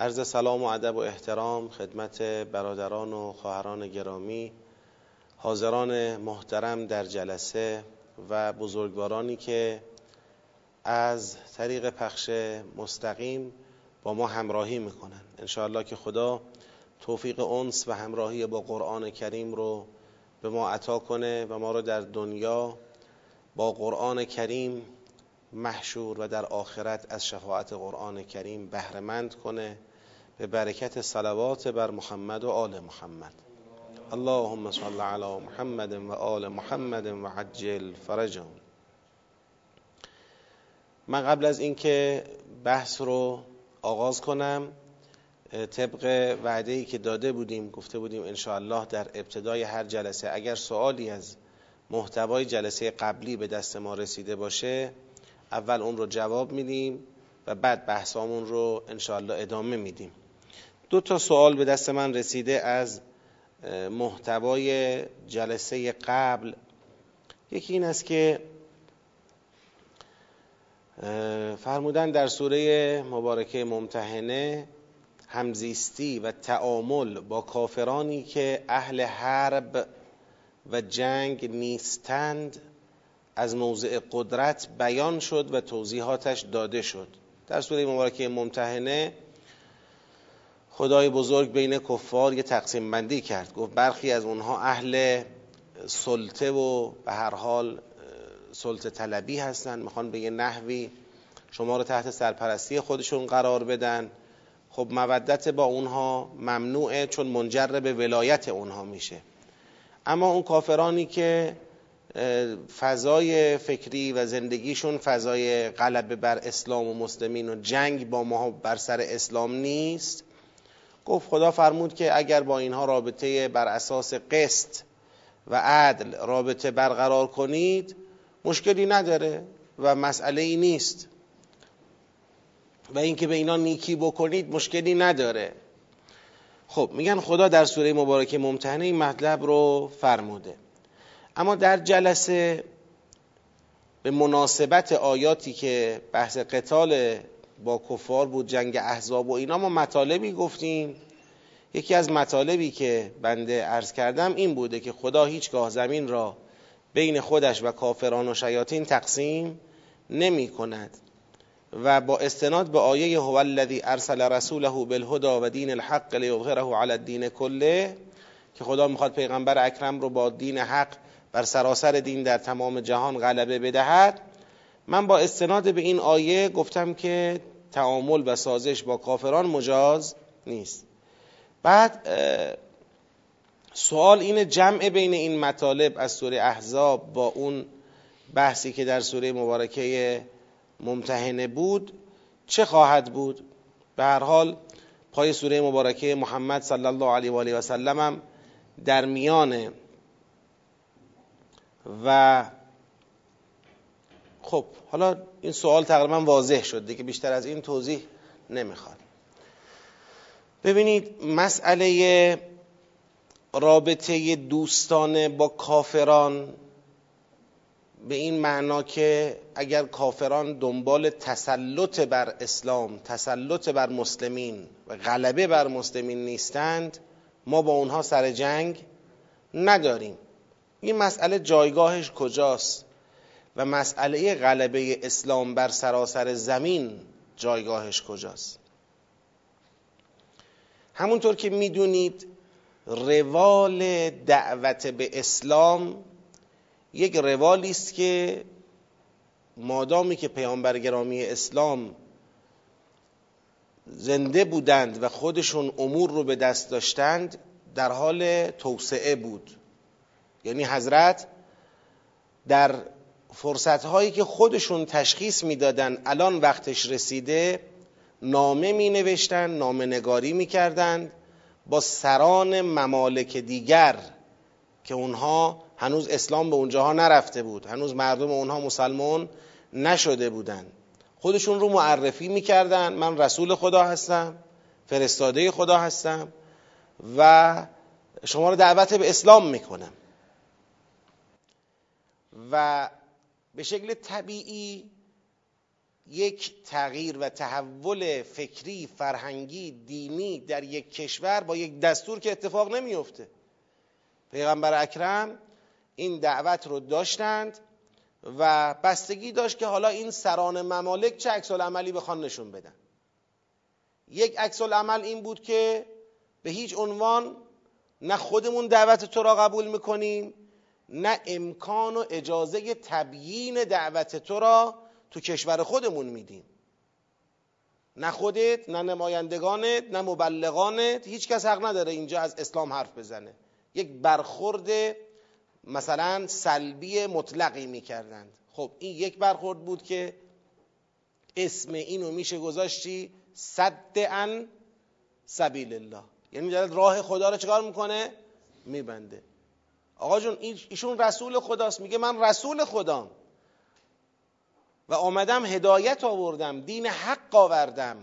عرض سلام و ادب و احترام خدمت برادران و خواهران گرامی حاضران محترم در جلسه و بزرگوارانی که از طریق پخش مستقیم با ما همراهی می‌کنن. انشاءالله که خدا توفیق انس و همراهی با قرآن کریم رو به ما عطا کنه و ما رو در دنیا با قرآن کریم محشور و در آخرت از شفاعت قرآن کریم بهرهمند کنه. به برکت صلوات بر محمد و آل محمد. اللهم صل علی محمد و آل محمد و عجل فرجهم. من قبل از اینکه بحث رو آغاز کنم طبق وعده ای که داده بودیم گفته بودیم ان در ابتدای هر جلسه اگر سوالی از محتوای جلسه قبلی به دست ما رسیده باشه اول اون رو جواب میدیم و بعد بحثامون رو انشاءالله ادامه میدیم. دو تا سوال به دست من رسیده از محتوای جلسه قبل. یکی این است که فرمودن در سوره مبارکه ممتحنه همزیستی و تعامل با کافرانی که اهل حرب و جنگ نیستند از موضع قدرت بیان شد و توضیحاتش داده شد. در سوره مبارکه ممتحنه خدای بزرگ بین کفار یه تقسیم بندی کرد. گفت برخی از اونها اهل سلطه و به هر حال سلطه طلبی هستن. می‌خوان به یه نحوی شما رو تحت سرپرستی خودشون قرار بدن. خب مودت با اونها ممنوعه چون منجر به ولایت اونها میشه. اما اون کافرانی که فضای فکری و زندگیشون فضای غلبه بر اسلام و مسلمین و جنگ با ما بر سر اسلام نیست گفت خدا فرمود که اگر با اینها رابطه بر اساس قسط و عدل رابطه برقرار کنید مشکلی نداره و مسئله ای نیست. و اینکه به اینا نیکی بکنید مشکلی نداره. خب میگن خدا در سوره مبارکه ممتحنه این مطلب رو فرموده. اما در جلسه به مناسبت آیاتی که بحث قتال با کفار بود جنگ احزاب و اینا ما مطالبی گفتیم. یکی از مطالبی که بنده عرض کردم این بوده که خدا هیچگاه زمین را بین خودش و کافران و شیاطین تقسیم نمی کند و با استناد به آیه هو الذی ارسل رسوله بالهدى و دین الحق لیظهره علی الدین کله که خدا می‌خواد پیغمبر اکرم رو با دین حق بر سراسر دین در تمام جهان غلبه بدهد. من با استناد به این آیه گفتم که تعامل و سازش با کافران مجاز نیست. بعد سوال اینه جمع بین این مطالب از سوره احزاب با اون بحثی که در سوره مبارکه ممتحنه بود چه خواهد بود؟ به هر حال پای سوره مبارکه محمد صلی الله علیه و آله و سلم هم در میانه و خب حالا این سوال تقریبا واضح شد دیگه بیشتر از این توضیح نمی‌خواد. ببینید مسئله رابطه دوستانه با کافران به این معنا که اگر کافران دنبال تسلط بر اسلام تسلط بر مسلمین و غلبه بر مسلمین نیستند ما با اونها سر جنگ نداریم. این مسئله جایگاهش کجاست؟ و مسئله غلبه اسلام بر سراسر زمین جایگاهش کجاست؟ همونطور که می‌دونید روال دعوت به اسلام یک روالی است که مادامی که پیامبر گرامی اسلام زنده بودند و خودشون امور رو به دست داشتند در حال توسعه بود. یعنی حضرت در فرصتهایی که خودشون تشخیص می‌دادن الان وقتش رسیده نامه می نوشتن نامه نگاری می کردند با سران ممالک دیگر که اونها هنوز اسلام به اونجاها نرفته بود. هنوز مردم اونها مسلمان نشده بودن. خودشون رو معرفی می‌کردن من رسول خدا هستم فرستاده خدا هستم و شما رو دعوت به اسلام می‌کنم. و به شکل طبیعی یک تغییر و تحول فکری فرهنگی دینی در یک کشور با یک دستور که اتفاق نمیفته پیغمبر اکرم این دعوت رو داشتند و بستگی داشت که حالا این سران ممالک چه عکس عملی بخوان نشون بدن. یک عکس عمل این بود که به هیچ عنوان نه خودمون دعوت تو را قبول می‌کنیم نه امکان و اجازه تبیین دعوت تو را تو کشور خودمون میدیم. نه خودت نه نمایندگانت نه مبلغانت. هیچ کس حق نداره اینجا از اسلام حرف بزنه. یک برخورد مثلا سلبی مطلقی می‌کردند. خب این یک برخورد بود که اسم اینو میشه گذاشتی صد ان سبیل الله. یعنی داره راه خدا رو چکار می‌کنه؟ میبنده. آقا جون ایشون رسول خداست. میگه من رسول خدام. و آمدم هدایت آوردم. دین حق آوردم.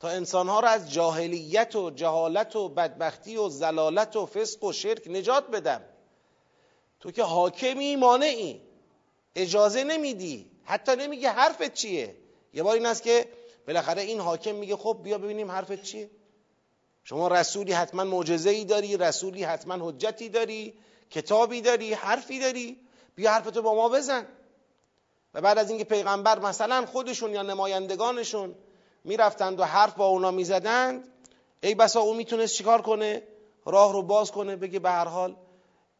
تا انسانها را از جاهلیت و جهالت و بدبختی و زلالت و فسق و شرک نجات بدم. تو که حاکمی مانعی اجازه نمیدی. حتی نمیگه حرفت چیه. یه بار این است که بالاخره این حاکم میگه خب بیا ببینیم حرفت چیه. شما رسولی حتما معجزه ای داری رسولی حتما حجتی داری. کتابی داری حرفی داری بیا حرفتو با ما بزن. و بعد از اینکه پیغمبر مثلا خودشون یا نمایندگانشون می‌رفتند و حرف با اونا می‌زدند ای بسا او می‌تونست چیکار کنه؟ راه رو باز کنه بگه به هر حال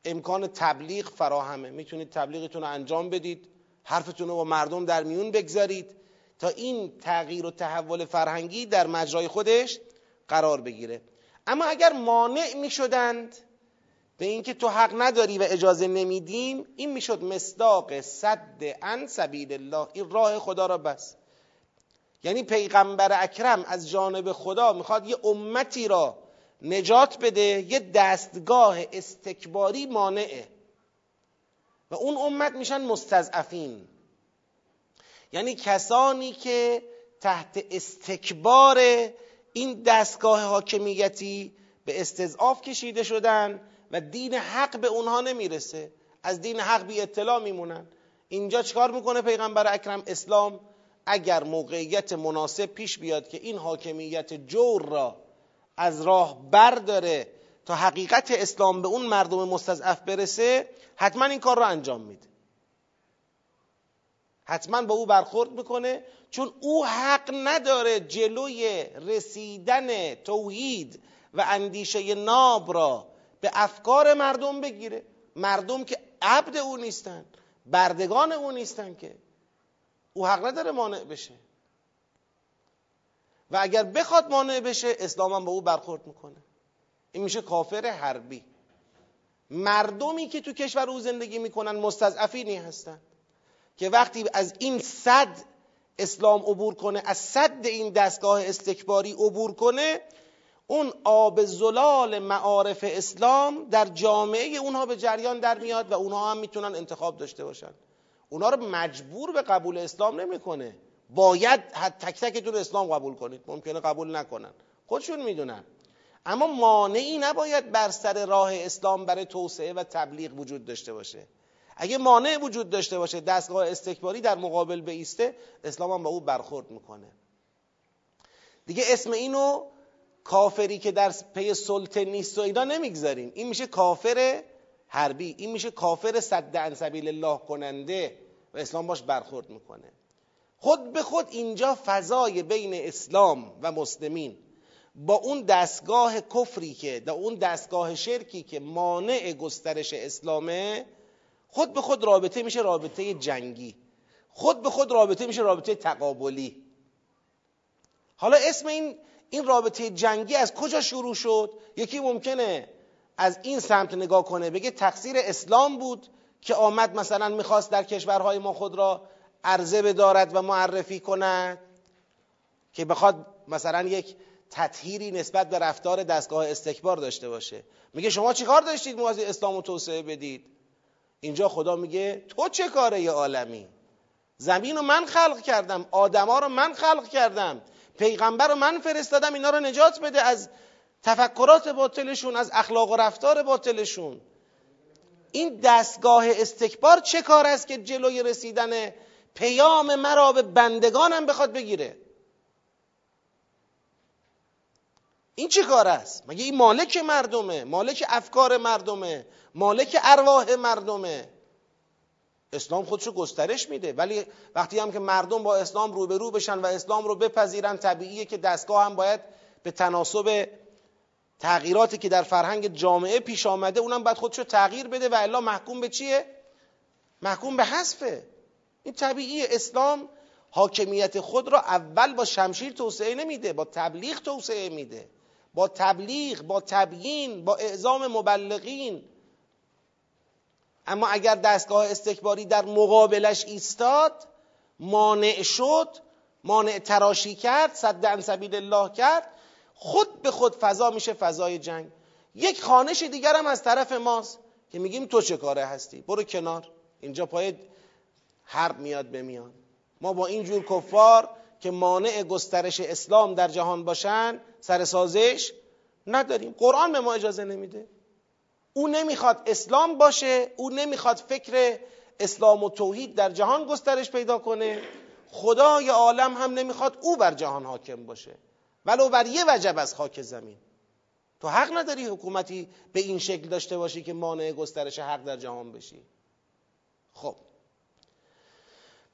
امکان تبلیغ فراهمه. می‌تونید تبلیغتون رو انجام بدید حرفتون رو با مردم در میون بگذارید تا این تغییر و تحول فرهنگی در مجرای خودش قرار بگیره. اما اگر مانع می‌شدند به اینکه تو حق نداری و اجازه نمیدیم این می‌شد مصداق صد ان سبیل الله. این راه خدا را بس. یعنی پیغمبر اکرم از جانب خدا می‌خواد یه امتی را نجات بده یه دستگاه استکباری مانعه. و اون امت میشن مستضعفین. یعنی کسانی که تحت استکبار این دستگاه حاکمیتی به استضعاف کشیده شدن و دین حق به اونها نمی‌رسه. از دین حق بی اطلاع میمونن. اینجا چکار می‌کنه پیغمبر اکرم؟ اسلام اگر موقعیت مناسب پیش بیاد که این حاکمیت جور را از راه برداره تا حقیقت اسلام به اون مردم مستضعف برسه حتما این کار را انجام میده. حتما با او برخورد می‌کنه چون او حق نداره جلوی رسیدن توحید و اندیشه ناب را به افکار مردم بگیره. مردم که عبد او نیستن بردگان او نیستن که او حق نداره مانع بشه. و اگر بخواد مانع بشه اسلام هم با او برخورد می‌کنه. این میشه کافر حربی. مردمی که تو کشور او زندگی می‌کنن مستضعفینی هستن که وقتی از این صد اسلام عبور کنه از صد این دستگاه استکباری عبور کنه اون آب زلال معارف اسلام در جامعه اونها به جریان در میاد و اونها هم می‌تونن انتخاب داشته باشن. اونها رو مجبور به قبول اسلام نمی‌کنه. باید تک تکتون اسلام قبول کنید. ممکنه قبول نکنن. خودشون می‌دونن. اما مانعی نباید بر سر راه اسلام برای توسعه و تبلیغ وجود داشته باشه. اگه مانع وجود داشته باشه دستگاه استکباری در مقابل بیسته اسلام هم با او برخورد می‌کنه. دیگه اسم اینو کافری که در پی سلطه نیست و اینا نمی‌گذاریم. این میشه کافر حربی این میشه کافر صد عن سبیل الله کننده و اسلام باش برخورد می‌کنه. خود به خود اینجا فضای بین اسلام و مسلمین با اون دستگاه کفری که در اون دستگاه شرکی که مانع گسترش اسلامه خود به خود رابطه میشه رابطه جنگی. خود به خود رابطه میشه رابطه تقابلی. حالا اسم این این رابطه جنگی از کجا شروع شد؟ یکی ممکنه از این سمت نگاه کنه بگه تقصیر اسلام بود که آمد مثلا می‌خواست در کشورهای ما خود را عرضه بدارد و معرفی کند که بخواد مثلا یک تطهیری نسبت به رفتار دستگاه استکبار داشته باشه. میگه شما چیکار داشتید؟ موازی اسلام و توسعه بدید. اینجا خدا میگه تو چه کاره یه عالمی؟ زمین رو من خلق کردم آدما رو من خلق کردم. پیغمبر رو من فرستادم اینا رو نجات بده از تفکرات باطلشون از اخلاق و رفتار باطلشون. این دستگاه استکبار چه کار است که جلوی رسیدن پیام مرا به بندگانم بخواد بگیره؟ این چه کار است؟ مگه این مالک مردمه؟ مالک افکار مردمه؟ مالک ارواح مردمه؟ اسلام خودشو گسترش میده. ولی وقتی هم که مردم با اسلام روبرو بشن و اسلام رو بپذیرن طبیعیه که دستگاه هم باید به تناسب تغییراتی که در فرهنگ جامعه پیش آمده اونم باید خودشو تغییر بده و الا محکوم به چیه؟ محکوم به حذفه. این طبیعی اسلام حاکمیت خود را اول با شمشیر توسعه نمیده با تبلیغ توسعه میده. با تبلیغ با تبیین با اعزام مبلغین. اما اگر دستگاه استکباری در مقابلش ایستاد مانع شد مانع تراشی کرد صد عن سبیل الله کرد خود به خود فضا میشه فضای جنگ. یک خانش دیگر هم از طرف ماست که میگیم تو چه کاره هستی؟ برو کنار. اینجا پای حرب میاد به میان. ما با این جور کفار که مانع گسترش اسلام در جهان باشن سر سازش نداریم. قرآن به ما اجازه نمیده. او نمی‌خواد اسلام باشه او نمی‌خواد فکر اسلام و توحید در جهان گسترش پیدا کنه. خدای عالم هم نمی‌خواد او بر جهان حاکم باشه. ولو بر یه وجب از خاک زمین. تو حق نداری حکومتی به این شکل داشته باشی که مانع گسترش حق در جهان بشی. خب.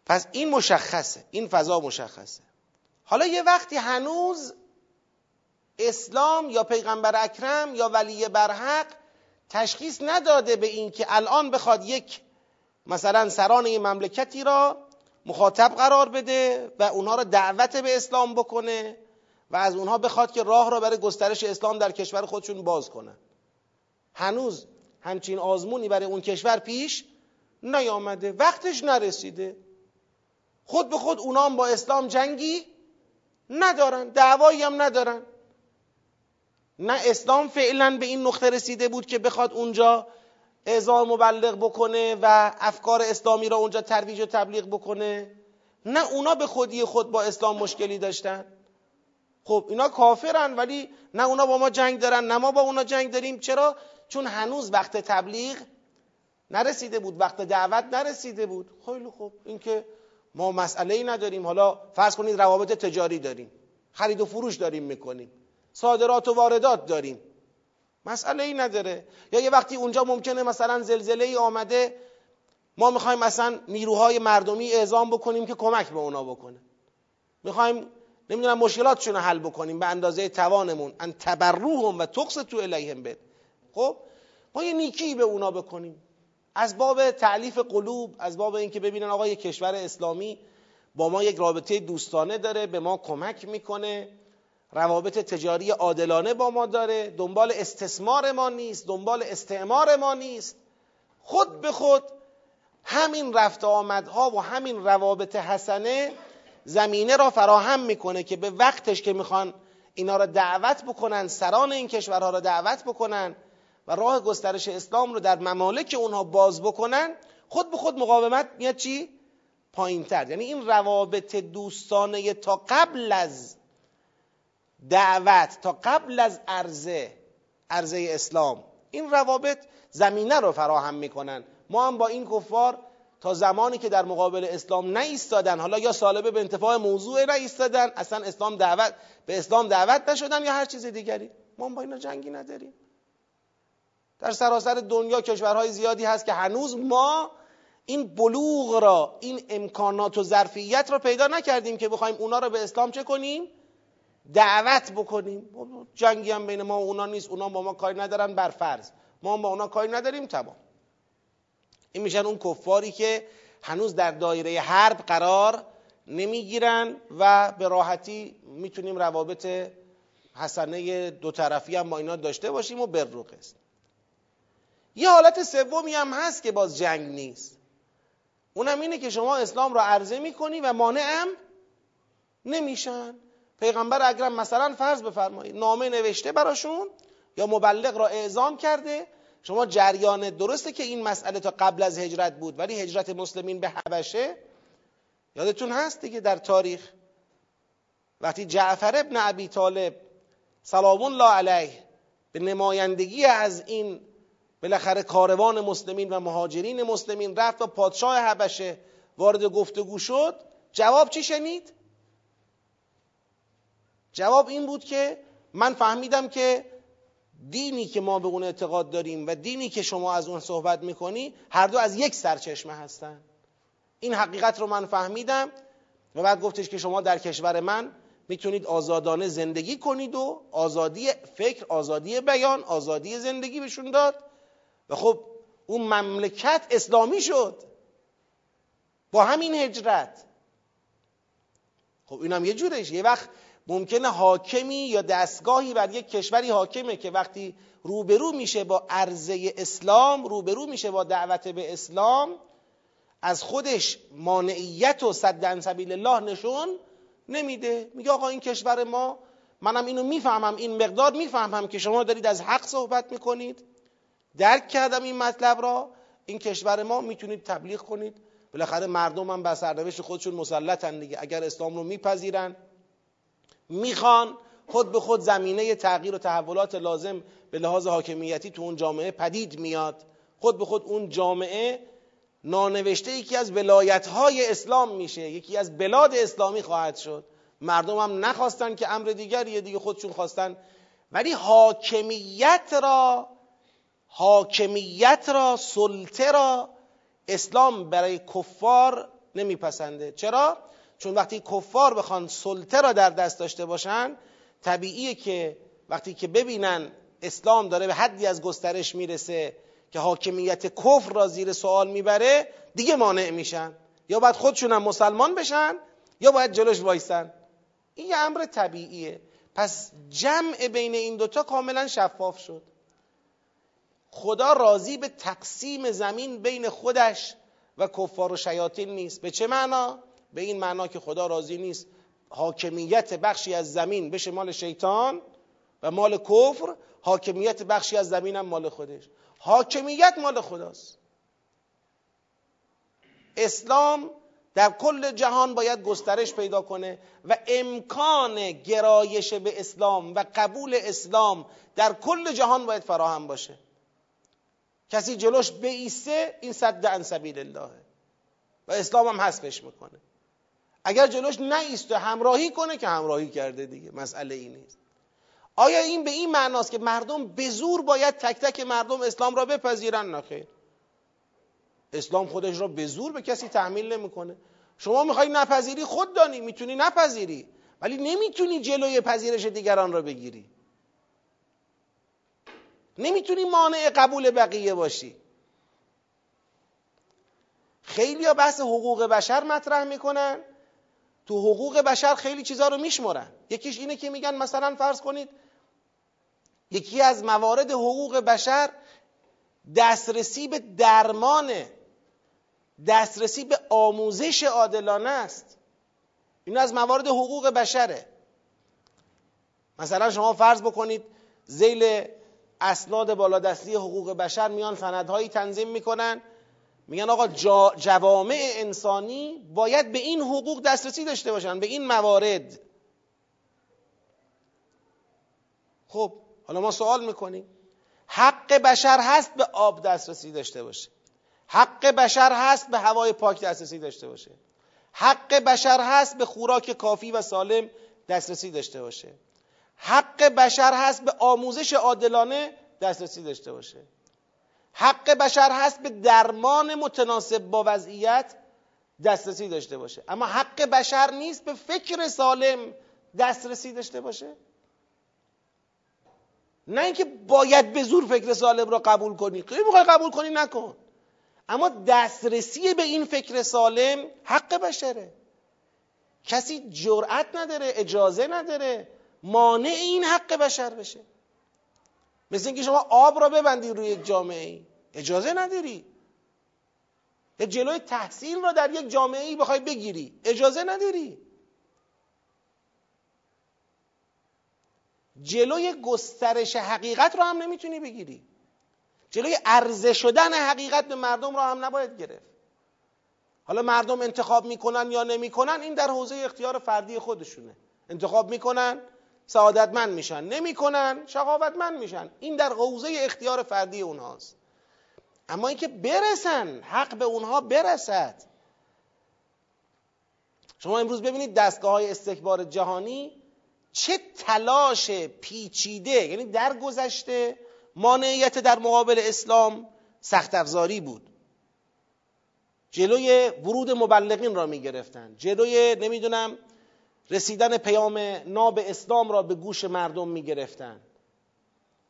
پس این مشخصه این فضا مشخصه. حالا یه وقتی هنوز اسلام یا پیغمبر اکرم یا ولی برحق تشخیص نداده به این که الان بخواد یک مثلا سران یه مملکتی را مخاطب قرار بده و اونها را دعوت به اسلام بکنه و از اونها بخواد که راه را برای گسترش اسلام در کشور خودشون باز کنن. هنوز همچین آزمونی برای اون کشور پیش نیامده وقتش نرسیده. خود به خود اونا هم با اسلام جنگی ندارن دعوایی هم ندارن. نه اسلام فعلا به این نقطه رسیده بود که بخواد اونجا اعزام مبلغ بکنه و افکار اسلامی را اونجا ترویج و تبلیغ بکنه. نه اونا به خودی خود با اسلام مشکلی داشتن. خب اینا کافرن ولی نه اونا با ما جنگ دارن نه ما با اونا جنگ داریم. چرا؟ چون هنوز وقت تبلیغ نرسیده بود وقت دعوت نرسیده بود. خیلی خوب. اینکه ما مسئله ای نداریم. حالا فرض کنید روابط تجاری داریم. خرید و فروش داریم می‌کنیم. صادرات و واردات داریم. مسئله ای نداره. یا یه وقتی اونجا ممکنه مثلا زلزله ای آمده ما می‌خوایم مثلا نیروهای مردمی اعزام بکنیم که کمک به اونا بکنه. می‌خوایم نمی‌دونم مشکلاتشون رو حل بکنیم به اندازه توانمون. ان تبروهم و تقص تو الیهم بد خب؟ ما یه نیکی به اونا بکنیم. از باب تعلیف قلوب از باب اینکه ببینن آقا یه کشور اسلامی با ما یک رابطه دوستانه داره به ما کمک می‌کنه. روابط تجاری عادلانه با ما داره دنبال استثمار ما نیست دنبال استعمار ما نیست خود به خود همین رفت آمدها و همین روابط حسنه زمینه را فراهم می‌کنه که به وقتش که می‌خوان اینا را دعوت بکنن سران این کشورها را دعوت بکنن و راه گسترش اسلام رو در ممالک اونها باز بکنن خود به خود مقاومت میاد چی؟ پایین تر یعنی این روابط دوستانه تا قبل از دعوت تا قبل از عرضه عرضه اسلام. این روابط زمینه رو فراهم می‌کنن. ما هم با این کفار تا زمانی که در مقابل اسلام نایستادن حالا یا سالبه به انتفاع موضوع نایستادن اصلا اسلام دعوت به اسلام دعوت نشدن یا هر چیز دیگری. ما هم با اینا جنگی نداریم. در سراسر دنیا کشورهای زیادی هست که هنوز ما این بلوغ را این امکانات و ظرفیت را پیدا نکردیم که بخوایم اونا را به اسلام چه کنیم؟ دعوت بکنیم. جنگی هم بین ما و اونا نیست. اونا با ما کاری ندارن بر فرض. ما با اونا کاری نداریم تمام. این میشن اون کفاری که هنوز در دایره حرب قرار نمی‌گیرن و به راحتی می‌تونیم روابط حسنه دو طرفی هم با اینا داشته باشیم و بر است یه حالت سومی هم هست که باز جنگ نیست. اونم اینه که شما اسلام را عرضه می‌کنی و مانع هم نمیشن. پیغمبر اکرم مثلا فرض بفرمایید نامه نوشته براشون یا مبلغ را اعزام کرده شما جریان درسته که این مسئله تا قبل از هجرت بود ولی هجرت مسلمین به حبشه یادتون هست دیگه در تاریخ وقتی جعفر ابن ابی طالب سلام الله علیه به نمایندگی از این بالاخره کاروان مسلمین و مهاجرین مسلمین رفت و پادشاه حبشه وارد گفتگو شد جواب چی شنید؟ جواب این بود که من فهمیدم که دینی که ما به اون اعتقاد داریم و دینی که شما از اون صحبت می‌کنی هر دو از یک سرچشمه هستن. این حقیقت رو من فهمیدم و بعد گفتش که شما در کشور من می‌تونید آزادانه زندگی کنید و آزادی فکر آزادی بیان آزادی زندگی بهشون داد. و خب اون مملکت اسلامی شد. با همین هجرت. خب اینم یه جورش یه وقت ممکنه حاکمی یا دستگاهی بر یک کشوری حاکمه که وقتی روبرو میشه با عرضه اسلام روبرو میشه با دعوت به اسلام از خودش مانعیت و صد سبیل الله نشون نمیده. میگه آقا این کشور ما منم اینو می‌فهمم این مقدار می‌فهمم که شما دارید از حق صحبت می‌کنید. درک کردم این مطلب را. این کشور ما می‌تونید تبلیغ کنید. بالاخره مردم هم به سرنوشت خودشون مسلطن دیگه. اگر اسلام رو میپذیرن می‌خوان خود به خود زمینه تغییر و تحولات لازم به لحاظ حاکمیتی تو اون جامعه پدید میاد. خود به خود اون جامعه نانوشته یکی از ولایت اسلام میشه. یکی از بلاد اسلامی خواهد شد. مردم هم نخواستن که امر دیگریه دیگه خودشون خواستن. ولی حاکمیت را حاکمیت را سلطه را اسلام برای کفار نمیپسنده. چرا؟ چون وقتی کفار بخوان سلطه را در دست داشته باشن طبیعیه که وقتی که ببینن اسلام داره به حدی از گسترش می‌رسه که حاکمیت کفر را زیر سوال می‌بره دیگه مانع میشن. یا باید خودشون هم مسلمان بشن یا باید جلوش وایسن. این یه امر طبیعیه. پس جمع بین این دوتا کاملا شفاف شد. خدا راضی به تقسیم زمین بین خودش و کفار و شیاطین نیست. به چه معنا؟ به این معنا که خدا راضی نیست حاکمیت بخشی از زمین بشه مال شیطان و مال کفر حاکمیت بخشی از زمین هم مال خودش. حاکمیت مال خداست. اسلام در کل جهان باید گسترش پیدا کنه و امکان گرایش به اسلام و قبول اسلام در کل جهان باید فراهم باشه. کسی جلوش بیسته این صد عن سبیل الله. و اسلام هم حذفش می‌کنه. اگر جلوش و همراهی کنه که همراهی کرده دیگه مسئله ای نیست. آیا این به این معناست که مردم به زور باید تک تک مردم اسلام را بپذیرن؟ نخیر اسلام خودش را به زور به کسی تحمیل نمی‌کنه. شما می‌خوای نپذیری؟ خود دانی. می‌تونی نپذیری. ولی نمی‌تونی جلوی پذیرش دیگران را بگیری. نمی‌تونی مانع قبول بقیه باشی. خیلی ها بحث حقوق بشر مطرح می‌کنن. تو حقوق بشر خیلی چیزها رو میشمرن یکیش اینه که میگن مثلا فرض کنید یکی از موارد حقوق بشر دسترسی به درمانه دسترسی به آموزش عادلانه است. این از موارد حقوق بشره. مثلا شما فرض بکنید زیل اسناد بالادستی حقوق بشر میان سندهایی تنظیم می‌کنن. میگن آقا جوامع انسانی باید به این حقوق دسترسی داشته باشن به این موارد. خب حالا ما سوال می‌کنیم. حق بشر هست به آب دسترسی داشته باشه؟ حق بشر هست به هوای پاک دسترسی داشته باشه؟ حق بشر هست به خوراک کافی و سالم دسترسی داشته باشه؟ حق بشر هست به آموزش عادلانه دسترسی داشته باشه؟ حق بشر هست به درمان متناسب با وضعیت دسترسی داشته باشه. اما حق بشر نیست به فکر سالم دسترسی داشته باشه. نه اینکه باید به زور فکر سالم را قبول کنی. خیلی می‌خوای قبول کنی نکن. اما دسترسی به این فکر سالم حق بشره. کسی جرأت نداره اجازه نداره مانع این حق بشر بشه. مثل اینکه شما آب را ببندی روی یک جامعه ای. اجازه نداری. یا جلوی تحصیل را در یک جامعه ای بخوای بگیری. اجازه نداری. جلوی گسترش حقیقت رو هم نمی‌تونی بگیری. جلوی عرضه شدن حقیقت به مردم رو هم نباید گرفت. حالا مردم انتخاب می‌کنن یا نمی‌کنن این در حوزه اختیار فردی خودشونه. انتخاب می‌کنن سعادتمند میشن. نمی‌کنن شقاوتمند میشن. این در حوزه اختیار فردی اونهاست. اما اینکه برسن حق به اونها برسد. شما امروز ببینید دستگاه های استکبار جهانی چه تلاش پیچیده یعنی در گذشته مانعیت در مقابل اسلام سخت افزاری بود. جلوی ورود مبلغین را می گرفتن جلوی نمی‌دونم رسیدن پیام ناب اسلام را به گوش مردم می گرفتن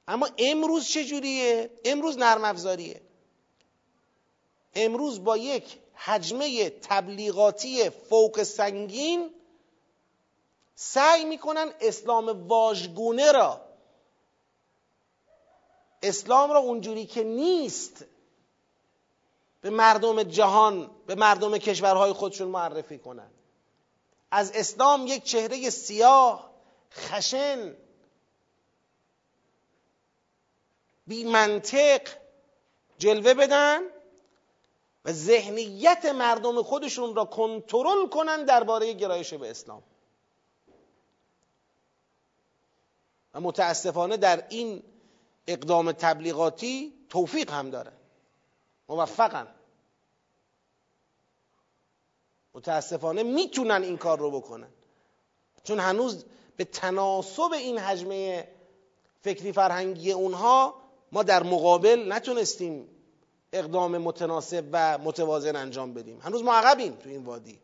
اما امروز چجوریه؟ امروز نرم افزاریه. امروز با یک حجمه تبلیغاتی فوق سنگین سعی می‌کنن اسلام واژگونه را اسلام را اونجوری که نیست به مردم جهان به مردم کشورهای خودشون معرفی کنن. از اسلام یک چهره سیاه خشن بی منطق جلوه بدن و ذهنیت مردم خودشون را کنترل کنن درباره گرایش به اسلام. و متاسفانه در این اقدام تبلیغاتی توفیق هم داره موفقن. متاسفانه می‌تونن این کار رو بکنن. چون هنوز به تناسب این حجمه فکری فرهنگی اونها ما در مقابل نتونستیم اقدام متناسب و متوازن انجام بدیم. هنوز ما عقبیم تو این وادی.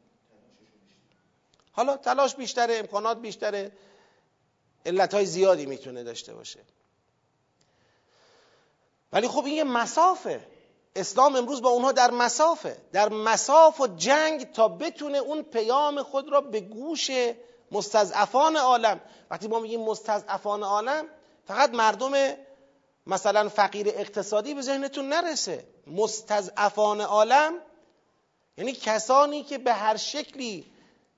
حالا تلاش بیشتره امکانات بیشتره. علت های زیادی می‌تونه داشته باشه. ولی خب این یه مسافه. اسلام امروز با اونها در مسافه. در مساف و جنگ تا بتونه اون پیام خود را به گوش مستضعفان عالم. وقتی ما میگیم مستضعفان عالم فقط مردم مثلا فقیر اقتصادی به ذهنتون نرسه. مستضعفان عالم یعنی کسانی که به هر شکلی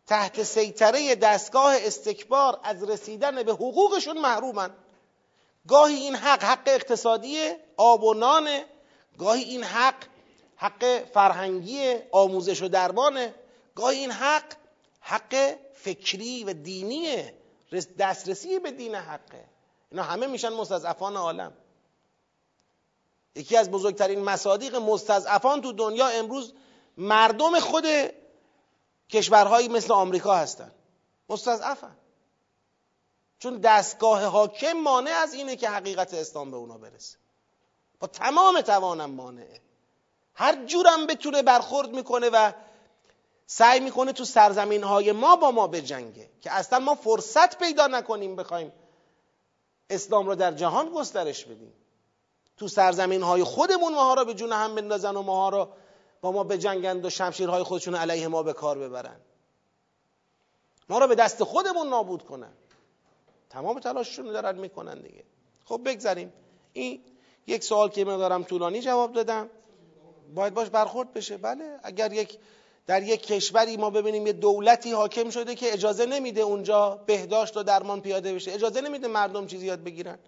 تحت سیطره دستگاه استکبار از رسیدن به حقوقشون محرومن. گاهی این حق حق اقتصادی آب و نانه گاهی این حق حق فرهنگی آموزش و درمانه. گاهی این حق حق فکری و دینی دسترسی به دین حقه. اینا همه میشن مستضعفان عالم. یکی از بزرگترین مصادیق مستضعفان تو دنیا امروز مردم خود کشورهایی مثل آمریکا هستن. مستضعفن. چون دستگاه حاکم مانع از اینه که حقیقت اسلام به اونا برسه. با تمام توانم مانعه هر جورم بتونه برخورد می‌کنه و سعی می‌کنه تو سرزمین های ما با ما بجنگه که اصلا ما فرصت پیدا نکنیم بخوایم اسلام رو در جهان گسترش بدیم. تو سرزمین های خودمون ماها رو به جون هم بندازن و ماها رو با ما بجنگند و شمشیرهای خودشون علیه ما به کار ببرن. ما رو به دست خودمون نابود کنن. تمام تلاششون رو دارن می‌کنن دیگه. خب بگذاریم. این یک سوال که دارم طولانی جواب دادم. باید باش برخورد بشه. بله اگر یک در یک کشوری ما ببینیم یه دولتی حاکم شده که اجازه نمیده اونجا بهداشت و درمان پیاده بشه. اجازه نمیده مردم چیزی یاد بگیرن.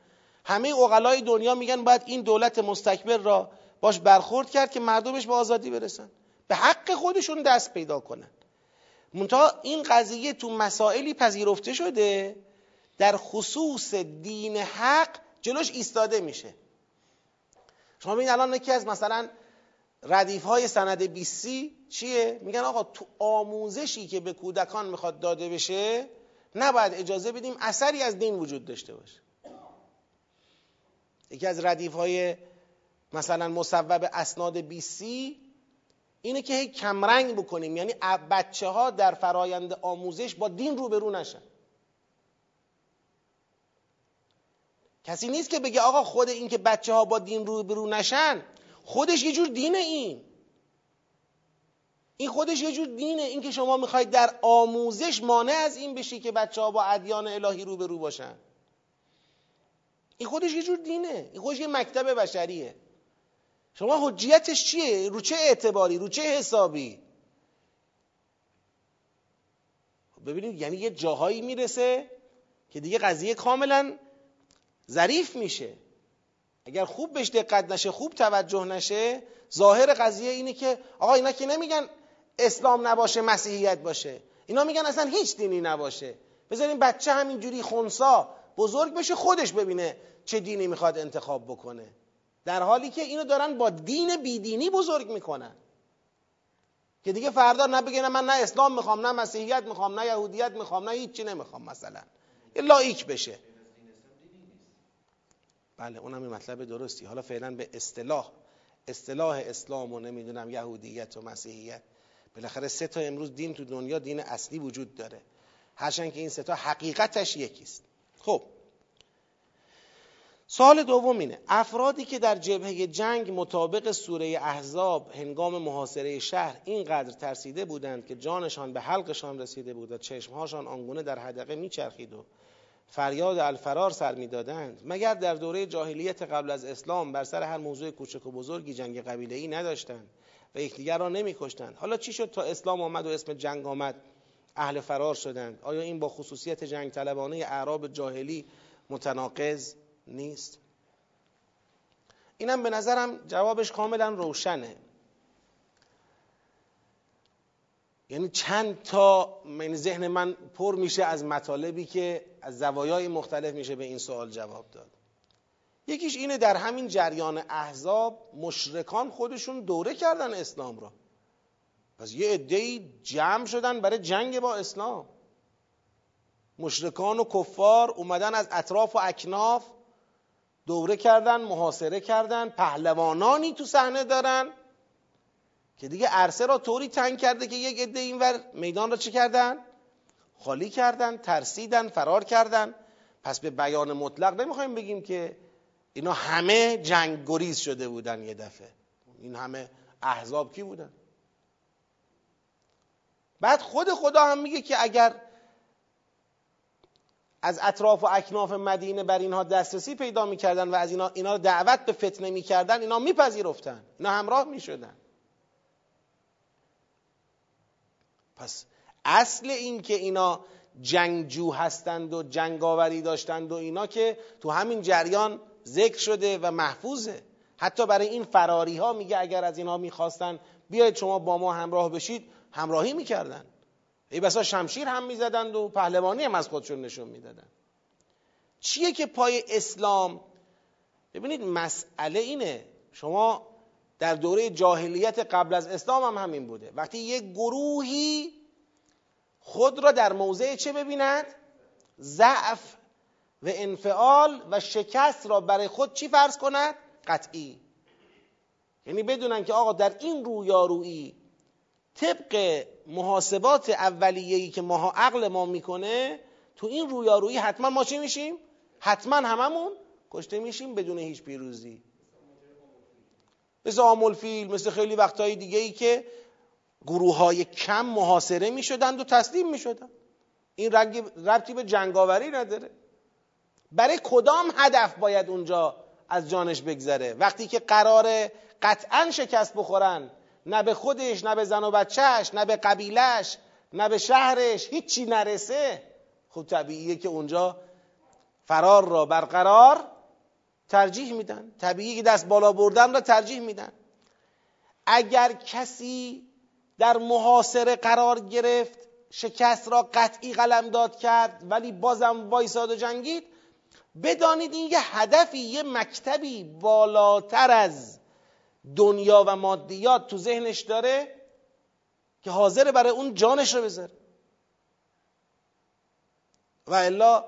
همه اقلای دنیا میگن باید این دولت مستکبر را باش برخورد کرد که مردمش به آزادی برسن. به حق خودشون دست پیدا کنن. منتها این قضیه تو مسائلی پذیرفته شده در خصوص دین حق جلوش ایستاده میشه. شما ببینید الان یکی از مثلا ردیف های سند بیسی چیه؟ میگن آقا تو آموزشی که به کودکان می‌خواد داده بشه نباید اجازه بدیم اثری از دین وجود داشته باشه. یکی از ردیف های مثلا مصوب اسناد بیسی اینه که هی کمرنگ بکنیم. یعنی بچه ها در فرایند آموزش با دین روبرو نشن. کسی نیست که بگه آقا خود این که بچه ها با دین روبرو نشن خودش یه جور دینه این این خودش یه جور دینه این که شما می‌خواید در آموزش مانع از این بشی که بچه ها با ادیان الهی روبرو باشن این خودش یه جور دینه این خودش یه مکتب بشریه شما حجیتش چیه؟ رو چه اعتباری؟ رو چه حسابی؟ ببینید یعنی یه جاهایی می‌رسه که دیگه قضیه کاملا ظریف میشه. اگر خوب بهش دقت نشه خوب توجه نشه ظاهر قضیه اینه که آقا اینا که نمیگن اسلام نباشه مسیحیت باشه. اینا میگن اصلا هیچ دینی نباشه. بذارین بچه همینجوری خونسا بزرگ بشه خودش ببینه چه دینی می‌خواد انتخاب بکنه. در حالی که اینو دارن با دین بیدینی بزرگ می‌کنن. که دیگه فردا نه من نه اسلام می‌خوام نه مسیحیت می‌خوام نه یهودیت می‌خوام نه هیچی نمی‌خوام مثلا. یه لایک بشه. بله اونم مطلب درستی. حالا فعلا به اصطلاح اصطلاح اسلام و نمی‌دونم یهودیت و مسیحیت. بالاخره سه تا امروز دین تو دنیا دین اصلی وجود داره. هرچند که این سه تا حقیقتش یکیست. خب. سوال دوم اینه. افرادی که در جبهه جنگ مطابق سوره احزاب هنگام محاصره شهر اینقدر ترسیده بودند که جانشان به حلقشان رسیده بود و چشمهاشان آنگونه در حدقه میچرخید و فریاد الفرار سر می‌دادند. مگر در دوره جاهلیت قبل از اسلام بر سر هر موضوع کوچک و بزرگی جنگ قبیله ای نداشتند و یکدیگر را نمیکشتند؟ حالا چی شد تا اسلام آمد و اسم جنگ آمد؟ اهل فرار شدند. آیا این با خصوصیت جنگ طلبانه اعراب جاهلی متناقض نیست؟ اینم به نظرم جوابش کاملا روشنه. یعنی چند تا من ذهن من پر میشه از مطالبی که از زوایای مختلف میشه به این سوال جواب داد. یکیش اینه در همین جریان احزاب مشرکان خودشون دوره کردن اسلام را. پس یه عده‌ای جمع شدن برای جنگ با اسلام. مشرکان و کفار اومدن از اطراف و اکناف دوره کردن محاصره کردن پهلوانانی تو صحنه دارن. که دیگه عرصه را طوری تنگ کرده که یک عده اینور میدان را چه کردن؟ خالی کردن ترسیدن فرار کردن. پس به بیان مطلق نمی‌خوایم بگیم که اینا همه جنگ گریز شده بودن یه دفعه. این همه احزاب کی بودن؟ بعد خود خدا هم میگه که اگر از اطراف و اکناف مدینه بر اینها دسترسی پیدا می‌کردن و از اینا, اینا دعوت به فتنه می‌کردن اینا میپذیرفتن. اینا همراه می‌شدن. پس اصل این که اینا جنگجو هستند و جنگاوری داشتند و اینا که تو همین جریان ذکر شده و محفوظه. حتی برای این فراری ها میگه اگر از اینا می‌خواستن بیاید شما با ما همراه بشید همراهی می‌کردن. ای بسا شمشیر هم می‌زدند و پهلوانی هم از خودشون نشون می‌دادن. چیه که پای اسلام؟ ببینید مسئله اینه شما در دوره جاهلیت قبل از اسلام هم همین بوده. وقتی یک گروهی خود را در موضع چه ببیند؟ ضعف و انفعال و شکست را برای خود چی فرض کند؟ قطعی. یعنی بدونن که آقا در این رویارویی طبق محاسبات اولیه‌ای که ماها عقل ما می‌کنه تو این رویارویی حتما ما چی میشیم؟ حتما هممون کشته میشیم بدون هیچ پیروزی. مثل آمول فیل مثل خیلی وقتهای دیگه ای که گروه های کم محاصره می شدند و تسلیم می شدند این ربطی به جنگاوری نداره. برای کدام هدف باید اونجا از جانش بگذره؟ وقتی که قرار قطعا شکست بخورن نه به خودش نه به زن و بچهش نه به قبیلش نه به شهرش هیچی نرسه خب طبیعیه که اونجا فرار را برقرار ترجیح میدن. طبیعی که دست بالا بردن را ترجیح میدن. اگر کسی در محاصره قرار گرفت شکست را قطعی داد کرد ولی بازم وایساد و جنگید بدانید این یه هدفی یه مکتبی بالاتر از دنیا و مادیات تو ذهنش داره که حاضر برای اون جانش رو بذاره. و الا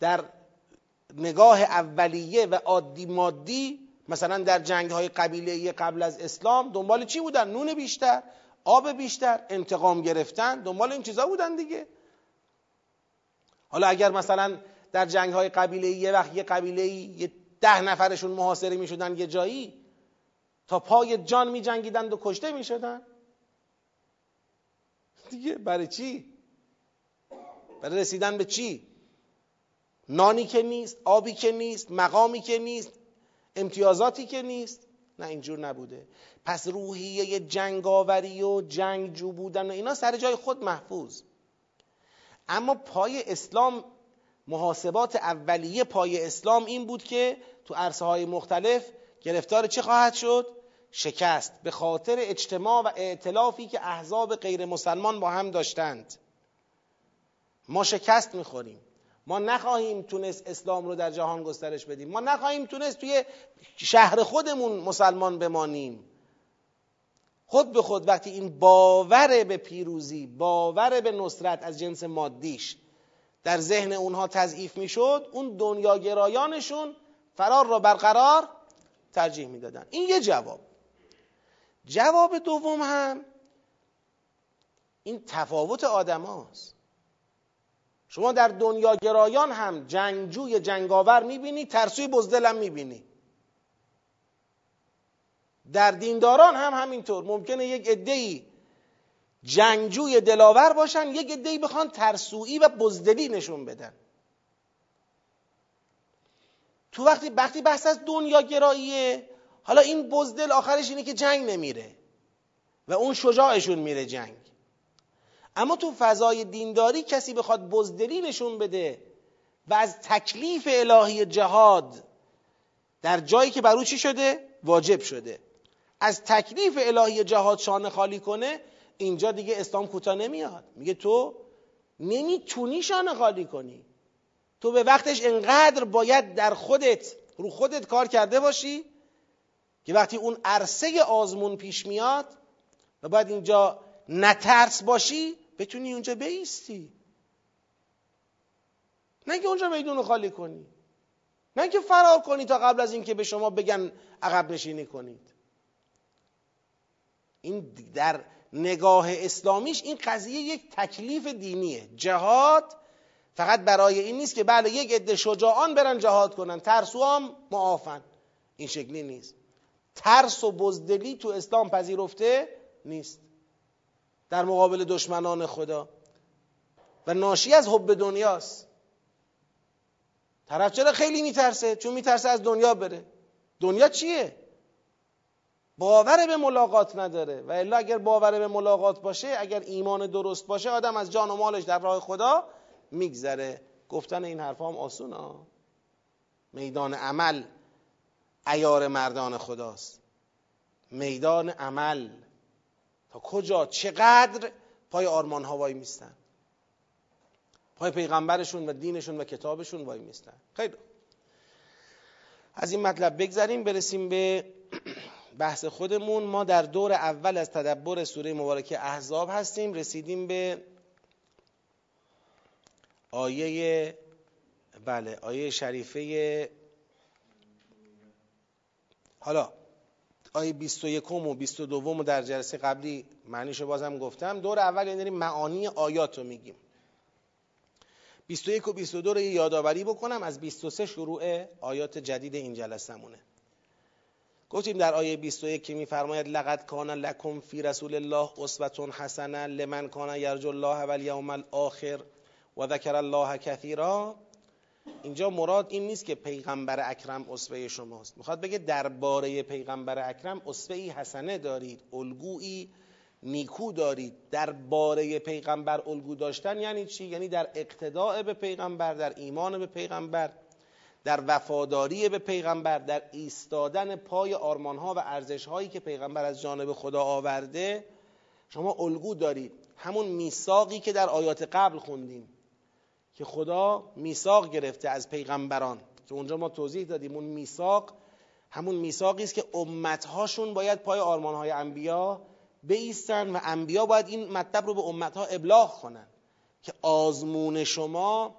در نگاه اولیه و عادی مادی مثلا در جنگ های قبیله قبل از اسلام دنبال چی بودن؟ نون بیشتر آب بیشتر انتقام گرفتن دنبال این چیزا بودن دیگه حالا اگر مثلا در جنگ های قبیله یه وقت یه قبیله یه ده نفرشون محاصره می شدن یه جایی تا پای جان می جنگیدند و کشته می شدن دیگه برای چی؟ برای رسیدن به چی؟ نانی که نیست آبی که نیست مقامی که نیست امتیازاتی که نیست. نه اینجور نبوده. پس روحیه جنگاوری و جنگجو بودن و اینا سر جای خود محفوظ. اما پای اسلام محاسبات اولیه پای اسلام این بود که تو عرصه های مختلف گرفتار چه خواهد شد؟ شکست. به خاطر اجتماع و ائتلافی که احزاب غیر مسلمان با هم داشتند. ما شکست می‌خوریم. ما نخواهیم تونست اسلام رو در جهان گسترش بدیم. ما نخواهیم تونست توی شهر خودمون مسلمان بمانیم. خود به خود وقتی این باور به پیروزی باور به نصرت از جنس مادیش در ذهن اونها تضعیف می‌شد اون دنیاگرایانشون فرار را برقرار ترجیح می‌دادن. این یه جواب. جواب دوم هم این تفاوت آدم هاست. شما در دنیاگرایان هم جنگجوی جنگاور می‌بینی ترسوی بزدل هم می‌بینی. در دینداران هم همینطور. ممکنه یک عده‌ای جنگجوی دلاور باشن یک عده‌ای بخوان ترسویی و بزدلی نشون بدن. تو وقتی وقتی بحث از دنیا گراییه حالا این بزدل آخرش اینه که جنگ نمیره و اون شجاعشون میره جنگ. اما تو فضای دینداری کسی بخواد بزدلی نشون بده و از تکلیف الهی جهاد در جایی که بر او چی شده؟ واجب شده. از تکلیف الهی جهاد شانه خالی کنه اینجا دیگه اسلام کوتاه نمیاد. میگه تو نمی‌تونی شانه خالی کنی. تو به وقتش انقدر باید در خودت رو خودت کار کرده باشی که وقتی اون عرصه آزمون پیش میاد و باید اینجا نترس باشی بتونی اونجا بیستی. نه که اونجا میدون خالی کنی. نه که فرار کنی تا قبل از اینکه به شما بگن عقب نشینی کنید. این در نگاه اسلامیش این قضیه یک تکلیف دینیه. جهاد فقط برای این نیست که بله یک عده شجاعان برن جهاد کنن. ترسو هم معافن. این شکلی نیست. ترس و بزدلی تو اسلام پذیرفته نیست. در مقابل دشمنان خدا. و ناشی از حب دنیاست. طرف چرا خیلی میترسه؟ چون میترسه از دنیا بره. دنیا چیه؟ باور به ملاقات نداره. و الا اگر باور به ملاقات باشه اگر ایمان درست باشه آدم از جان و مالش در راه خدا میگذره. گفتن این حرف هم آسون ها میدان عمل ایار مردان خداست. میدان عمل تا کجا چقدر پای آرمان ها وای میستن؟ پای پیغمبرشون و دینشون و کتابشون وای میستن. خیلی از این مطلب بگذریم برسیم به بحث خودمون. ما در دور اول از تدبر سوره مبارکه احزاب هستیم. رسیدیم به آیه بله آیه شریفه. حالا آیه 21 و 22 در جلسه قبلی معنیشو بازم گفتم. دور اول یعنی معانی آیات رو میگیم. 21 و 22 رو یادآوری بکنم. از 23 شروع آیات جدید این جلسه مونه گفتیم در آیه 21 که میفرماید لقد کان لکم فی رسول الله اسوه حسنه لمن کان یرجو الله و الیوم الاخر و ذکر الله کثیرا. اینجا مراد این نیست که پیغمبر اکرم اسوه شماست. می‌خواد بگه درباره پیغمبر اکرم اسوه حسنه دارید الگویی نیکو دارید. درباره پیغمبر الگو داشتن یعنی چی؟ یعنی در اقتداء به پیغمبر در ایمان به پیغمبر در وفاداری به پیغمبر در ایستادن پای آرمانها و ارزشهایی که پیغمبر از جانب خدا آورده. شما الگو دارید. همون میثاقی که در آیات قبل خوندیم. که خدا میثاق گرفته از پیغمبران. که اونجا ما توضیح دادیم اون میثاق همون میثاقی است که امتهاشون باید پای آرمانهای انبیا بیستن و انبیا باید این مطلب رو به امتها ابلاغ کنن که آزمون شما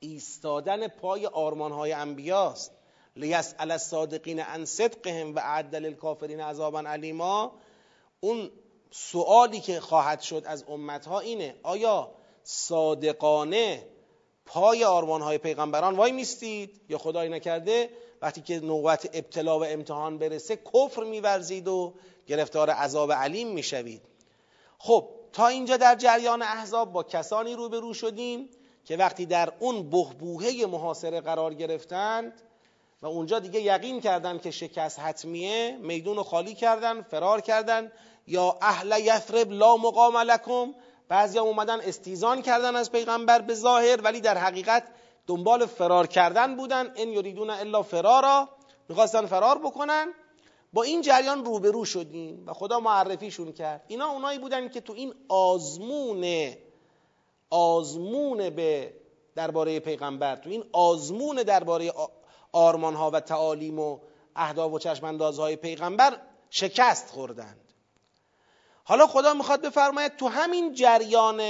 ایستادن پای آرمانهای انبیاست. لیسأل الصادقین عن صدقهم و اعد للکافرین عذابا علیما اون سوالی که خواهد شد از امتها اینه آیا صادقانه پای آرمانهای پیغمبران وای میستید یا خدای نکرده وقتی که نوبت ابتلا و امتحان برسه کفر میورزید و گرفتار عذاب علیم می‌شوید. خب تا اینجا در جریان احزاب با کسانی روبرو شدیم که وقتی در اون بهبوهه محاصره قرار گرفتند و اونجا دیگه یقین کردن که شکست حتمیه میدون خالی کردن فرار کردن یا اهل یثرب لا مقام لکم بعضی هم اومدن استیزان کردن از پیغمبر به ظاهر ولی در حقیقت دنبال فرار کردن بودن. ان یریدون الا فرارا می‌خواستن فرار بکنن. با این جریان روبرو شدیم و خدا معرفیشون کرد. اینا اونایی بودن که تو این آزمون آزمون به درباره پیغمبر تو این آزمون درباره آرمان ها و تعالیم و اهداف و چشماندازهای پیغمبر شکست خوردند. حالا خدا می‌خواد بفرماید تو همین جریان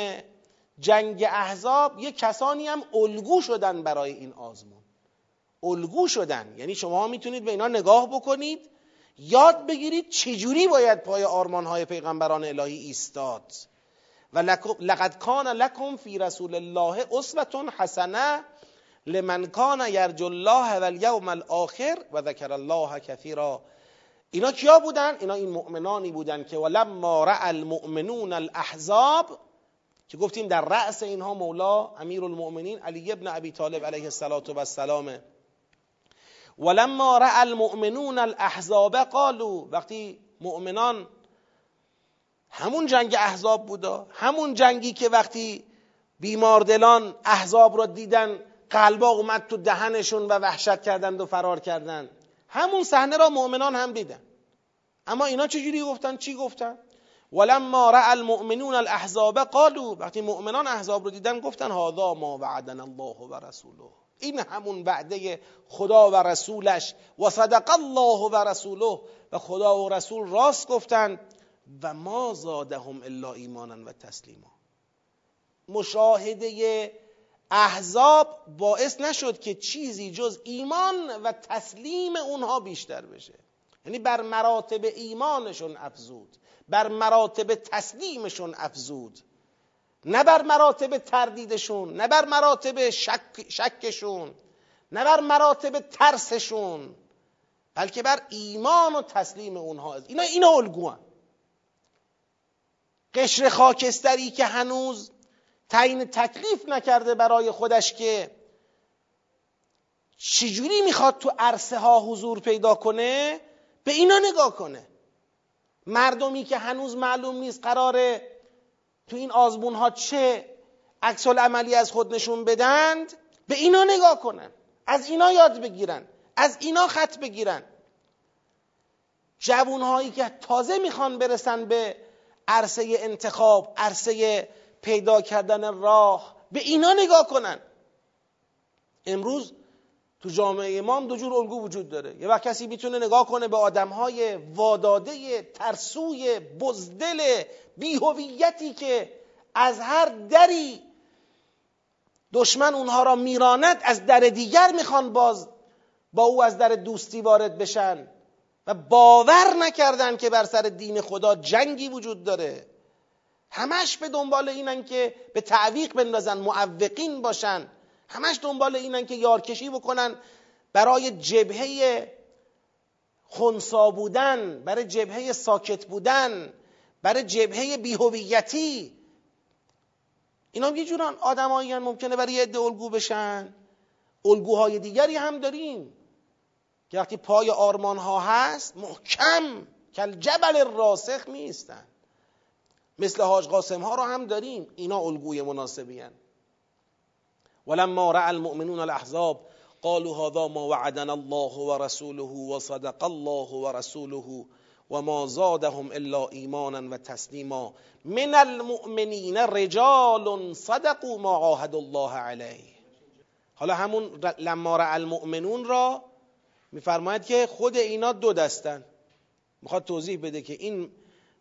جنگ احزاب یه کسانی هم الگو شدن برای این آزمون. الگو شدن. یعنی شما می‌تونید به اینا نگاه بکنید. یاد بگیرید چجوری باید پای آرمانهای پیغمبران الهی ایستاد. و لقد کان لکم فی رسول الله اسوه حسنه لمن کان یرجو الله و الاخر و ذکر الله کثیرا. اینا کیا بودن؟ اینا این مؤمنانی بودن که ولما رأى المؤمنون الاحزاب که گفتیم در رأس اینها مولا امیر المؤمنین علی ابن ابی طالب علیه السلام ولما رأى المؤمنون الاحزاب قالوا وقتی مؤمنان همون جنگ احزاب بودا همون جنگی که وقتی بیماردلان احزاب را دیدن قلبا اومد تو دهنشون و وحشت کردند و فرار کردند. همون صحنه را مؤمنان هم دیدن. اما اینا چجوری گفتن؟ چی گفتن؟ ولما رأى المؤمنون الاحزاب قالوا وقتی مؤمنان احزاب رو دیدن گفتن هذا ما وعدنا الله و رسوله. این همون وعده خدا و رسولش و صدق الله و رسوله. و خدا و رسول راست گفتند و ما زادهم الا ایمانا و تسلیما. مشاهده احزاب باعث نشد که چیزی جز ایمان و تسلیم اونها بیشتر بشه. یعنی بر مراتب ایمانشون افزود بر مراتب تسلیمشون افزود. نه بر مراتب تردیدشون نه بر مراتب شک، شکشون نه بر مراتب ترسشون بلکه بر ایمان و تسلیم اونها اینا. اینا الگوان. قشر خاکستری که هنوز تعیین تکلیف نکرده برای خودش که چجوری می‌خواد تو عرصه ها حضور پیدا کنه؟ به اینا نگاه کنه. مردمی که هنوز معلوم نیست قراره تو این آزمون ها چه عکس عملی از خود نشون بدند به اینا نگاه کنن. از اینا یاد بگیرن. از اینا خط بگیرن. جوون هایی که تازه می‌خوان برسن به عرصه انتخاب عرصه پیدا کردن راه به اینا نگاه کنن. امروز تو جامعه امام دو جور الگو وجود داره. یه وقت کسی می‌تونه نگاه کنه به آدمهای واداده ترسوی بزدل بیهویتی که از هر دری دشمن اونها را میراند از در دیگر می‌خوان باز با او از در دوستی وارد بشن و باور نکردن که بر سر دین خدا جنگی وجود داره. همش به دنبال اینن که به تعویق بندازن معوقین باشن. همش دنبال اینن که یارکشی بکنن. برای جبهه خونسا بودن برای جبهه ساکت بودن برای جبهه بیهویتی. اینا یه جوران آدمایی ممکنه برای یه الگو بشن. الگوهای دیگری هم داریم. که وقتی پای آرمان ها هست محکم کل جبل راسخ میستن مثل حاج قاسم ها رو هم داریم. اینا الگوی مناسبی هن. ولما رأى المؤمنون الاحزاب قالوا هذا ما وعدنا الله ورسوله وصدق الله ورسوله وما زادهم الا ایمانا و تسلیما من المؤمنین رجال صدقوا ما عاهد الله علیه حالا همون لما رأى المؤمنون را میفرماید که خود اینا دو دستن. می‌خواد توضیح بده که این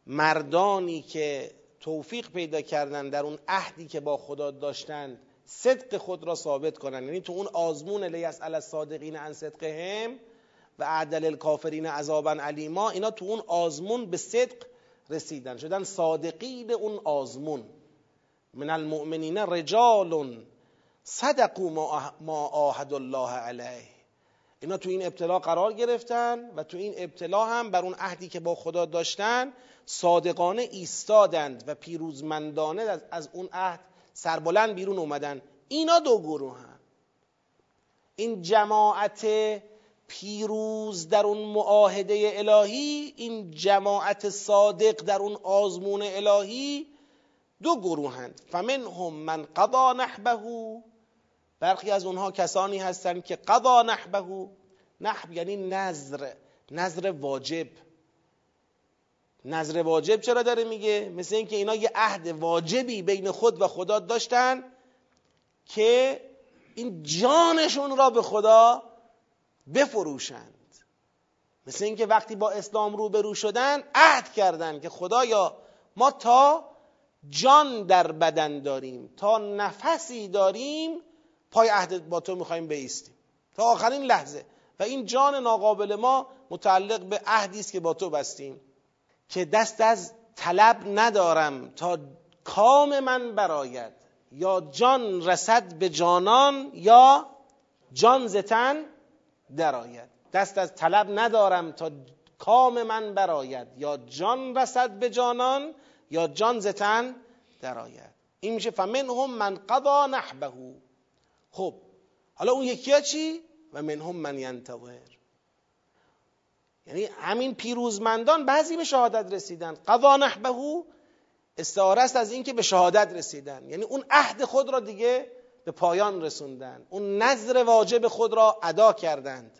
مردانی که توفیق پیدا کردن در اون عهدی که با خدا داشتند صدق خود را ثابت کنن. یعنی تو اون آزمون لیسأل الصادقین عن صدقهم و عدل الکافرین عذابا علیما اینا تو اون آزمون به صدق رسیدن. شدن صادقین اون آزمون. من المؤمنین رجال صدقوا ما آهد الله علیه. اینا تو این ابتلا قرار گرفتن و تو این ابتلا هم بر اون عهدی که با خدا داشتن صادقانه ایستادند و پیروزمندانه از اون عهد سربلند بیرون اومدن اینا دو گروه هم. این جماعت پیروز در اون معاهده الهی این جماعت صادق در اون آزمون الهی دو گروهند فمنهم من قضا نحبه برخی از اونها کسانی هستند که قضا نحبه نحب یعنی نظر نظر واجب. نظر واجب چرا داره میگه؟ مثل اینکه اینا یه عهد واجبی بین خود و خدا داشتن که این جانشون را به خدا بفروشند. مثل اینکه وقتی با اسلام روبرو شدن عهد کردن که خدایا ما تا جان در بدن داریم تا نفسی داریم پای عهد با تو می‌خوایم بیستیم. تا آخرین لحظه. و این جان ناقابل ما متعلق به عهدی است که با تو بستیم. که دست از طلب ندارم تا کام من براید یا جان رسد به جانان یا جان زتن درآید. دست از طلب ندارم تا کام من براید یا جان رسد به جانان یا جان زتن درآید. این میشه فمنهم من قضا نحبه. خب حالا اون یکی چی؟ و منهم من ینتظر. یعنی همین پیروزمندان بعضی به شهادت رسیدن. قضا نحبه استعاره است از اینکه به شهادت رسیدن. یعنی اون عهد خود را دیگه به پایان رسوندن. اون نظر واجب خود را ادا کردند.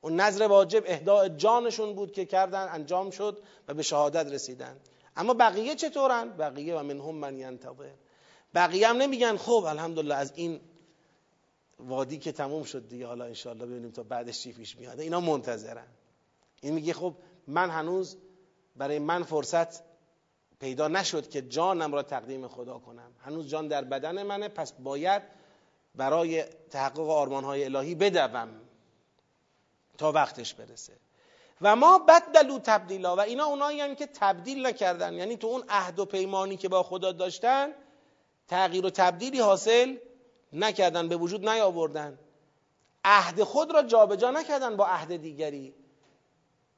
اون نظر واجب اهداء جانشون بود که کردن انجام شد و به شهادت رسیدن. اما بقیه چطورن؟ بقیه و منهم من ینتظر. بقیه هم نمیگن خب الحمدلله از این وادی که تموم شد دیگه حالا انشاءالله ببینیم تا بعدش چی پیش میاد. اینا منتظرن. این میگه خب من هنوز برای من فرصت پیدا نشد که جانم را تقدیم خدا کنم. هنوز جان در بدن منه پس باید برای تحقق آرمانهای الهی بدوم تا وقتش برسه. و ما بدلو تبدیلا و اینا اونایی که تبدیل نکردن یعنی تو اون عهد و پیمانی که با خدا داشتن تغییر و تبدیلی حاصل نکردن به وجود نیاوردن. عهد خود را جابجا نکردن با عهد دیگری.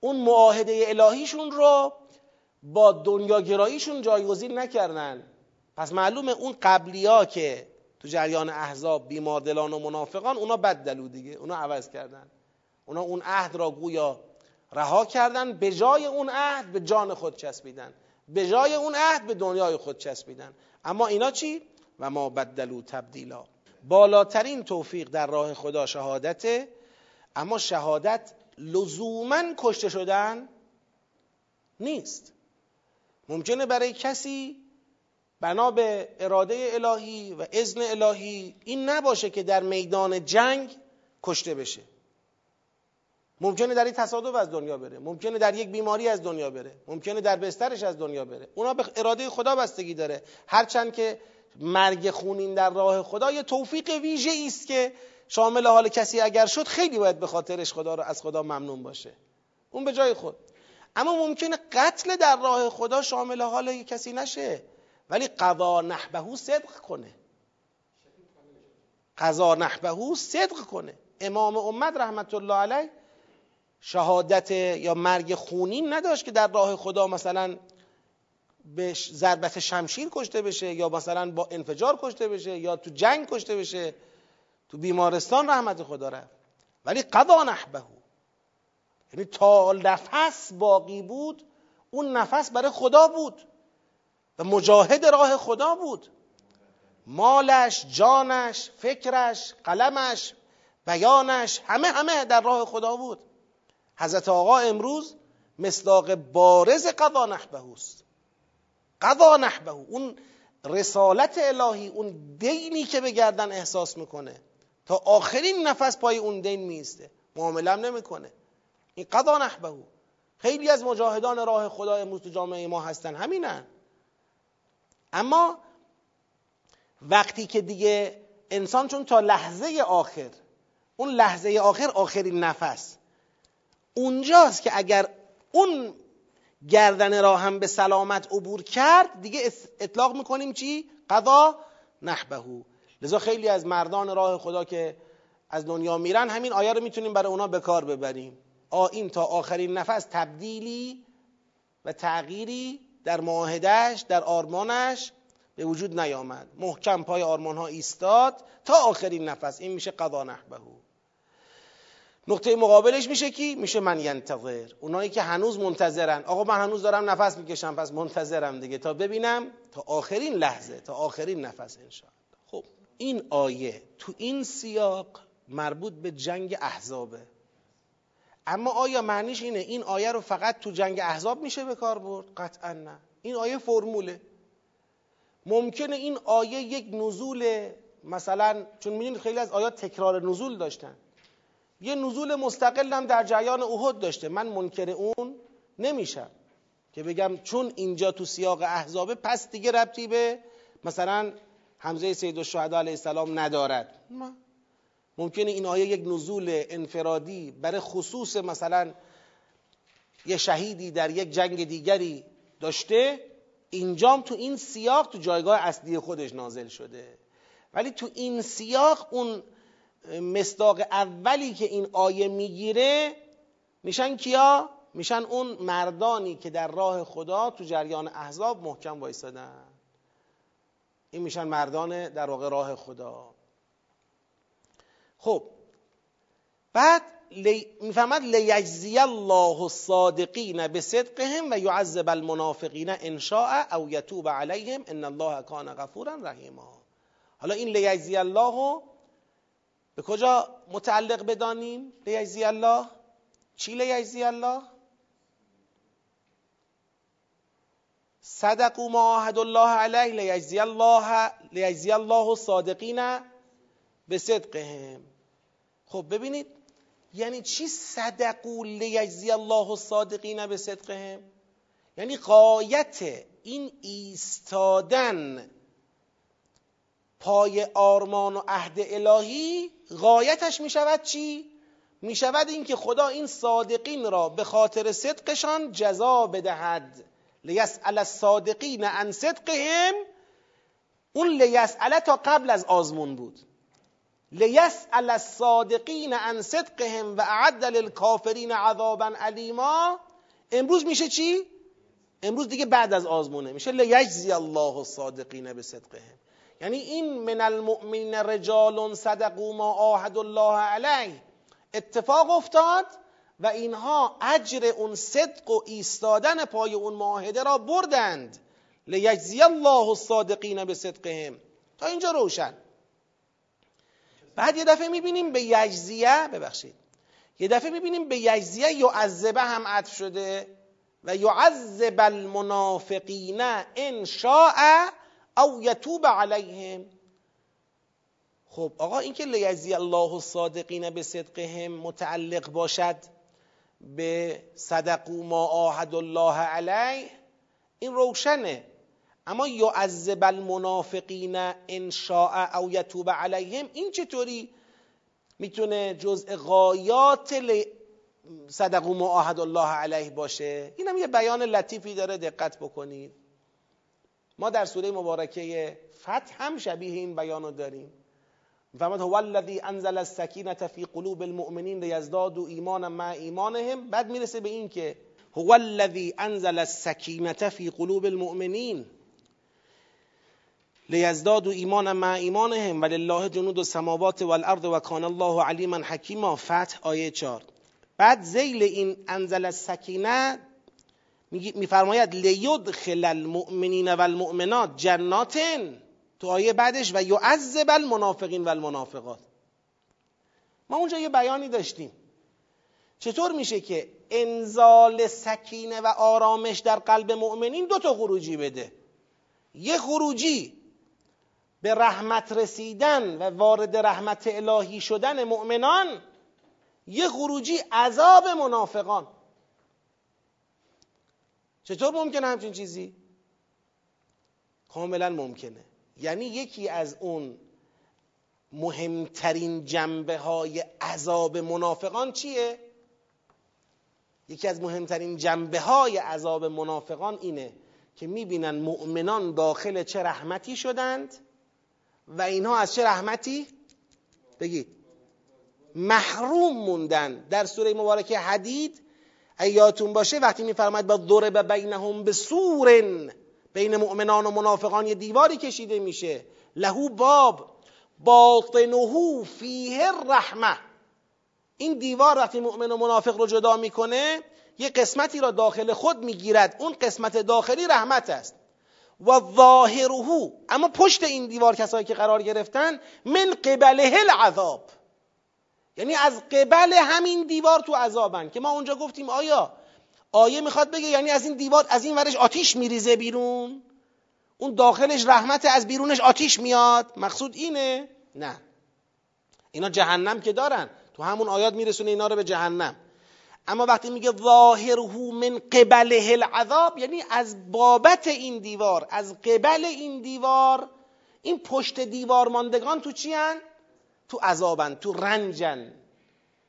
اون معاهده الهیشون رو با دنیاگراییشون جایگزین نکردن. پس معلومه اون قبلی ها که تو جریان احزاب بیماردلان و منافقان اونا بدلو دیگه. اونا عوض کردن. اونا اون عهد را گویا رها کردن به جای اون عهد به جان خود چسبیدن. به جای اون عهد به دنیای خود چسبیدن. اما اینا چی؟ و ما بدلو تبدیلا. بالاترین توفیق در راه خدا شهادته اما شهادت لزوما کشته شدن نیست. ممکنه برای کسی بنا به اراده الهی و اذن الهی این نباشه که در میدان جنگ کشته بشه. ممکنه در این تصادف از دنیا بره ممکنه در یک بیماری از دنیا بره ممکنه در بسترش از دنیا بره. اونا به اراده خدا بستگی داره. هرچند که مرگ خونین در راه خدا یه توفیق ویژه است که شامل حال کسی اگر شد خیلی باید به خاطرش خدا رو از خدا ممنون باشه. اون به جای خود. اما ممکنه قتل در راه خدا شامل حال کسی نشه ولی قضا نحبهو صدق کنه. قضا نحبهو صدق کنه. امام امت رحمت الله علیه شهادت یا مرگ خونین نداشت که در راه خدا مثلا به ضربت شمشیر کشته بشه یا مثلا با انفجار کشته بشه یا تو جنگ کشته بشه تو بیمارستان رحمت خدا رفت. ولی قضا نحبه. یعنی تا نفس باقی بود اون نفس برای خدا بود و مجاهد راه خدا بود. مالش جانش فکرش قلمش بیانش همه همه در راه خدا بود. حضرت آقا امروز مصداق بارز قضا نحبه است. قضا نحبه اون رسالت الهی اون دینی که به گردن احساس می‌کنه. تا آخرین نفس پای اون دین میسته معامله نمی‌کنه. این قضا نحبه خیلی از مجاهدان راه خدا امروز تو جامعه ما هستن. همینن. اما وقتی که دیگه انسان چون تا لحظه آخر اون لحظه آخر آخرین نفس. اونجاست که اگر اون گردن را هم به سلامت عبور کرد دیگه اطلاق می‌کنیم چی؟ قضا نحبهو لذا خیلی از مردان راه خدا که از دنیا میرن همین آیه رو می‌تونیم برای اونا به کار ببریم. آ این تا آخرین نفس تبدیلی و تغییری در معاهدش در آرمانش به وجود نیامد. محکم پای آرمان ها ایستاد تا آخرین نفس. این میشه قضا نحبهو نقطه مقابلش میشه کی؟ میشه من ینتظر. اونایی که هنوز منتظرن. آقا من هنوز دارم نفس می‌کشم پس منتظرم دیگه. تا ببینم تا آخرین لحظه تا آخرین نفس انشاءالله. خب این آیه تو این سیاق مربوط به جنگ احزابه. اما آیا معنیش اینه این آیه رو فقط تو جنگ احزاب میشه به کار برد؟ قطعا نه. این آیه فرموله. ممکنه این آیه یک نزول مثلا چون می‌دونید خیلی از آیات تکرار نزول داشتن. یه نزول مستقل هم در جریان احد داشته. من منکر اون نمیشم که بگم چون اینجا تو سیاق احزابه پس دیگه ربطی به مثلا حمزه سید الشهدا علیه السلام ندارد. ممکنه این آیه یک نزول انفرادی برای خصوص مثلا یه شهیدی در یک جنگ دیگری داشته اینجام تو این سیاق تو جایگاه اصلی خودش نازل شده. ولی تو این سیاق اون مصداق اولی که این آیه می‌گیره میشن کیا؟ میشن اون مردانی که در راه خدا تو جریان احزاب محکم وایستادن این میشن مردان در واقع راه خدا. خب بعد می‌فهمد لیجزی الله الصادقین بصدقهم و یعذب المنافقین ان شاء او یتوب علیهم ان الله کان غفورا رحیما. حالا این لیجزی الله به کجا متعلق بدانیم؟ لیجزی الله. چی لیجزی الله؟ صدقوا ما عهد الله علیه. لیجزی الله لیجزی الله الصادقین به صدقهم. خب ببینید یعنی چی صدقو لیجزی الله الصادقین به صدقهم؟ یعنی قایت این ایستادن پای آرمان و عهد الهی غایتش می شود چی؟ می شود اینکه خدا این صادقین را به خاطر صدقشان جزا بدهد. لیسأل الصادقین عن صدقهم. اون لیسأل تا قبل از آزمون بود. لیسأل الصادقین عن صدقهم و اعد للکافرین عذابا علیما امروز میشه چی؟ امروز دیگه بعد از آزمونه. میشه لیجزی الله الصادقین به صدقهم یعنی این من المؤمنین رجال صدقوا ما آهد الله علیه. اتفاق افتاد و اینها اجر اون صدق و ایستادن پای اون معاهده را بردند. لیجزی الله الصادقین به صدقهم تا اینجا روشن. بعد یه دفعه می‌بینیم به یجزیه ببخشید. یه دفعه می‌بینیم به یجزیه یعذبه هم عطف شده و یعذب المنافقین ان شاء او یتوب علیهم. خب آقا اینکه لیجزی الله الصادقین به صدقهم متعلق باشد به صدقو ما آهد الله علیه این روشنه. اما یعذب المنافقین ان شاء او یتوب علیهم این چطوری می‌تونه جزء غایات ل... صدقو معاهد الله علیه باشه؟ این هم یه بیان لطیفی داره دقت بکنید. ما در سوره مبارکه فتح هم شبیه این بیانو داریم. فهمد هو الذی انزل السکینه فی قلوب المؤمنین لیزدادوا ایمانا مع ایمانهم. بعد می‌رسه به این که هو الذی انزل السکینه فی قلوب المؤمنین لیزدادوا ایمانا مع ایمانهم. ولله جنود السماوات والارض و کان الله علیما حکیما. فتح آیه 4 بعد زیل این انزل السکینه میفرماید لیدخل المؤمنین و المؤمنات جناتن. تو آیه بعدش و یعذب المنافقین و المنافقات ما اونجا یه بیانی داشتیم. چطور میشه که انزال سکینه و آرامش در قلب مؤمنین دو تا خروجی بده؟ یه خروجی به رحمت رسیدن و وارد رحمت الهی شدن مؤمنان یه خروجی عذاب منافقان. چطور ممکنه همچین چیزی؟ کاملا ممکنه یعنی یکی از اون مهمترین جنبه های عذاب منافقان چیه؟ یکی از مهمترین جنبه های عذاب منافقان اینه که می‌بینن مؤمنان داخل چه رحمتی شدند و اینها از چه رحمتی؟ بگید محروم موندن در سوره مبارکه حدید ایاتون باشه وقتی میفرماید با ضرب بینهم به سورن بین مؤمنان و منافقان یه دیواری کشیده میشه. لهو باب باطنه فیه رحمه این دیوار وقتی مؤمن و منافق رو جدا می‌کنه یه قسمتی را داخل خود می‌گیرد. اون قسمت داخلی رحمت است. و ظاهره. اما پشت این دیوار کسایی که قرار گرفتن من قبله العذاب. یعنی از قبل همین دیوار تو عذابن که ما اونجا گفتیم آیا آیه می‌خواد بگه یعنی از این دیوار از این ورش آتیش میریزه بیرون؟ اون داخلش رحمت از بیرونش آتیش میاد؟ مقصود اینه؟ نه. اینا جهنم که دارن. تو همون آیات میرسونه اینا رو به جهنم. اما وقتی میگه ظاهره من قبله العذاب یعنی از بابت این دیوار از قبل این دیوار این پشت دیوار ماندگان تو چی هن؟ تو عذابن تو رنجن.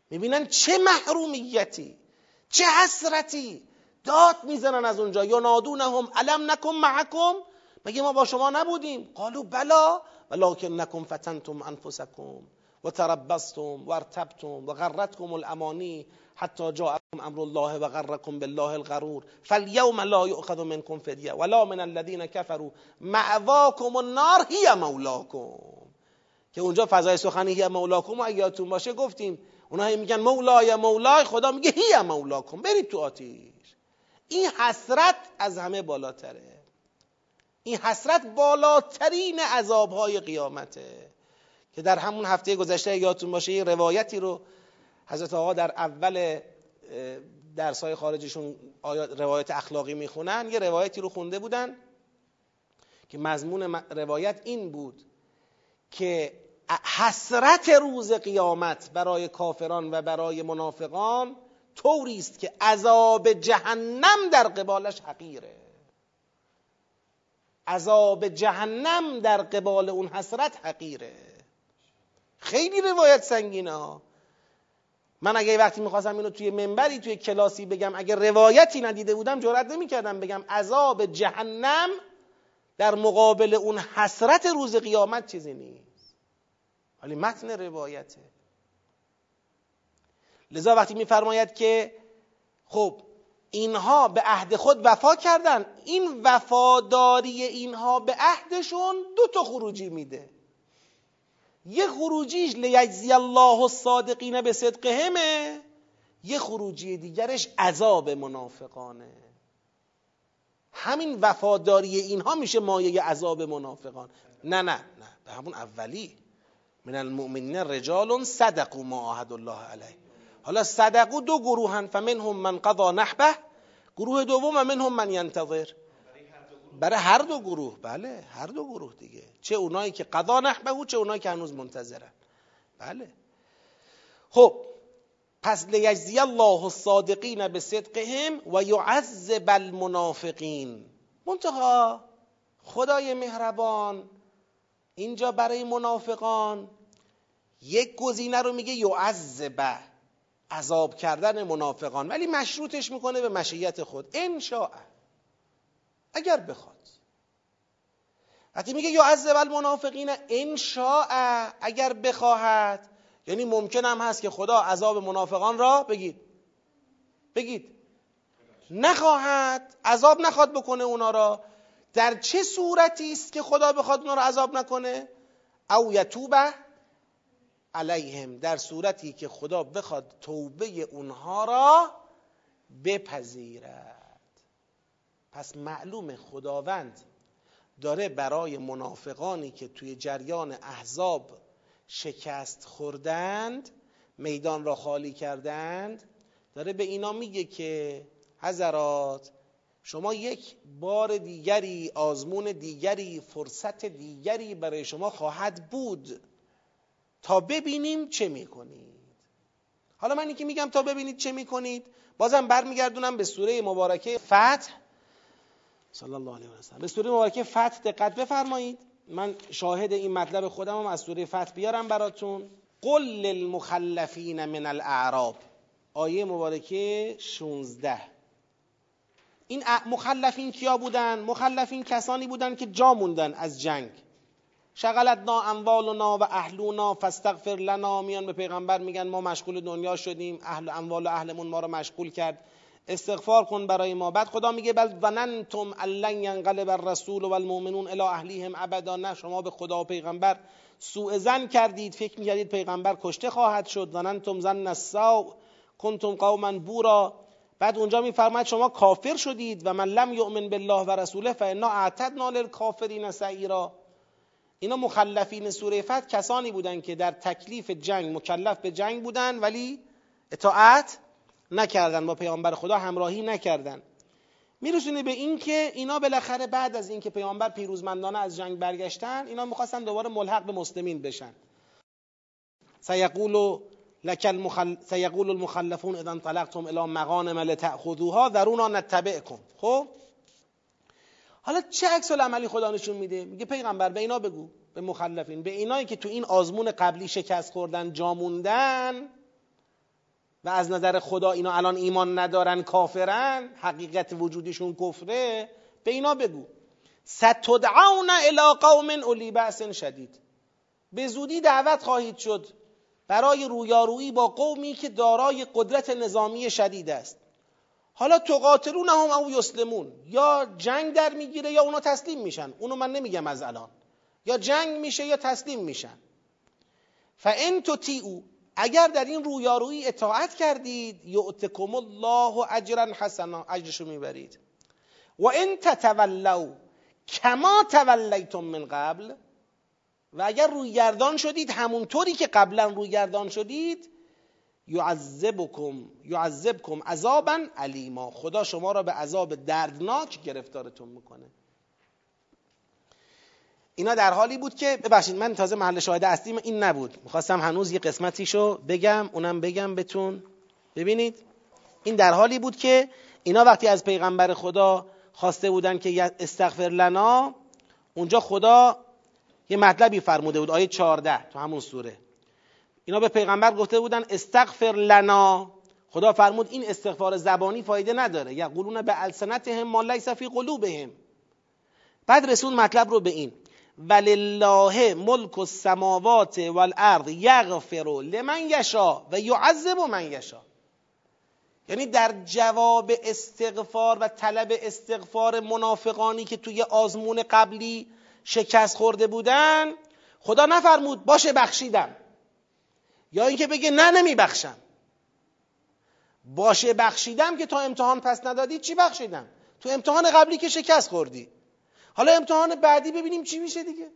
می‌بینن چه محرومیتی چه حسرتی داد می‌زنن از اونجا. یا نادونهم علم نکن معکم؟ مگه ما با شما نبودیم؟ قالو بلا ولکن نکن فتنتم انفسکم و تربستم و ارتبتم و غرتكم الامانی حتی جاءكم امر الله و غركم بالله الغرور. فاليوم لا يؤخذ منكم فدیه ولا من الذين كفروا معواكم النار هي مولاكم که اونجا فضای سخنی هی مولاکم و اگه یادتون باشه گفتیم. اونها میگن مولای مولای خدا میگه هی مولاکم. برید تو آتیش. این حسرت از همه بالاتره. این حسرت بالاترین عذابهای قیامته. که در همون هفته گذشته یادتون باشه یه روایتی رو حضرت آقا در اول درسای خارجشون روایت اخلاقی می‌خونن. یه روایتی رو خونده بودن که مضمون روایت این بود که حسرت روز قیامت برای کافران و برای منافقان طوری است که عذاب جهنم در قبالش حقیره. عذاب جهنم در قبال اون حسرت حقیره. خیلی روایت سنگینه من اگه وقتی می‌خواستم اینو توی منبری توی کلاسی بگم اگه روایتی ندیده بودم جرأت نمی‌کردم بگم عذاب جهنم در مقابل اون حسرت روز قیامت چیزی نیست. ولی متن روایته. لذا وقتی میفرماید که خب اینها به عهد خود وفا کردن این وفاداری اینها به عهدشون دو تا خروجی میده. یه خروجیش لیجزی الله الصادقین به صدقهمه یه خروجی دیگرش عذاب منافقانه. همین وفاداری اینها میشه مایه عذاب منافقان. نه نه نه به همون اولی. من المؤمنین رجال صدقوا ما عهد الله علیه. حالا صدقو دو گروهن فمنهم من قضا نحبه. گروه دوم منهم من ینتظر. برای هر دو گروه بله هر دو گروه دیگه. چه اونایی که قضا نحبه چه اونایی که هنوز منتظرن. بله. خب پس لیجزی الله الصادقین به صدقهم و یعذب المنافقین. منتها خدای مهربان اینجا برای منافقان یک گزینه رو میگه یعذب عذاب کردن منافقان. ولی مشروطش می‌کنه به مشیت خود. ان اگر بخواد. وقتی میگه یا عذب المنافقین ان اگر بخواهد یعنی ممکن هم هست که خدا عذاب منافقان را بگید بگید نخواهد عذاب نخواد بکنه اونا را. در چه صورتی است که خدا بخواد اونا را عذاب نکنه؟ او یتوبه علیهم. در صورتی که خدا بخواد توبه اونها را بپذیرد. پس معلوم خداوند داره برای منافقانی که توی جریان احزاب شکست خوردند میدان را خالی کردند. داره به اینا میگه که حضرات شما یک بار دیگری آزمون دیگری فرصت دیگری برای شما خواهد بود. تا ببینیم چه می‌کنید. حالا من که میگم تا ببینید چه می‌کنید بازم برمیگردونم به سوره مبارکه فتح. صلی الله علیه و به سوره مبارکه فتح دقت بفرمایید. من شاهد این مطلب خودم هم از سوره فتح بیارم براتون. قل للمخلفین من الاعراب. آیه مبارکه 16 این مخلفین کیا بودن؟ مخلفین کسانی بودن که جا موندن از جنگ. شغلتنا اموالنا و اهلونا فاستغفر لنا. میان به پیغمبر میگن ما مشغول دنیا شدیم. اهل اموال و اهلمون ما رو مشغول کرد. استغفار کن برای ما. بعد خدا میگه بل ظننتم ان ینقلب الرسول و المؤمنون الی اهلیهم ابدا. نه شما به خدا و پیغمبر سوء زن کردید فکر می‌کردید پیغمبر کشته خواهد شد. ظننتم ظن السوء کنتم قوما بورا. بعد اونجا میفرماید شما کافر شدید و من لم یؤمن بالله و رسوله فانا اعتدنا للکافرین سعیرا. اینا مخلفین سوره فتح کسانی بودند که در تکلیف جنگ مکلف به جنگ بودند ولی اطاعت نکردن با پیامبر خدا همراهی نکردن. میرسونه به این که اینا بالاخره بعد از اینکه پیامبر پیروزمندانه از جنگ برگشتن اینا می‌خواستن دوباره ملحق به مسلمین بشن. سیقول لك المخل... سيقول المخلفون اذا انطلقتم الى مغانم لتاخذوها ذرونا نتبعكم خب؟ حالا چه عکس عملی خدا نشون میده؟ میگه پیغمبر به اینا بگو به مخلفین. به اینایی که تو این آزمون قبلی شکست خوردن جاموندن و از نظر خدا اینا الان ایمان ندارن کافرن حقیقت وجودشون کفره به اینا بگو. ستدعون الى قوم اولی بأس شدید. به زودی دعوت خواهید شد برای رویارویی با قومی که دارای قدرت نظامی شدید است. حالا تقاتلون هم او یسلمون. یا جنگ در می‌گیره یا اونا تسلیم میشن. اونو من نمیگم از الان. یا جنگ میشه یا تسلیم میشن. فان تطیعوا اگر در این رویارویی اطاعت کردید یؤتکم الله اجرا حسنا اجرشو می‌برید. و ان تتولوا کما تولیتم من قبل و اگر روی گردان شدید همونطوری که قبلا روی گردان شدید یعذبکم یعذبکم عذابا علیما خدا شما را به عذاب دردناک گرفتارتون می‌کنه. اینا در حالی بود که ببخشید من تازه محل شاهد اصلیم این نبود. می‌خواستم هنوز یه قسمتیشو بگم اونم بگم بتون ببینید این در حالی بود که اینا وقتی از پیغمبر خدا خواسته بودن که استغفر لنا اونجا خدا یه مطلبی فرموده بود آیه 14 تو همون سوره. اینا به پیغمبر گفته بودن استغفر لنا. خدا فرمود این استغفار زبانی فایده نداره. یقولون به السنتهم ما لیس فی قلوبهم. بعد رسول مطلب رو به این. ولله ملک السماوات والارض یغفر لمن یشا و یعذب من یشا یعنی در جواب استغفار و طلب استغفار منافقانی که توی آزمون قبلی شکست خورده بودن خدا نفرمود باشه بخشیدم. یا اینکه بگه نه نمیبخشم. باشه بخشیدم که تا امتحان پس ندادی چی بخشیدم؟ تو امتحان قبلی که شکست خوردی. حالا امتحان بعدی ببینیم چی میشه دیگه.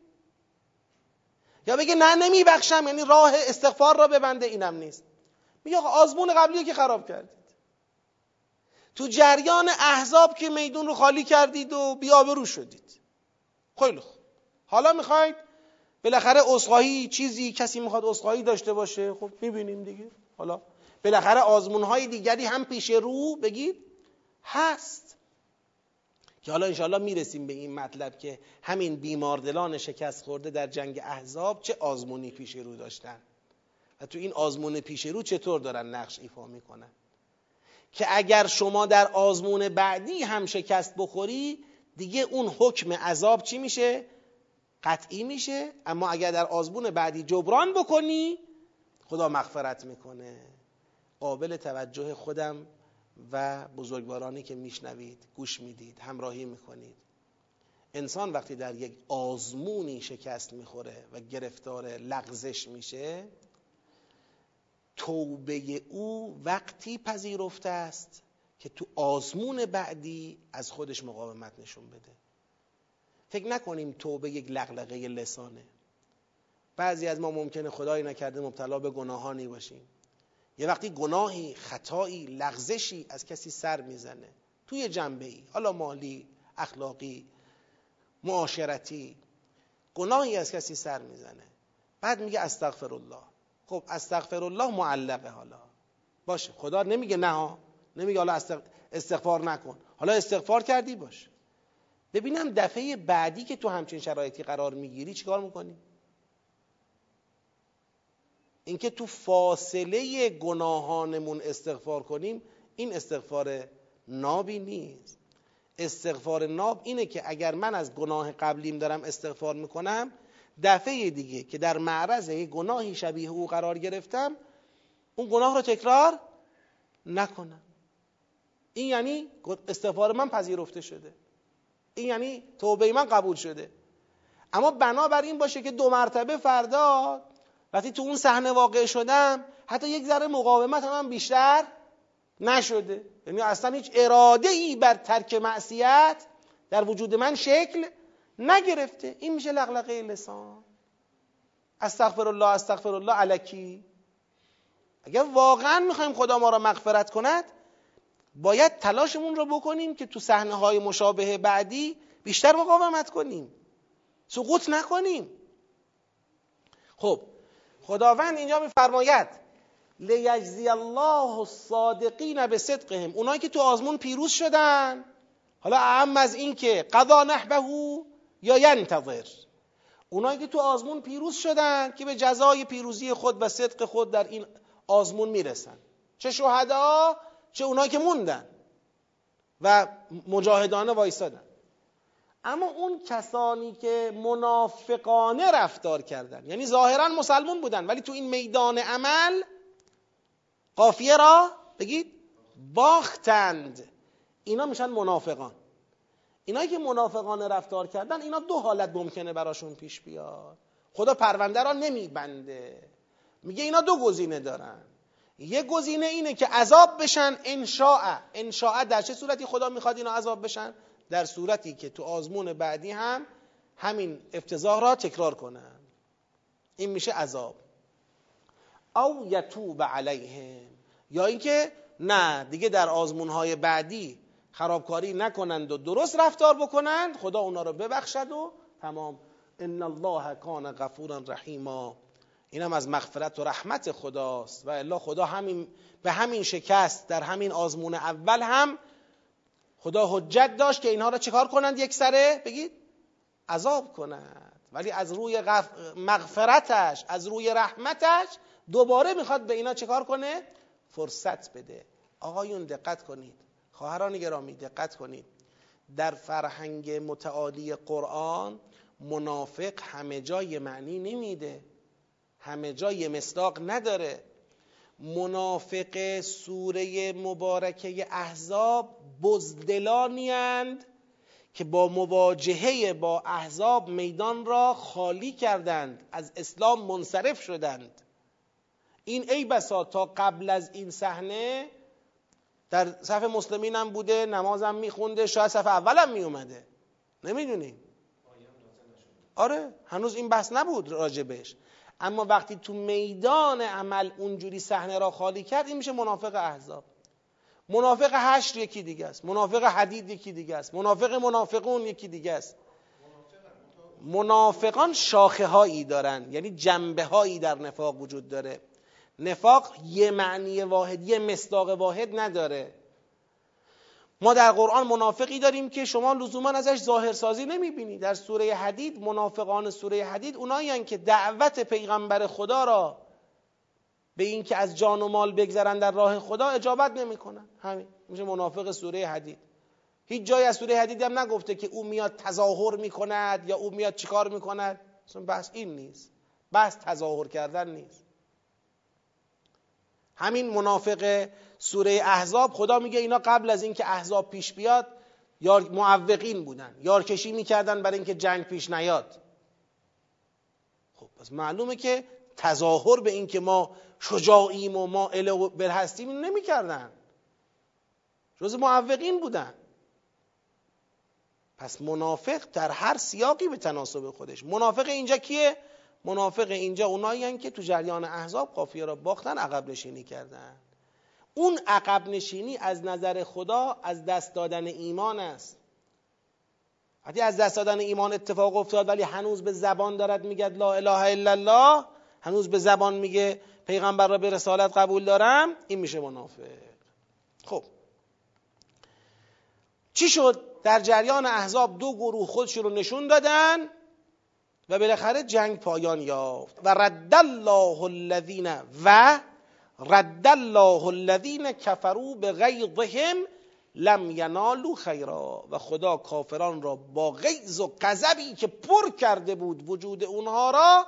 یا بگه نه نمیبخشم یعنی راه استغفار را ببنده اینم نیست. میگه آقا آزمون قبلی که خراب کردید. تو جریان احزاب که میدون رو خالی کردید و بیابرو شدید. خیلی خوب. حالا می‌خواید بالاخره اسخایی چیزی کسی می‌خواد اسخایی داشته باشه خب می‌بینیم دیگه. حالا بالاخره آزمون های دیگری هم پیش رو بگید هست. که حالا انشاءالله می‌رسیم به این مطلب که همین بیماردلان شکست خورده در جنگ احزاب چه آزمونی پیش رو داشتن. و تو این آزمون پیش رو چطور دارن نقش ایفا می‌کنن؟ که اگر شما در آزمون بعدی هم شکست بخوری دیگه اون حکم عذاب چی میشه؟ قطعی میشه. اما اگر در آزمون بعدی جبران بکنی خدا مغفرت می‌کنه. قابل توجه خودم و بزرگوارانی که میشنوید گوش می‌دید همراهی می‌کنید. انسان وقتی در یک آزمونی شکست می‌خوره و گرفتار لغزش میشه توبه او وقتی پذیرفته است که تو آزمون بعدی از خودش مقاومت نشون بده. فکر نکنیم توبه یک لغلقه لسانه. بعضی از ما ممکنه خدایی نکرده مبتلا به گناهانی باشیم. یه وقتی گناهی خطایی لغزشی از کسی سر می‌زنه. توی جنبه ای حالا مالی اخلاقی معاشرتی. گناهی از کسی سر می‌زنه. بعد میگه استغفر الله خب استغفر الله معلقه حالا. باشه. خدا نمیگه نه نمیگه حالا استغفار نکن. حالا استغفار کردی باشه. ببینم دفعه بعدی که تو همچین شرایطی قرار می‌گیری چیکار می‌کنی؟ اینکه تو فاصله گناهانمون استغفار کنیم این استغفار نابی نیست. استغفار ناب اینه که اگر من از گناه قبلیم دارم استغفار می‌کنم دفعه دیگه که در معرض یک گناهی شبیه او قرار گرفتم اون گناه رو تکرار نکنم. این یعنی استغفار من پذیرفته شده. این یعنی توبه من قبول شده. اما بنابر این باشه که دو مرتبه فردا وقتی تو اون صحنه واقع شدم حتی یک ذره مقاومت هم بیشتر نشده. یعنی اصلا هیچ اراده ای بر ترک معصیت در وجود من شکل نگرفته. این میشه لغلقه لسان. استغفر الله استغفر الله علکی. اگر واقعا می‌خوایم خدا ما را مغفرت کند باید تلاشمون رو بکنیم که تو صحنه های مشابه بعدی بیشتر مقاومت کنیم. سقوط نکنیم. خب خداوند اینجا میفرماید لیجزی الله الصادقین به صدقهم اونایی که تو آزمون پیروز شدن. حالا اهم از این که قضا نحبه یا ینتظر. اونایی که تو آزمون پیروز شدن که به جزای پیروزی خود و صدق خود در این آزمون می‌رسن. چه شهدا چه اونایی که موندن و مجاهدانه وایستادن اما اون کسانی که منافقانه رفتار کردن یعنی ظاهرا مسلمون بودن ولی تو این میدان عمل قافیه را بگید باختند. اینا میشن منافقان. اینایی که منافقانه رفتار کردن اینا دو حالت ممکنه براشون پیش بیاد. خدا پرونده را نمیبنده. میگه اینا دو گزینه دارن. یه گزینه اینه که عذاب بشن انشاء. انشاء در چه صورتی خدا می‌خواد اینا عذاب بشن؟ در صورتی که تو آزمون بعدی هم همین افتضاح را تکرار کنن. این میشه عذاب. او یتوب علیهم. یا اینکه نه دیگه در آزمون های بعدی خرابکاری نکنند و درست رفتار بکنند خدا اونا رو ببخشد و تمام. ان الله کان غفورا رحیما. اینم از مغفرت و رحمت خداست. و الا خدا همین به همین شکست در همین آزمون اول هم خدا حجت داشت که اینها را چکار کنند یک سره؟ بگید. عذاب کنند ولی از روی مغفرتش از روی رحمتش دوباره می‌خواد به اینا چکار کنه؟ فرصت بده. آقایون دقت کنید. خواهران گرامی دقت کنید. در فرهنگ متعالی قرآن منافق همه جای معنی نمیده. همه جای مصداق نداره. منافق سوره مبارکه احزاب بزدلانی که با مواجهه با احزاب میدان را خالی کردند از اسلام منصرف شدند. این ای بسا تا قبل از این صحنه در صف مسلمین هم بوده نمازم میخونده شاید صف اولم میومده. نمی‌دونیم آره هنوز این بحث نبود راجبش اما وقتی تو میدان عمل اونجوری صحنه را خالی کرد این میشه منافق احزاب. منافق حشر یکی دیگه است. منافق حدید یکی دیگه است. منافق منافقون یکی دیگه است. منافقان شاخه هایی دارن. یعنی جنبه هایی در نفاق وجود داره. نفاق یه معنی واحد یه مصداق واحد نداره. ما در قرآن منافقی داریم که شما لزوما ازش ظاهرسازی نمی‌بینی. در سوره حدید منافقان سوره حدید اونایی که دعوت پیغمبر خدا را به این که از جان و مال بگذرن در راه خدا اجابت نمی‌کنن. همین. میشه منافق سوره حدید. هیچ جای از سوره حدید هم نگفته که او میاد تظاهر می‌کند یا او میاد چیکار می‌کند. بحث این نیست. بحث تظاهر کردن نیست. همین منافق سوره احزاب خدا میگه اینا قبل از اینکه احزاب پیش بیاد یار معوقین بودن. یارکشی می‌کردن برای اینکه جنگ پیش نیاد. خب پس معلومه که تظاهر به اینکه ما شجاعیم و ما بر هستیم نمی‌کردن. جز معوقین بودن. پس منافق در هر سیاقی به تناسب خودش. منافق اینجا کیه؟ منافق اینجا اونایی که تو جریان احزاب قافیه را باختن عقب نشینی کردن. اون عقب نشینی از نظر خدا از دست دادن ایمان است. وقتی از دست دادن ایمان اتفاق افتاد ولی هنوز به زبان دارد میگه لا اله الا الله هنوز به زبان میگه پیغمبر را به رسالت قبول دارم این میشه منافق. خب. چی شد؟ در جریان احزاب دو گروه خودش رو نشون دادن و بالاخره جنگ پایان یافت. و رد الله الذین و رد الله الذین کفروا به غیظهم لم ینالوا خیرا. و خدا کافران را با غیظ و غضبی که پر کرده بود وجود اونها را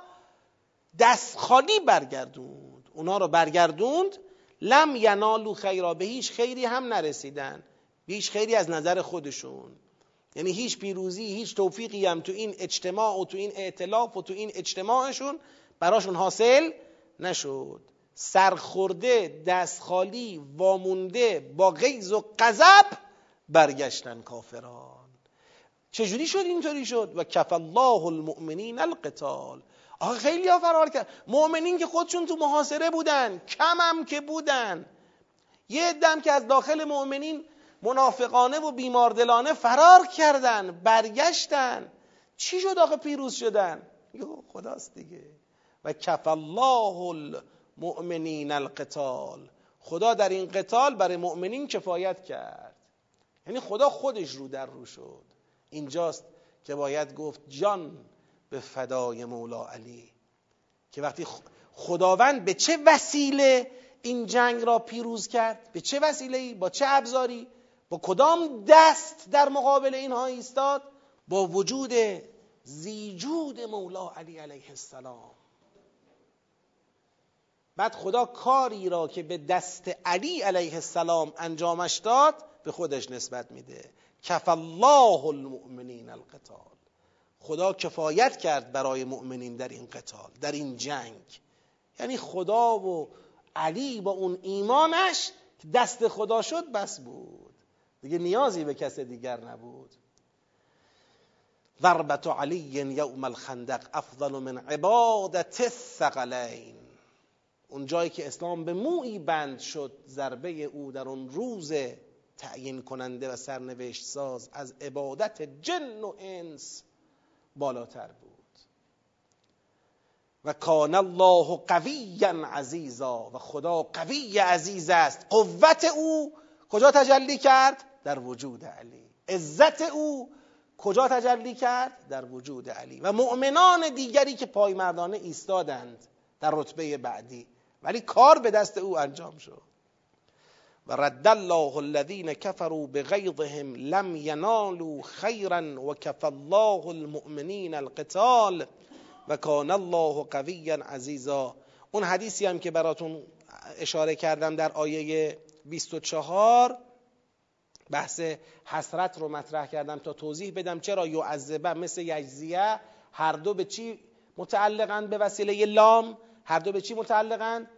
دست خالی برگردوند. اونها را برگردوند. لم ینالوا خیرا. به هیچ خیری هم نرسیدن. به هیچ خیری از نظر خودشون. یعنی هیچ پیروزی هیچ توفیقی هم تو این اجتماع و تو این ائتلاف و تو این اجتماعشون براشون حاصل نشد. سرخورده دستخالی وامونده با غیظ و غضب برگشتن کافران. چجوری شد اینطوری شد؟ و کف الله المؤمنین القتال. آخه خیلی ها فرار کرد. مؤمنین که خودشون تو محاصره بودن کمم که بودن. یه دم که از داخل مؤمنین منافقانه و بیماردلانه فرار کردن برگشتن. چی شد آخه پیروز شدن؟ یو خداست دیگه. و کف الله المؤمنین القتال. خدا در این قتال برای مؤمنین کفایت کرد. یعنی خدا خودش رو در رو شد. اینجاست که باید گفت جان به فدای مولا علی. که وقتی خداوند به چه وسیله این جنگ را پیروز کرد؟ به چه وسیله با چه ابزاری؟ با کدام دست در مقابل اینها ایستاد؟ با وجود زیجود مولا علی علیه السلام. بعد خدا کاری را که به دست علی علیه السلام انجامش داد به خودش نسبت میده. کف الله المؤمنین القتال. خدا کفایت کرد برای مؤمنین در این قتال در این جنگ. یعنی خدا و علی با اون ایمانش دست خدا شد بس بود. دیگه نیازی به کس دیگر نبود. ضربت علی یوم الخندق افضل من عبادت الثقلین. اون جایی که اسلام به موی بند شد ضربه او در اون روز تعیین کننده و سرنوشت ساز از عبادت جن و انس بالاتر بود. و کان الله قویا عزیزا و خدا قوی عزیز است. قوت او کجا تجلی کرد؟ در وجود علی. عزت او کجا تجلی کرد؟ در وجود علی. و مؤمنان دیگری که پایمردانه ایستادند در رتبه بعدی. ولی کار به دست او انجام شد. و رد الله الذين كفروا بغيظهم لم ينالوا خيرا وكف الله المؤمنين القتال و کان الله قویا عزیزا. اون حدیثی هم که براتون اشاره کردم در آیه 24 بحث حسرت رو مطرح کردم تا توضیح بدم چرا یعذبه مثل یجزیه هر دو به چی متعلقند به وسیله لام؟ هر دو به چی متعلقند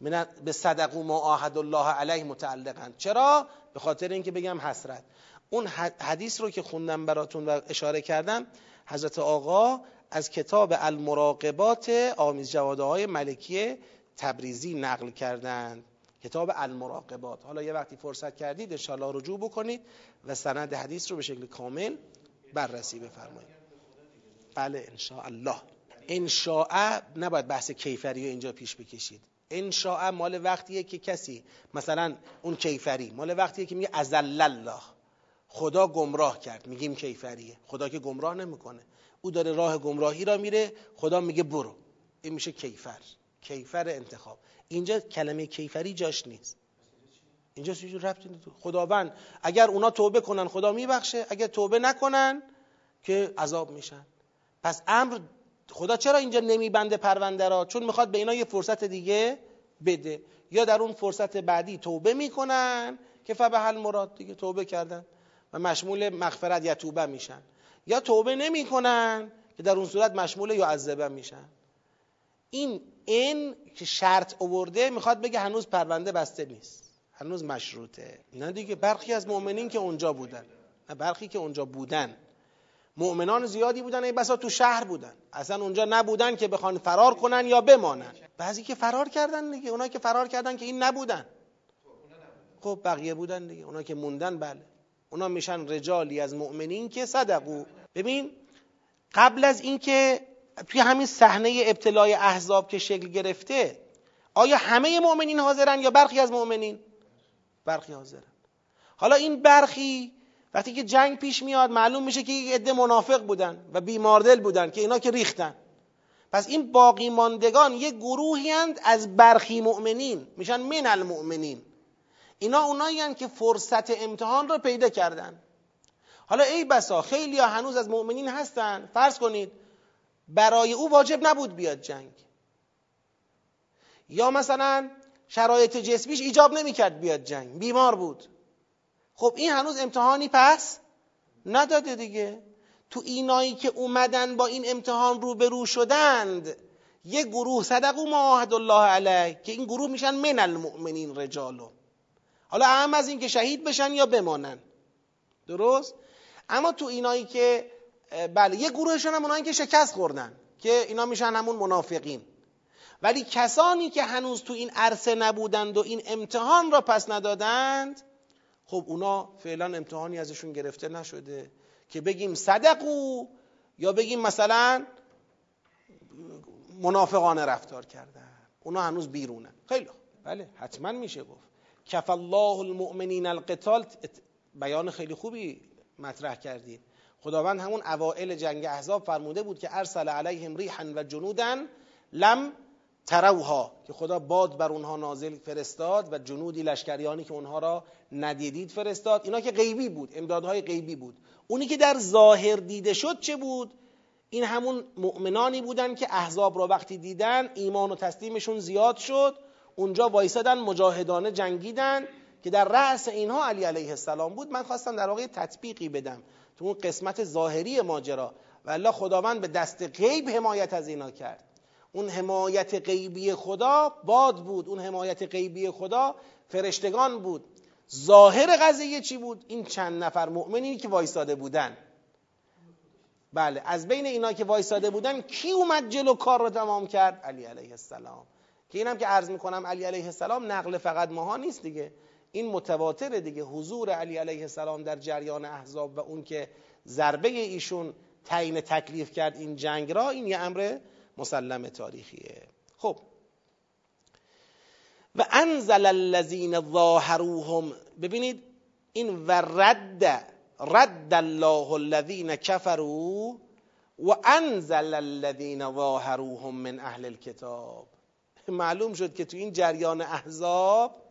من به صدق و ما الله علیه متعلقند چرا؟ به خاطر اینکه بگم حسرت. اون حدیث رو که خوندم براتون و اشاره کردم حضرت آقا از کتاب المراقبات آمیز جواده های ملکی تبریزی نقل کردند. کتاب المراقبات. حالا یه وقتی فرصت کردید انشاءالله رجوع بکنید و سند حدیث رو به شکل کامل بررسی بفرمایید. بله انشاءالله. انشاء نباید بحث کیفری رو اینجا پیش بکشید. انشاء مال وقتیه که کسی مثلا اون کیفری مال وقتیه که میگه ازل الله. خدا گمراه کرد میگیم کیفریه. خدا که گمراه نمی‌کنه. او داره راه گمراهی را میره خدا میگه برو. این میشه کیفر. کیفر انتخاب. اینجا کلمه کیفری جاش نیست. اینجا چیزی ربطی خداوند اگر اونا توبه کنن خدا میبخشه. اگر توبه نکنن که عذاب میشن. پس امر خدا چرا اینجا نمیبنده پرونده را؟ چون می‌خواد به اینا یه فرصت دیگه بده. یا در اون فرصت بعدی توبه می‌کنن که فبه مراد دیگه توبه کردن و مشمول مغفرت یا توبه میشن. یا توبه نمی‌کنن که در اون صورت مشمول یا عذبه میشن. این این که شرط اوورده می‌خواد بگه هنوز پرونده بسته نیست. هنوز مشروطه. نه دیگه برخی از مؤمنین که اونجا بودن. نه برخی که اونجا بودن. مؤمنان زیادی بودن ای بسا تو شهر بودن. اصلا اونجا نبودن که بخوان فرار کنن یا بمانن. بعضی که فرار کردن دیگه اونا که فرار کردن که این نبودن. خب بقیه بودن دیگه. اونا که موندن بله. اونا میشن رجالی از مؤمنین که صدقو. ببین قبل از اینکه توی همین صحنه ابتلای احزاب که شکل گرفته آیا همه مؤمنین حاضرن یا برخی از مؤمنین؟ برخی حاضرن. حالا این برخی وقتی که جنگ پیش میاد معلوم میشه که یک عده منافق بودن و بیماردل بودن که اینا که ریختن. پس این باقی ماندگان یک گروهی از برخی مؤمنین. میشن من المؤمنین. اینا اونایی که فرصت امتحان رو پیدا کردن. حالا ای بسا خیلی ها هنوز از مؤمنین هستن. فرض کنید برای او واجب نبود بیاد جنگ. یا مثلا شرایط جسمیش ایجاب نمی‌کرد بیاد جنگ. بیمار بود. خب این هنوز امتحانی پس نداده دیگه. تو اینایی که اومدن با این امتحان روبرو شدند یه گروه صدقو معاهد الله علیه که این گروه میشن من المؤمنین رجالو. حالا اهم از این که شهید بشن یا بمانن. درست؟ اما تو اینایی که بله یه گروهشون هم اونایی که شکست خوردن که اینا میشن همون منافقین. ولی کسانی که هنوز تو این عرصه نبودند و این امتحان را پس ندادند خب اونا فعلا امتحانی ازشون گرفته نشده که بگیم صدقو یا بگیم مثلا منافقانه رفتار کردن. اونا هنوز بیرونن خیلی بله حتما میشه گفت. کف الله المؤمنین القتال. بیان خیلی خوبی مطرح کردید خداوند همون اوائل جنگ احزاب فرموده بود که ارسل علیهم ریحا و جنودن لم تروها که خدا باد بر اونها نازل فرستاد و جنودی لشکریانی که اونها را ندیدید فرستاد. اینا که غیبی بود امدادهای غیبی بود. اونی که در ظاهر دیده شد چه بود؟ این همون مؤمنانی بودن که احزاب را وقتی دیدن ایمان و تسلیمشون زیاد شد. اونجا وایسادن مجاهدانه جنگیدن که در رأس اینها علی علیه السلام بود. من خواستم در واقع تطبیقی بدم تو اون قسمت ظاهری ماجرا. و الله خداوند به دست غیب حمایت از اینا کرد. اون حمایت غیبی خدا باد بود اون حمایت غیبی خدا فرشتگان بود. ظاهر قضیه چی بود؟ این چند نفر مؤمنی که وایساده بودن. بله از بین اینا که وایساده بودن کی اومد جلو کار رو تمام کرد؟ علی علیه السلام. که اینم که عرض می‌کنم علی علیه السلام نقل فقط ماها نیست دیگه. این متواتره دیگه. حضور علی علیه السلام در جریان احزاب و اون که ضربه ایشون تعیین تکلیف کرد این جنگ را این یه امر مسلم تاریخیه. خب. و انزل الذین ظاهروهم ببینید این و رد رد الله الذین کفروا و انزل الذین ظاهروهم من اهل الكتاب. معلوم شد که تو این جریان احزاب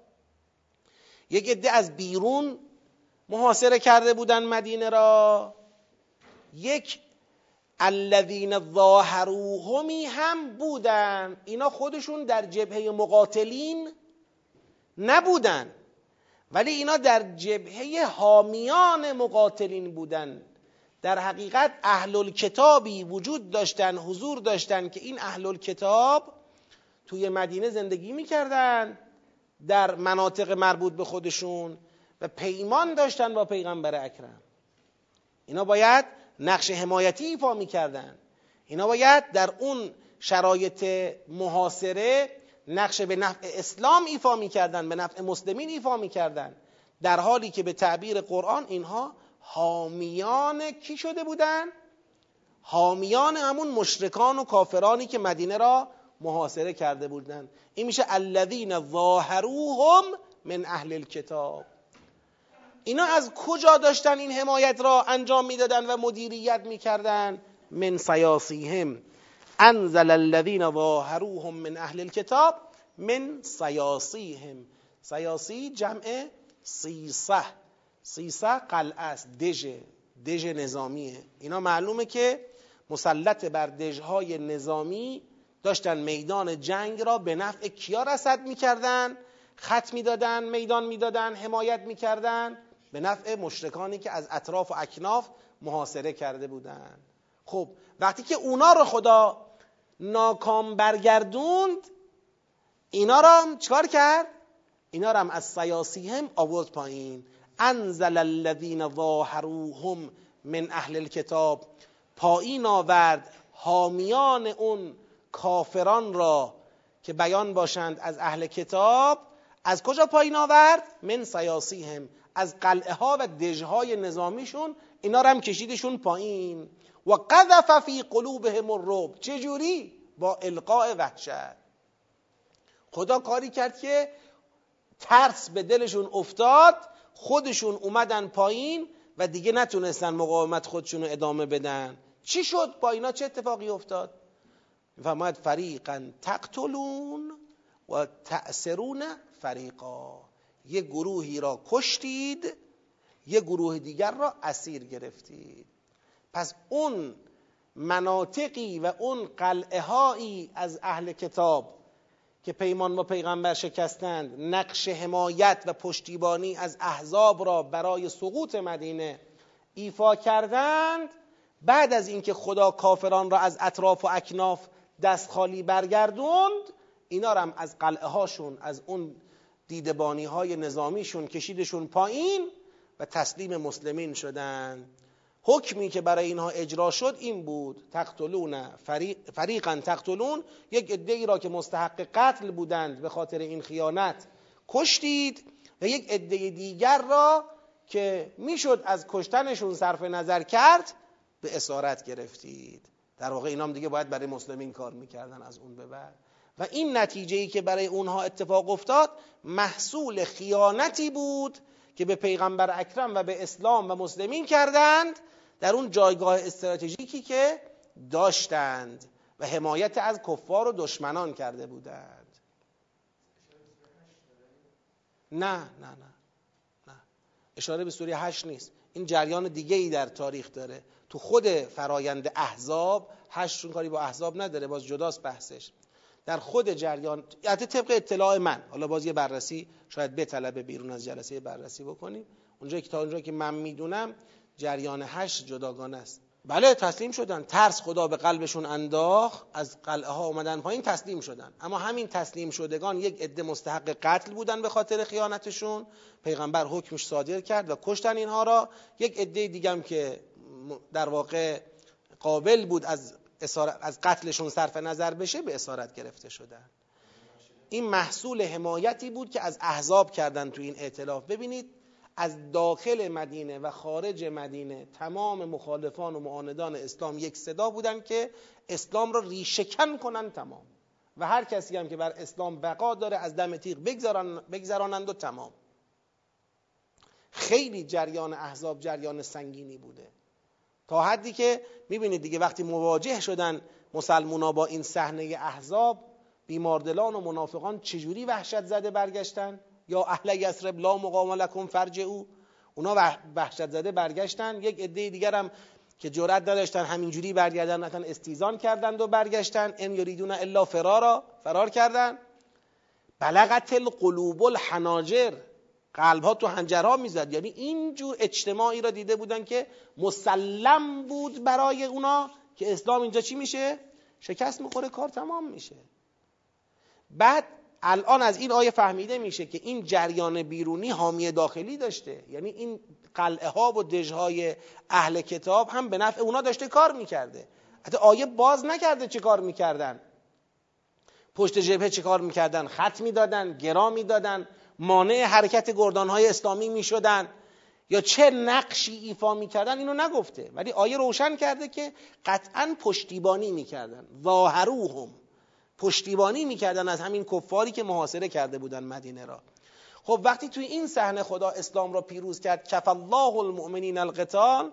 یک عده از بیرون محاصره کرده بودن مدینه را. یک الذین ظاهروهمی هم بودن. اینا خودشون در جبهه مقاتلین نبودن. ولی اینا در جبهه حامیان مقاتلین بودن. در حقیقت اهل کتابی وجود داشتن حضور داشتن که این اهل کتاب توی مدینه زندگی می‌کردن در مناطق مربوط به خودشون و پیمان داشتن با پیغمبر اکرم. اینا باید نقش حمایتی ایفا می‌کردن. اینا باید در اون شرایط محاصره نقش به نفع اسلام ایفا می‌کردن به نفع مسلمین ایفا می‌کردن. در حالی که به تعبیر قرآن اینها حامیان کی شده بودن؟ حامیان همون مشرکان و کافرانی که مدینه را محاصره کرده بودن. این میشه الذین ظاهروهم من اهل الكتاب اینا از کجا داشتن این حمایت را انجام می‌دادن و مدیریت می‌کردن؟ من سیاسیهم. انزل الذین ظاهروهم من اهل الكتاب من سیاسیهم. سیاسی جمع سیسه. سیسه قلعه است دژ. دژ نظامیه. اینا معلومه که مسلط بر دژهای نظامی داشتن میدان جنگ را به نفع کیا رسد می‌کردن؟ خط می‌دادن میدان می‌دادن حمایت می‌کردن. به نفع مشرکانی که از اطراف و اکناف محاصره کرده بودند. خب وقتی که اونا رو خدا ناکام برگردوند اینا را چکار کرد؟ اینا را هم از سیاسی هم آورد پایین. انزل الذین ظاهروهم من اهل الكتاب پایین آورد حامیان اون کافران را که بیان باشند از اهل کتاب. از کجا پایین آورد؟ من سیاسی هم از قلعه ها و دژهای نظامیشون اینا رو هم کشیدشون پایین. و قذف فی قلوبهم الرعب. چجوری؟ با القاء وحشت. خدا کاری کرد که ترس به دلشون افتاد خودشون اومدن پایین و دیگه نتونستن مقاومت خودشون رو ادامه بدن. چی شد؟ با اینا چه اتفاقی افتاد؟ فرماید فریقا تقتلون و تأثرون فریقا. یه گروهی را کشتید یه گروه دیگر را اسیر گرفتید. پس اون مناطقی و اون قلعه هایی از اهل کتاب که پیمان با پیغمبر شکستند نقش حمایت و پشتیبانی از احزاب را برای سقوط مدینه ایفا کردند بعد از اینکه خدا کافران را از اطراف و اکناف دست خالی برگردوند اینا هم از قلعه هاشون از اون دیدبانی های نظامیشون کشیدشون پایین و تسلیم مسلمین شدن. حکمی که برای اینها اجرا شد این بود تقتلون فریق فریقا تقتلون یک عده را که مستحق قتل بودند به خاطر این خیانت کشتید و یک عده دیگر را که می‌شد از کشتنشون صرف نظر کرد به اسارت گرفتید. در واقع اینام دیگه باید برای مسلمین کار می‌کردن از اون به بعد. و این نتیجه ای که برای اونها اتفاق افتاد محصول خیانتی بود که به پیغمبر اکرم و به اسلام و مسلمین کردند در اون جایگاه استراتژیکی که داشتند و حمایت از کفار و دشمنان کرده بودند. نه نه نه نه. اشاره به سوره هشت نیست. این جریان دیگه ای در تاریخ داره. تو خود فرایند احزاب هشت کاری با احزاب نداره. باز جداست بحثش. در خود جریان یعنی طبق اطلاع من. حالا باز یه بررسی شاید بطلبه بیرون از جلسه بررسی بکنیم. اونجا که تا اونجا که من می‌دونم جریان هشت جداگانه است. بله تسلیم شدن. ترس خدا به قلبشون انداخت از قلعه ها اومدن پایین تسلیم شدن. اما همین تسلیم شدگان یک عده مستحق قتل بودن به خاطر خیانتشون. پیغمبر حکمش صادر کرد و کشتن اینها را. یک عده دیگم که در واقع قابل بود از از قتلشون صرف نظر بشه به اسارت گرفته شدن. این محصول حمایتی بود که از احزاب کردن تو این اعتلاف ببینید از داخل مدینه و خارج مدینه تمام مخالفان و معاندان اسلام یک صدا بودن که اسلام را ریشکن کنن تمام. و هر کسی هم که بر اسلام بقا داره از دم تیغ بگذارن بگذرانند و تمام. خیلی جریان احزاب جریان سنگینی بوده. تا حدی که می‌بینید دیگه وقتی مواجه شدن مسلمونا با این صحنه احزاب بیماردلان و منافقان چجوری وحشت زده برگشتن؟ یا اهل یسرب لا مقام لکم فرج او اونا وحشت زده برگشتن. یک عده دیگر هم که جرأت نداشتن همینجوری برگردن نتن استیزان کردند و برگشتن. ان یریدون الا فرارا. فرار کردن. بلغت القلوب الحناجر. قلب ها تو هنجرها می‌زد. یعنی اینجور اجتماعی را دیده بودن که مسلم بود برای اونا که اسلام اینجا چی میشه؟ شکست می‌خوره کار تمام میشه. بعد الان از این آیه فهمیده میشه که این جریان بیرونی حامی داخلی داشته. یعنی این قلعه ها و دژهای اهل کتاب هم به نفع اونا داشته کار می‌کرده. حتی آیه باز نکرده چه کار می‌کردن. پشت جبهه چه کار می‌کردن؟ خط می‌دادن گرا می‌دادن. مانع حرکت گردانهای اسلامی می‌شدن یا چه نقشی ایفا می‌کردن اینو نگفته. ولی آیه روشن کرده که قطعا پشتیبانی می‌کردن. ظاهروهم پشتیبانی می‌کردن از همین کفاری که محاصره کرده بودن مدینه را. خب وقتی توی این صحنه خدا اسلام را پیروز کرد کف الله المؤمنین القتال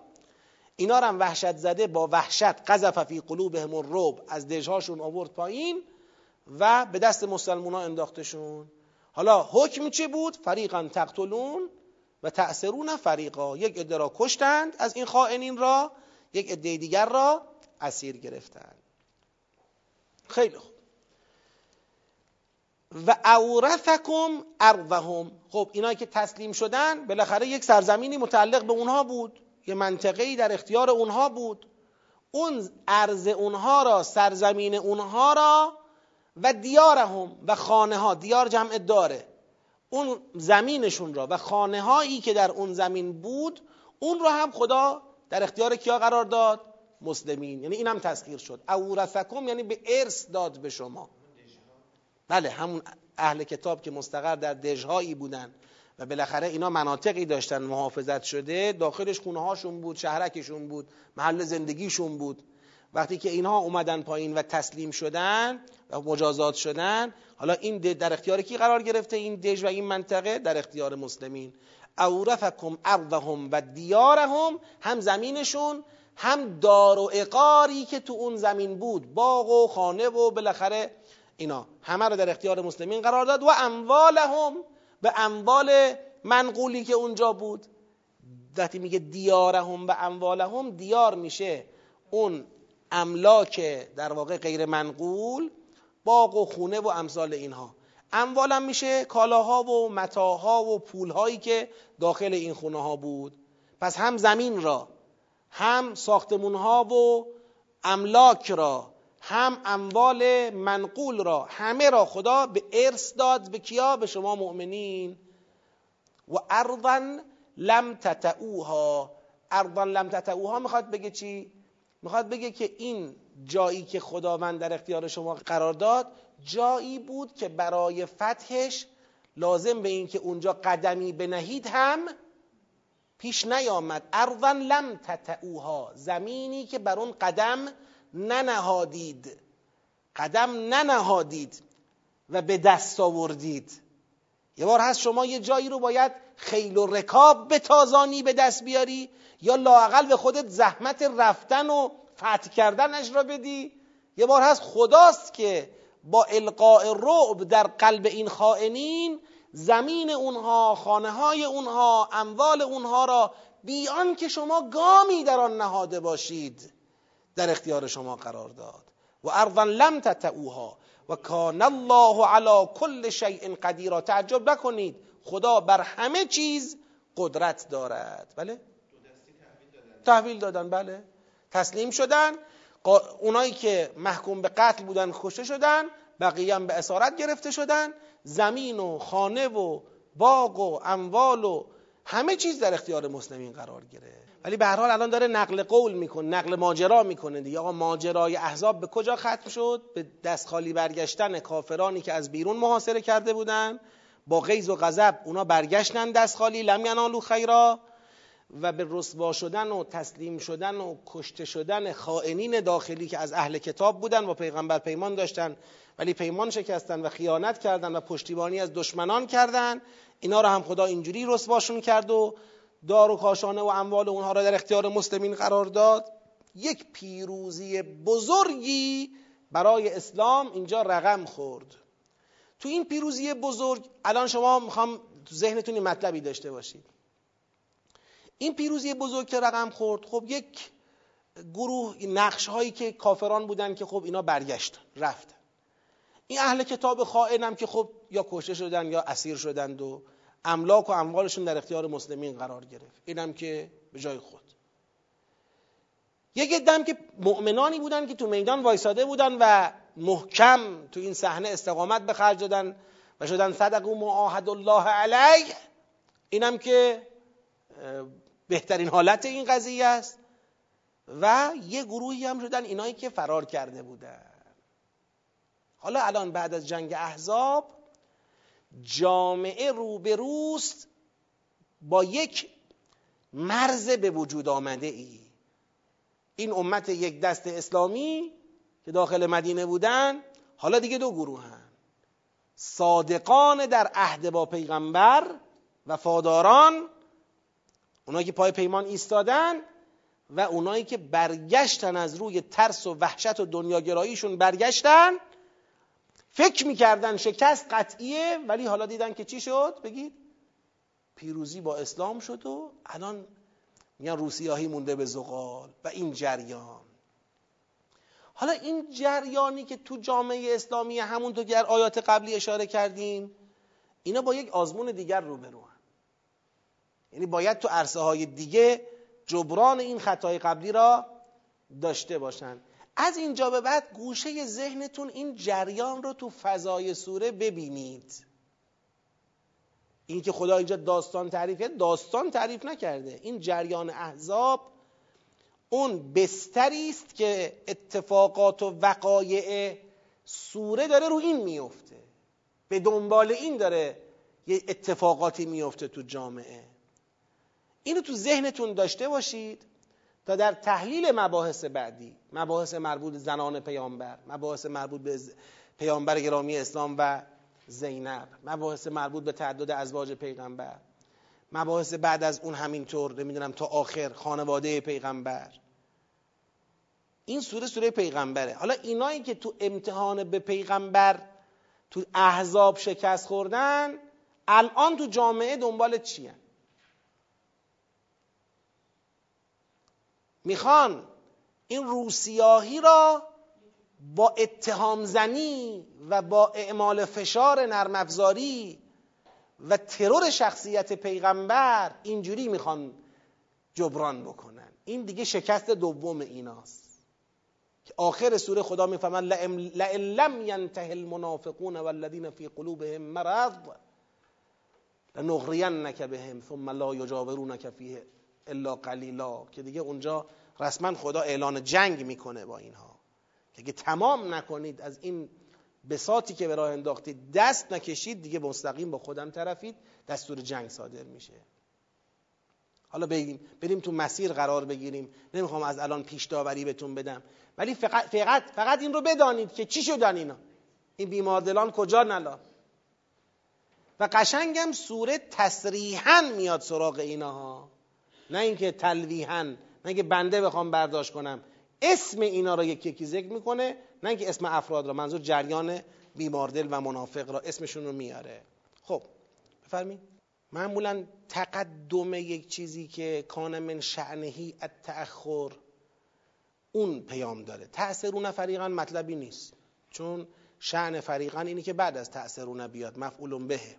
اینا هم وحشت زده با وحشت قذف فی قلوبهم الرعب از دژهاشون آورد پایین و به دست مسلمونا انداختشون. حالا حکم چه بود؟ فریقا تقتلون و تأثرون فریقا. یک عده را کشتند از این خائنین را یک عده دیگر را اسیر گرفتند. خیلی خوب. و اورثکم ارضهم. خب اینا که تسلیم شدن بالاخره یک سرزمینی متعلق به اونها بود. یه منطقه‌ای در اختیار اونها بود. اون ارز اونها را سرزمین اونها را و دیارهم و خانه ها دیار جمع داره. اون زمینشون را و خانه هایی که در اون زمین بود اون را هم خدا در اختیار کیا قرار داد؟ مسلمین. یعنی اینم تسخیر شد. اورثکم یعنی به ارث داد به شما. بله همون اهل کتاب که مستقر در دژهایی بودن و بالاخره اینا مناطقی داشتن محافظت شده داخلش خونه هاشون بود شهرکشون بود محل زندگیشون بود. وقتی که اینها اومدن پایین و تسلیم شدن و مجازات شدن حالا این در اختیار کی قرار گرفته این دژ و این منطقه؟ در اختیار مسلمین. اورفکم ارضهم و دیارهم هم زمینشون هم دار و اقاری که تو اون زمین بود باغ و خانه و بالاخره اینا. همه رو در اختیار مسلمین قرار داد و اموالهم به اموال منقولی که اونجا بود. وقتی میگه دیارهم و اموالهم دیار میشه. اون املاک در واقع غیر منقول باغ و خونه و امثال اینها. اموالم میشه کالاها و متاها و پولهایی که داخل این خونه ها بود. پس هم زمین را هم ساختمون ها و املاک را هم اموال منقول را همه را خدا به ارث داد. به کیا؟ به شما مؤمنین. و ارضا لم تتعوها. ارضا لم تتعوها می‌خواد بگه چی؟ می‌خواد بگه که این جایی که خداوند در اختیار شما قرار داد جایی بود که برای فتحش لازم به این که اونجا قدمی بنهید هم پیش نیامد. ارضا لم تتعوها زمینی که بر اون قدم ننهادید. قدم ننهادید و به دست آوردید. یه بار هست شما یه جایی رو باید خیل و رکاب به تازانی به دست بیاری یا لاقل به خودت زحمت رفتن و فتح کردنش را بدی. یه بار هست خداست که با القاء رعب در قلب این خائنین زمین اونها خانه های اونها اموال اونها را بیان که شما گامی در آن نهاده باشید. در اختیار شما قرار داد. و ارضا لم تتعوها و کان الله علی کل شیء قدیر. تعجب نکنید. خدا بر همه چیز قدرت دارد. بله؟ تحویل دادن بله. تسلیم شدن. اونایی که محکوم به قتل بودن کشته شدن. بقیه هم به اسارت گرفته شدن. زمین و خانه و باغ و اموال و همه چیز در اختیار مسلمین قرار گرفت. ولی به هر حال الان داره نقل قول می‌کنه نقل ماجرا می‌کنه دیگه. آقا ماجرای احزاب به کجا ختم شد؟ به دست خالی برگشتن کافرانی که از بیرون محاصره کرده بودن. با غیظ و غضب اونا برگشتن دست خالی لم ینالو خیرا. و به رسوا شدن و تسلیم شدن و کشته شدن خائنین داخلی که از اهل کتاب بودن و پیغمبر پیمان داشتن ولی پیمان شکستن و خیانت کردن و پشتیبانی از دشمنان کردن. اینا رو هم خدا اینجوری رسواشون کرد و دار و کاشانه و اموال اونها را در اختیار مسلمین قرار داد. یک پیروزی بزرگی برای اسلام اینجا رقم خورد. تو این پیروزی بزرگ الان شما می‌خوام تو ذهنتون مطلبی داشته باشید. این پیروزی بزرگ که رقم خورد خب یک گروه نقش هایی که کافران بودن که خب اینا برگشتن رفتن این اهل کتاب خائن که خب یا کشته شدن یا اسیر شدند و املاک و اموالشون در اختیار مسلمین قرار گرفت. اینم که به جای خود. یک دم که مؤمنانی بودن که تو میدان وایساده بودن و محکم تو این صحنه استقامت به خرج دادن و شدن صدقو معاهد الله علیه. اینم که بهترین حالت این قضیه است. و یه گروهی هم شدن اینایی که فرار کرده بودن. حالا الان بعد از جنگ احزاب جامعه روبروست با یک مرز به وجود آمده ای. این امت یک دست اسلامی که داخل مدینه بودن حالا دیگه دو گروه هن. صادقان در عهد با پیغمبر و فاداران اونایی که پای پیمان ایستادن و اونایی که برگشتن از روی ترس و وحشت و دنیاگراییشون برگشتن فکر می‌کردن شکست قطعیه ولی حالا دیدن که چی شد؟ بگید. پیروزی با اسلام شد و الان میگن روسیاهی مونده به زغال و این جریان. حالا این جریانی که تو جامعه اسلامی همونطور که آیات قبلی اشاره کردیم اینا با یک آزمون دیگر روبرو یعنی باید تو عرصه های دیگه جبران این خطای قبلی را داشته باشند از اینجا به بعد گوشه ذهنتون این جریان رو تو فضای سوره ببینید. این که خدا اینجا داستان تعریف کرد داستان تعریف نکرده. این جریان احزاب اون بستری است که اتفاقات و وقایع سوره داره رو این میفته. به دنبال این داره یه اتفاقاتی میفته تو جامعه. اینو تو ذهنتون داشته باشید تا در تحلیل مباحث بعدی مباحث مربوط زنان پیامبر مباحث مربوط به پیامبر گرامی اسلام و زینب مباحث مربوط به تعدد ازواج پیغمبر مباحث بعد از اون همینطور نمی‌دونم تا آخر خانواده پیغمبر. این سوره سوره پیغمبره. حالا اینایی که تو امتحان به پیغمبر تو احزاب شکست خوردن الان تو جامعه دنبال چی می‌خوان این روسیاهی را با اتهام زنی و با اعمال فشار نرم و ترور شخصیت پیغمبر اینجوری می‌خوان جبران بکنن. این دیگه شکست دوم ایناست. که آخر سوره خدا می‌فهمن لئن لم ینته المنافقون والذین فی قلوبهم مرض لنغرینک بهم ثم لا یجاورونک فیه الا قلیلا. که دیگه اونجا رسما خدا اعلان جنگ می‌کنه با اینها. که اگه تمام نکنید از این بساتی که به راه انداختید دست نکشید دیگه مستقیم با خودم طرفید دستور جنگ صادر میشه. حالا بگیم بریم تو مسیر قرار بگیریم. نمی‌خوام از الان پیش داوری بهتون بدم. ولی فقط, فقط, فقط این رو بدانید که چی شدن اینا. این بیماردلان کجا نلا و قشنگم سوره تصریحا میاد سراغ اینها. نه اینکه تلویحا نه اینکه بنده بخوام برداشت کنم. اسم اینا را یکی یکی ذکر می‌کنه نه اینکه اسم افراد را منظور جریان بیماردل و منافق را اسمشون رو میاره. خب بفرمایید. معمولا تقدم یک چیزی که کان من شعنهی التأخر اون پیام داره. تأثرون فریقا مطلبی نیست. چون شعن فریقا اینی که بعد از تأثرون بیاد مفعول بهه.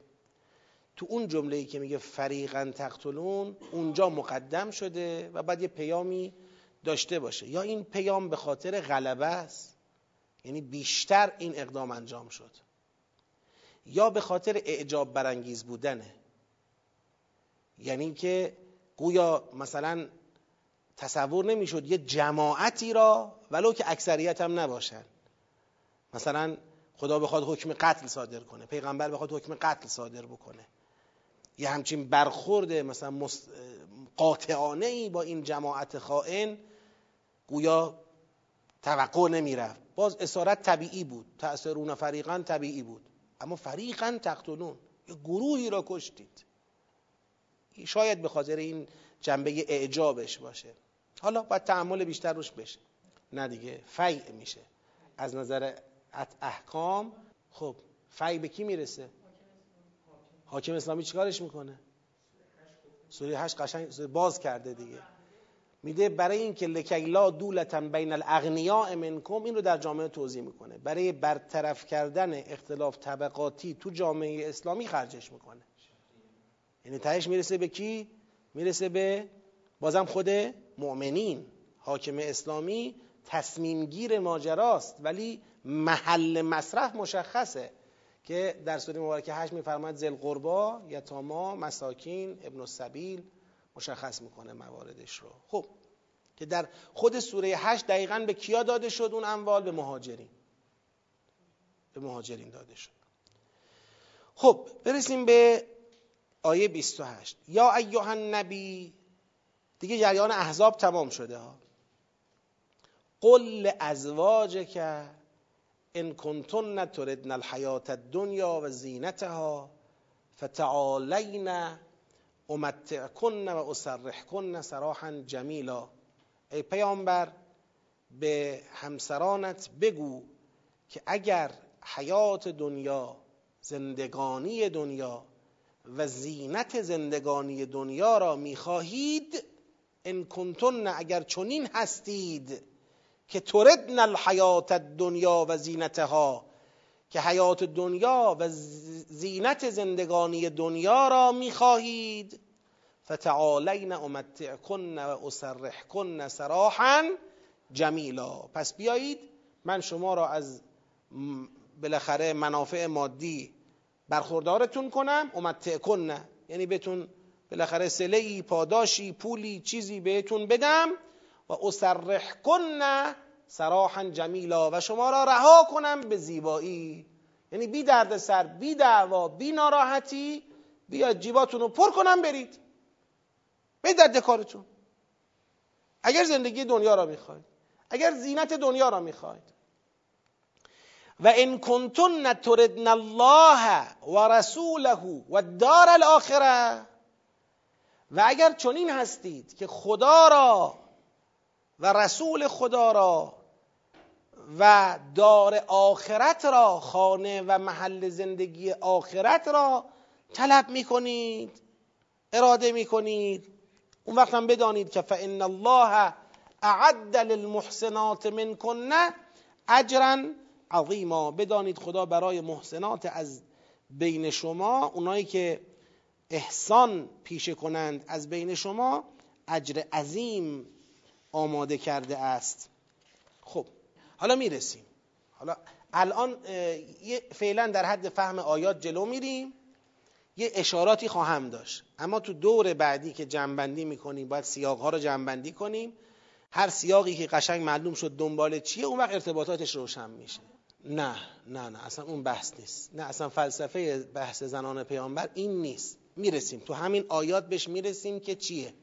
تو اون جمله که میگه فریقا تقتلون اونجا مقدم شده و بعد یه پیامی داشته باشه. یا این پیام به خاطر غلبه است یعنی بیشتر این اقدام انجام شد. یا به خاطر اعجاب برانگیز بودنه. یعنی که گویا مثلا تصور نمی‌شد یه جماعتی را ولو که اکثریت هم نباشن. مثلا خدا بخواد حکم قتل صادر کنه پیغمبر بخواد حکم قتل صادر بکنه. یه همچین برخورد مثلا قاطعانه ای با این جماعت خائن گویا توقع نمی‌رفت. باز اسارت طبیعی بود تأثیرون فریقا طبیعی بود. اما فریقا تقتلون یه گروهی را کشتید. شاید به خاطر این جنبه اعجابش باشه. حالا باید تعمل بیشتر روش بشه. نه دیگه فیع میشه. از نظر احکام خب فیع به کی می‌رسه؟ حاکم اسلامی چیکارش می‌کنه؟ سوره هشت قشنگ باز کرده دیگه. میده برای اینکه لکیلا دولتن بین الاغنیاء منکم این رو در جامعه توضیح می‌کنه. برای برطرف کردن اختلاف طبقاتی تو جامعه اسلامی خرجش می‌کنه. یعنی تهش می‌رسه به کی؟ می‌رسه به بازم خود مؤمنین. حاکم اسلامی تصمیم گیر ماجراست ولی محل مصرف مشخصه که در سوره مبارکه هشت میفرماید زل قربا یتاما مساکین ابن السبیل مشخص می‌کنه مواردش رو. خب که در خود سوره هشت دقیقا به کیا داده شد اون اموال؟ به مهاجرین. به مهاجرین داده شد. خب برسیم به آیه 28 یا ایها النبی. دیگه جریان احزاب تمام شده ها. قل که ان کنتن تردن الحیات الدنیا و زینتها فتعالین امتعکن و اسرحکن سراحا جمیلا. ای پیامبر به همسرانت بگو که اگر حیات دنیا زندگانی دنیا و زینت زندگانی دنیا را می‌خواهید ان کنتن اگر چنین هستید که تردن الحیات الدنیا و زینتها که حیات دنیا و زینت زندگانی دنیا را می‌خواهید. فتعالین امتعکن و اسرحکن سراحا جمیلا. پس بیایید من شما را از بالاخره منافع مادی برخوردارتون کنم. امتعکن. یعنی بهتون بالاخره سله پاداشی پولی چیزی بهتون بدم. و اسرحکن سراحا جمیلا. و شما را رها کنم به زیبایی. یعنی بی درد سر بی دعوا بی ناراحتی. بیاد جیباتون رو پر کنم برید. به درد کارتون. اگر زندگی دنیا را می‌خواید اگر زینت دنیا را می‌خواید و ان کنتن تردن الله و رسوله و دار الاخره. و اگر چنین هستید که خدا را و رسول خدا را و دار آخرت را خانه و محل زندگی آخرت را طلب می‌کنید اراده می‌کنید اون وقت هم بدانید که فان الله اعد للمحسنات منکن اجرا عظیما. بدانید خدا برای محسنات از بین شما اونایی که احسان پیشه کنند از بین شما اجر عظیم آماده کرده است. خب حالا می‌رسیم. حالا الان فعلا در حد فهم آیات جلو میریم. یه اشاراتی خواهم داشت. اما تو دور بعدی که جنبندی می‌کنیم باید سیاق ها رو جنبندی کنیم. هر سیاقی که قشنگ معلوم شد دنبال چیه اون وقت ارتباطاتش روشن میشه. نه نه نه اصلا اون بحث نیست. نه اصلا فلسفه بحث زنان پیامبر این نیست. می‌رسیم. تو همین آیات بهش می‌رسیم که چیه؟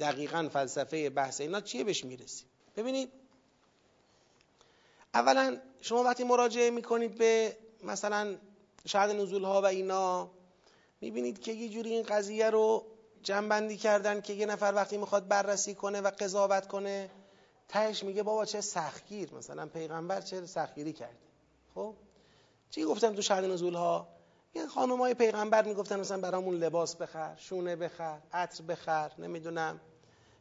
دقیقا فلسفه بحث اینا چیه بهش می‌رسیم. ببینید اولا شما وقتی مراجعه می‌کنید به مثلا شهد نزول ها و اینا می‌بینید که یه جوری این قضیه رو جنبندی کردن که یه نفر وقتی می‌خواد بررسی کنه و قضاوت کنه تهش میگه بابا چه سختگیر مثلا پیغمبر چه سختگیری کرده خب؟ چی گفتم تو شهد نزول ها یه خانم های پیغمبر می‌گفتن مثلا برامون لباس بخر شونه بخر عطر بخر نمی‌دونم.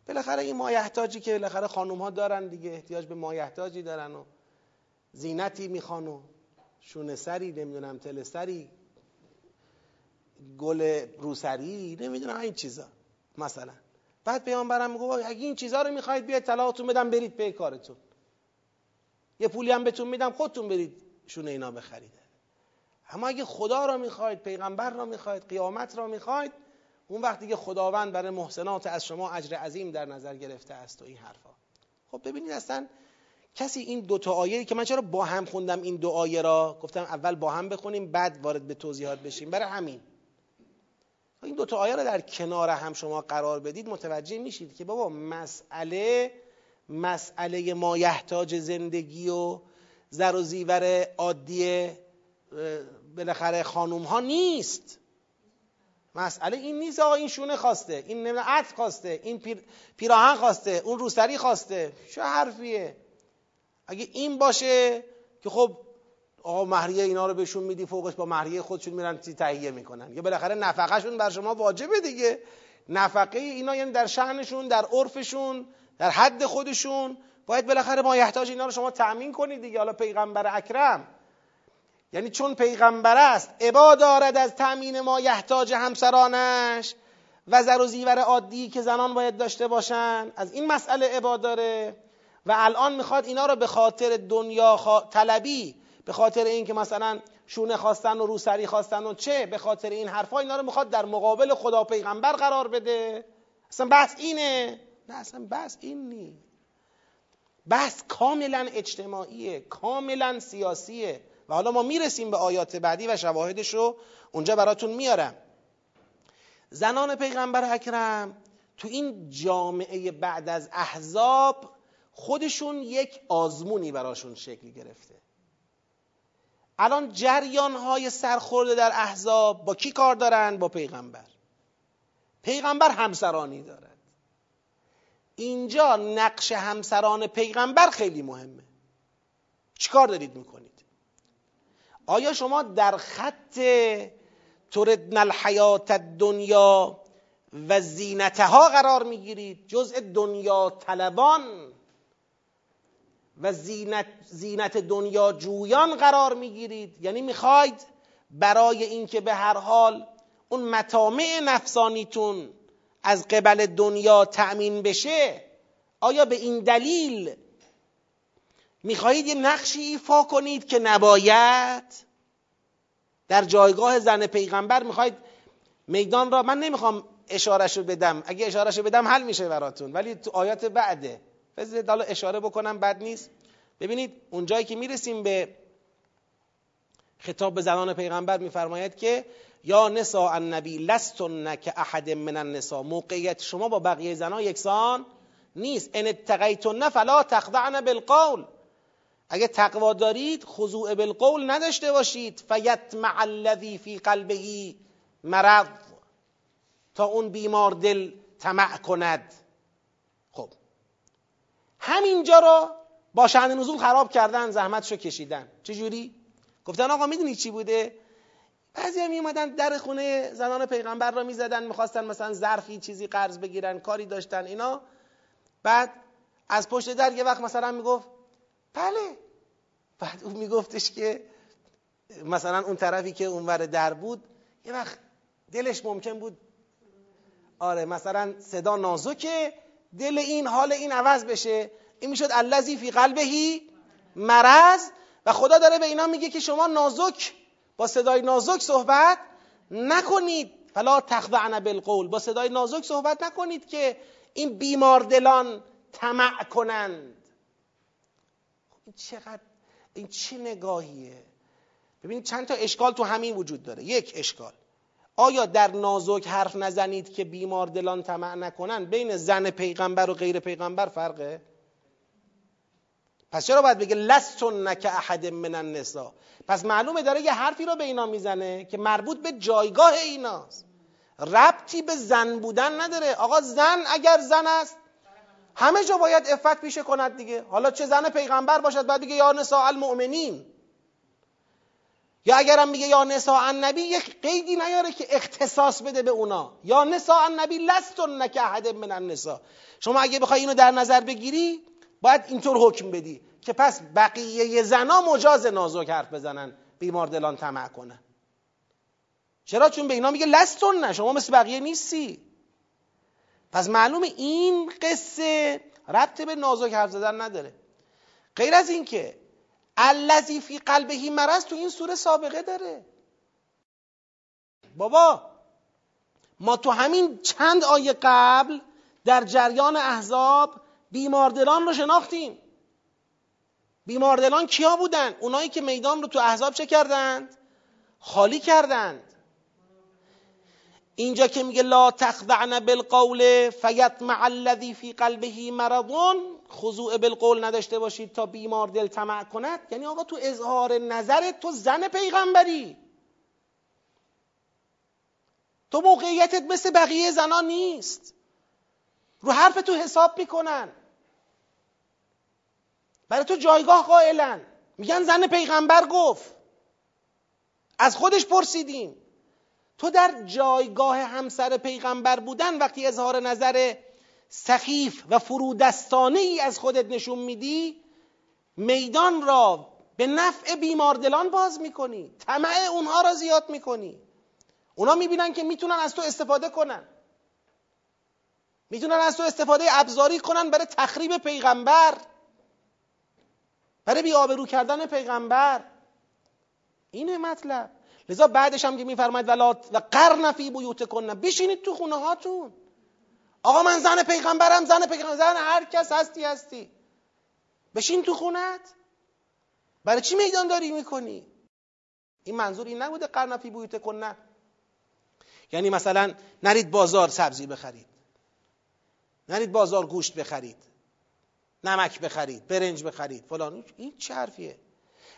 بالاخره این مایحتاجی که بالاخره خانم ها دارن دیگه احتیاج به مایحتاجی دارن و زینتی می‌خوان و شونه سری نمی‌دونم تل سری گل روسری نمی‌دونم این چیزا. مثلا. بعد پیامبرم میگه اگه این چیزا رو می‌خواید بیاید طلاقتون بدم برید به کارتون. یه پولی هم بهتون میدم خودتون برید شونه اینا بخرید اما اگه خدا را می‌خواید پیغمبر را می‌خواید قیامت را می‌خواید اون وقت دیگه خداوند برای محسنات از شما اجر عظیم در نظر گرفته است و این حرفا. خب ببینید اصلا کسی این دو تا آیه که من چرا با هم خوندم این دو آیه را؟ گفتم اول با هم بخونیم بعد وارد به توضیحات بشیم. برای همین. این دو تا آیه را در کنار هم شما قرار بدید متوجه میشید که بابا مسئله مسئله مایحتاج زندگی و زر و زیور عادی بالاخره خانوم ها نیست. مسئله این نیست آقا این شونه خواسته این عطر خواسته این پیر، پیراهن خواسته اون روسری خواسته. چه حرفیه؟ اگه این باشه که خب آقا مهریه اینا رو بهشون میدی فوقش با مهریه خودشون میرن تهیه می‌کنن. یا بالاخره نفقهشون بر شما واجبه دیگه. نفقه اینا یعنی در شهنشون در عرفشون در حد خودشون. باید بالاخره ما یحتاج اینا رو شما تأمین کنید دیگه. حالا پیغمبر اکرم. یعنی چون پیغمبر است عبا دارد از تأمین ما یحتاج همسرانش و زر و زیور عادی که زنان باید داشته باشن. از این مسئله عبا داره. و الان می‌خواد اینا رو به خاطر دنیا طلبی به خاطر اینکه مثلا شونه خواستن و روسری خواستن و چه به خاطر این حرفا اینا رو می‌خواد در مقابل خدا پیغمبر قرار بده. اصلا بحث اینه. نه اصلا بحث این نیست. بحث کاملا اجتماعیه کاملا سیاسیه. و حالا ما می‌رسیم به آیات بعدی و شواهدش رو اونجا براتون میارم. زنان پیغمبر اکرم تو این جامعه بعد از احزاب خودشون یک آزمونی براشون شکل گرفته. الان جریان های سرخورده در احزاب با کی کار دارن؟ با پیغمبر. پیغمبر همسرانی دارد. اینجا نقش همسران پیغمبر خیلی مهمه. چیکار دارید می‌کنید؟ آیا شما در خط تردن الحیات دنیا و زینتها قرار می‌گیرید؟ جزء دنیا طلبان و زینت, زینت دنیا جویان قرار می‌گیرید. یعنی می‌خواید برای اینکه به هر حال اون مطامع نفسانیتون از قبل دنیا تأمین بشه آیا به این دلیل می‌خواهید یه نقشی ایفا کنید که نباید؟ در جایگاه زن پیغمبر می‌خواید میدان را من نمی‌خوام اشارهشو بدم اگه اشارهشو بدم حل میشه براتون ولی تو آیات بعده. بذارید حالا اشاره بکنم بد نیست. ببینید اونجایی که می‌رسیم به خطاب به زنان پیغمبر میفرماید که یا نساء النبی لستن که احد من النساء موقعیت شما با بقیه زنان یکسان نیست. ان اتقیتن فلا تخضعن بالقول. اگه تقوا دارید خضوع بالقول نداشته باشید. فیطمع الذی فی قلبه مرض. تا اون بیمار دل طمع کند. همینجا رو با شهن نزول خراب کردن زحمتشو کشیدن چجوری؟ گفتن آقا می‌دونی چی بوده؟ بعضی هم میومدن در خونه زنان پیغمبر را می‌زدن می‌خواستن مثلا ظرفی چیزی قرض بگیرن کاری داشتن اینا بعد از پشت در یه وقت مثلا می‌گفت بله بعد اون میگفتش که مثلا اون طرفی که اونور در بود یه وقت دلش ممکن بود آره مثلا صدا نازکه دل این حال این عوض بشه. این می‌شد الذی فی قلبهی مرض. و خدا داره به اینا میگه که شما نازک با صدای نازک صحبت نکنید. فلا تخضعن بالقول. با صدای نازک صحبت نکنید که این بیمار دلان طمع کنند. این چقدر این چه نگاهیه؟ ببینید چند تا اشکال تو همین وجود داره. یک اشکال. آیا در نازک حرف نزنید که بیمار دلان طمع نکنن؟ بین زن پیغمبر و غیر پیغمبر فرقه؟ پس چرا باید بگه لستن که احد من النساء؟ پس معلومه داره یه حرفی رو به اینا می‌زنه که مربوط به جایگاه ایناست. ربطی به زن بودن نداره. آقا زن اگر زن است همه جا باید افت پیشه کند دیگه. حالا چه زن پیغمبر باشد؟ بعد بگه یا نساء المؤمنین. یا اگرم میگه یا نساء النبی یک قیدی نیاره که اختصاص بده به اونا. یا نساء النبی لستن که احد من النساء. شما اگه بخوای اینو در نظر بگیری باید اینطور حکم بدی که پس بقیه زنا مجاز نازک حرف بزنن بیمار دلان طمع کنن. چرا؟ چون به اینا میگه لستون نه. شما مثل بقیه نیستی. پس معلومه این قصه ربط به نازک حرف زدن نداره. غیر از اینکه الذی فی قلبه مرض تو این سوره سابقه داره بابا ما تو همین چند آیه قبل در جریان احزاب بیماردلان رو شناختیم بیماردلان کیا بودن؟ اونایی که میدان رو تو احزاب چه کردند؟ خالی کردند اینجا که میگه لا تخضعن بالقول فیطمع الذی فی قلبه مرض خضوع بالقول نداشته باشید تا بیمار دل طمع کند یعنی آقا تو اظهار نظر تو زن پیغمبری. تو موقعیتت مثل بقیه زنان نیست. رو حرف تو حساب می‌کنن. برای تو جایگاه قائلن. میگن زن پیغمبر گفت. از خودش پرسیدیم. تو در جایگاه همسر پیغمبر بودن وقتی اظهار نظر سخیف و فرودستانه ای از خودت نشون میدی میدان را به نفع بیماردلان باز می‌کنی طمع اونها را زیاد می‌کنی. اونا می‌بینن که می‌تونن از تو استفاده کنن. می‌تونن از تو استفاده ابزاری کنن برای تخریب پیغمبر برای بیابرو کردن پیغمبر. اینه مطلب. لذا بعدش هم که میفرماید و قرن بیوت کنن بشینید تو خونه هاتون آقا من زن پیغمبرم زن پیغمبر زن هر کس هستی هستی. بشین تو خونت. برای چی میدان داری می‌کنی؟ این منظور این نبوده قرن فی بیوت کنن یعنی مثلا نرید بازار سبزی بخرید. نرید بازار گوشت بخرید. نمک بخرید برنج بخرید فلان. این چه حرفیه؟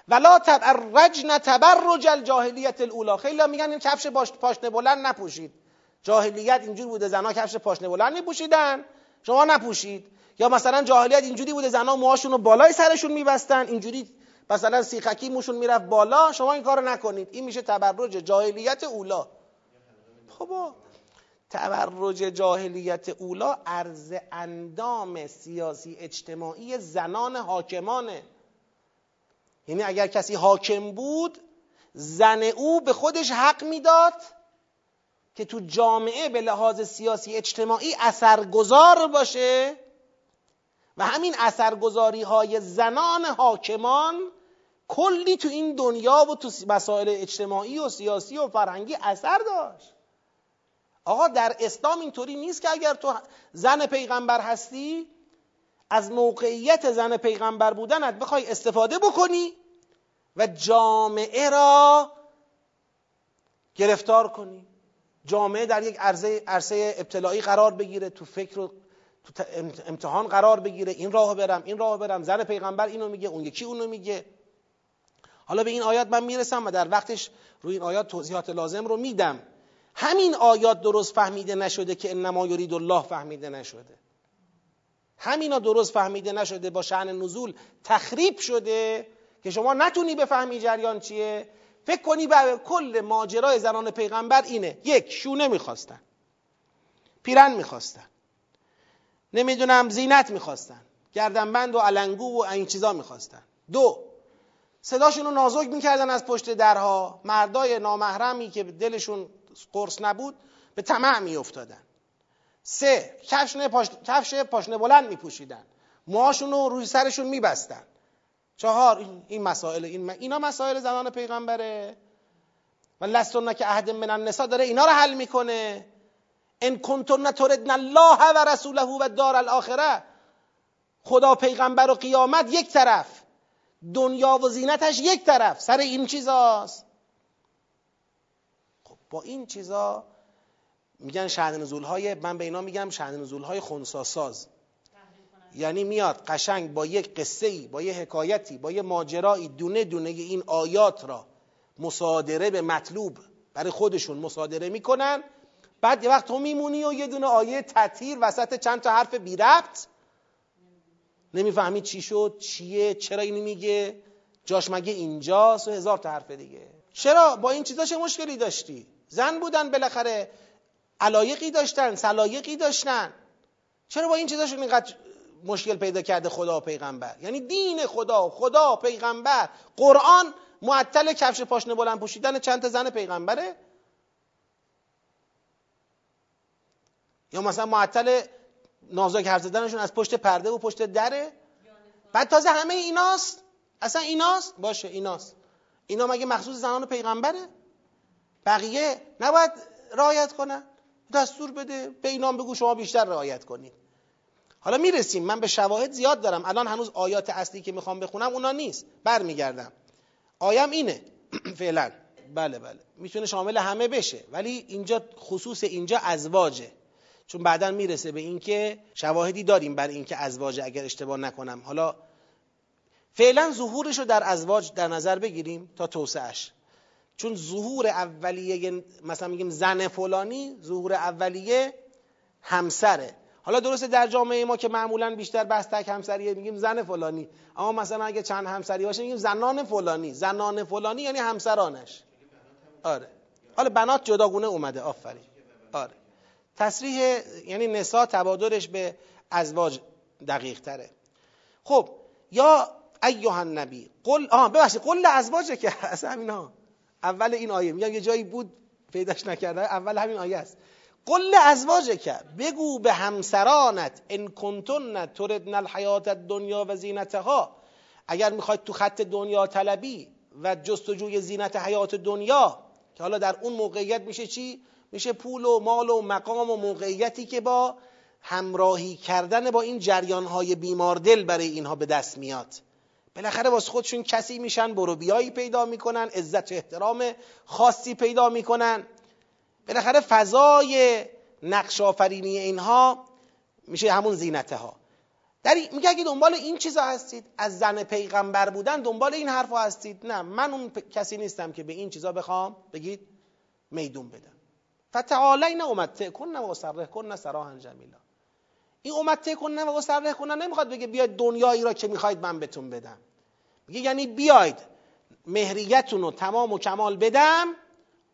ولا تبرجن تبرج الجاهلیت الاولا خیلی میگن این کفش پاشنه بلند نپوشید. جاهلیت اینجوری بوده زنا کفش پاشنه بلند میپوشیدن. شما نپوشید. یا مثلا جاهلیت اینجوری بوده زنا موهاشون رو بالای سرشون میبستن اینجوری مثلا سیخکی موشون می‌رفت بالا شما این کارو نکنید. این میشه تبرج جاهلیت اولا. خب تبرج جاهلیت اولا ارز اندام سیاسی اجتماعی زنان حاکمانه. یعنی اگر کسی حاکم بود زن او به خودش حق می‌داد. که تو جامعه به لحاظ سیاسی اجتماعی اثرگذار باشه و همین اثرگذاری های زنان حاکمان کلی تو این دنیا و تو مسائل اجتماعی و سیاسی و فرهنگی اثر داشت. آقا در اسلام اینطوری نیست که اگر تو زن پیغمبر هستی از موقعیت زن پیغمبر بودنت بخوای استفاده بکنی و جامعه را گرفتار کنی. جامعه در یک عرصه, عرصه ابتلایی قرار بگیره تو فکر و تو امتحان قرار بگیره این راه برم این راه برم زن پیغمبر اینو میگه اون یکی اونو میگه. حالا به این آیات من می‌رسم و در وقتش روی این آیات توضیحات لازم رو میدم. همین آیات درست فهمیده نشده که انما یرید الله فهمیده نشده. همینا درست فهمیده نشده با شعن نزول تخریب شده که شما نتونی بفهمی جریان چیه. فکر کنی به کل ماجرای زنان پیغمبر اینه. یک شونه می‌خواستن پیرن می‌خواستن. نمی‌دونم زینت می‌خواستن. گردنبند و علنگو و این چیزا می‌خواستن. دو صداشون رو نازک می‌کردن از پشت درها. مردای نامحرمی که دلشون قرص نبود به طمع میافتادن. سه کفش پاشنه, بلند میپوشیدن. موهاشون رو روی سرشون میبستن. چهار این مسائل این اینا مسائل زنان پیغمبره. و لستون که عهد من النساء داره اینا رو حل می‌کنه. ان کنتن تردن الله و رسوله و دار الاخره. خدا پیغمبر و قیامت یک طرف. دنیا و زینتش یک طرف. سر این چیزاست. خب با این چیزا میگن شهد نزول های من به اینا میگم شهد نزول های خونساساز. یعنی میاد قشنگ با یک قصه با یک حکایتی با یک ماجرایی دونه دونه این آیات را مصادره به مطلوب برای خودشون مصادره می‌کنن. بعد یه وقت تو میمونی و یه دونه آیه تطهیر وسط چند تا حرف بی ربط. نمی‌فهمی چی شد چیه چرا اینو میگه. جاش مگه اینجاست و هزار تا حرف دیگه. چرا؟ با این چیزا چه مشکلی داشتی. زن بودن بالاخره علایقی داشتن سلایقی داشتن. چرا با این چیزاشون اینقدر مشکل پیدا کرده خدا و پیغمبر. یعنی دین خدا خدا پیغمبر. قرآن معطل کفش پاشنه بلند پوشیدن چند تا زن پیغمبره؟ یا مثلا معطل نازک حرف زدنشون از پشت پرده و پشت دره؟ بعد تازه همه ایناست. اصلا ایناست؟ باشه ایناست. اینا مگه مخصوص زنان پیغمبره؟ بقیه نباید رعایت کنن. دستور بده به اینام بگو شما بیشتر رعایت کنید. حالا می‌رسیم. من به شواهد زیاد دارم. الان هنوز آیات اصلی که می‌خوام بخونم اونا نیست. برمیگردم. آیم اینه. فعلا. بله بله. می‌تونه شامل همه بشه. ولی اینجا خصوص اینجا ازواجه. چون بعدا می‌رسه به اینکه شواهدی داریم برای اینکه ازواج اگر اشتباه نکنم. حالا فعلا ظهورش رو در ازواج در نظر بگیریم تا توسعش چون ظهور اولیه مثلا میگیم زن فلانی ظهور اولیه همسره. حالا درسته در جامعه ما که معمولا بیشتر بحث تک همسریه میگیم زن فلانی. اما مثلا اگه چند همسری باشه میگیم زنان فلانی. زنان فلانی یعنی همسرانش. آره. حالا بنات جداگونه اومده. آفرین. آره. تصریح یعنی نسا تبادرش به ازواج دقیق تره. خب یا ایها النبی قل آها ببخشید قل ازواجه که اصلا همینا اول این آیه. میگم یه جایی بود پیداش نکرده. اول همین آیه است. قل ازواجه که بگو به همسرانت ان کنتن تردن الحیات الدنیا و زینتها. اگر می‌خواید تو خط دنیا طلبی و جستجوی زینت حیات دنیا که حالا در اون موقعیت میشه چی؟ میشه پول و مال و مقام و موقعیتی که با همراهی کردن با این جریانهای بیماردل برای اینها به دست میاد. بالاخره واسه خودشون کسی میشن برو بیایی پیدا می‌کنن عزت و احترام خاصی پیدا می‌کنن. بالاخره فضای نقش آفرینی اینها میشه همون زینته ها در میگه اگه دنبال این چیزا هستید از زن پیغمبر بودن دنبال این حرفا هستید. نه من اون کسی نیستم که به این چیزا بخوام بگید میدون بدم. فتعالین امتع کن و اسره کن سراحا جمیلا. این امتع کن و اسره کن نمی‌خواد بگه بیاید دنیایی را که می‌خواید من بهتون بدم. میگه یعنی بیاید مهریتون رو تمام و کمال بدم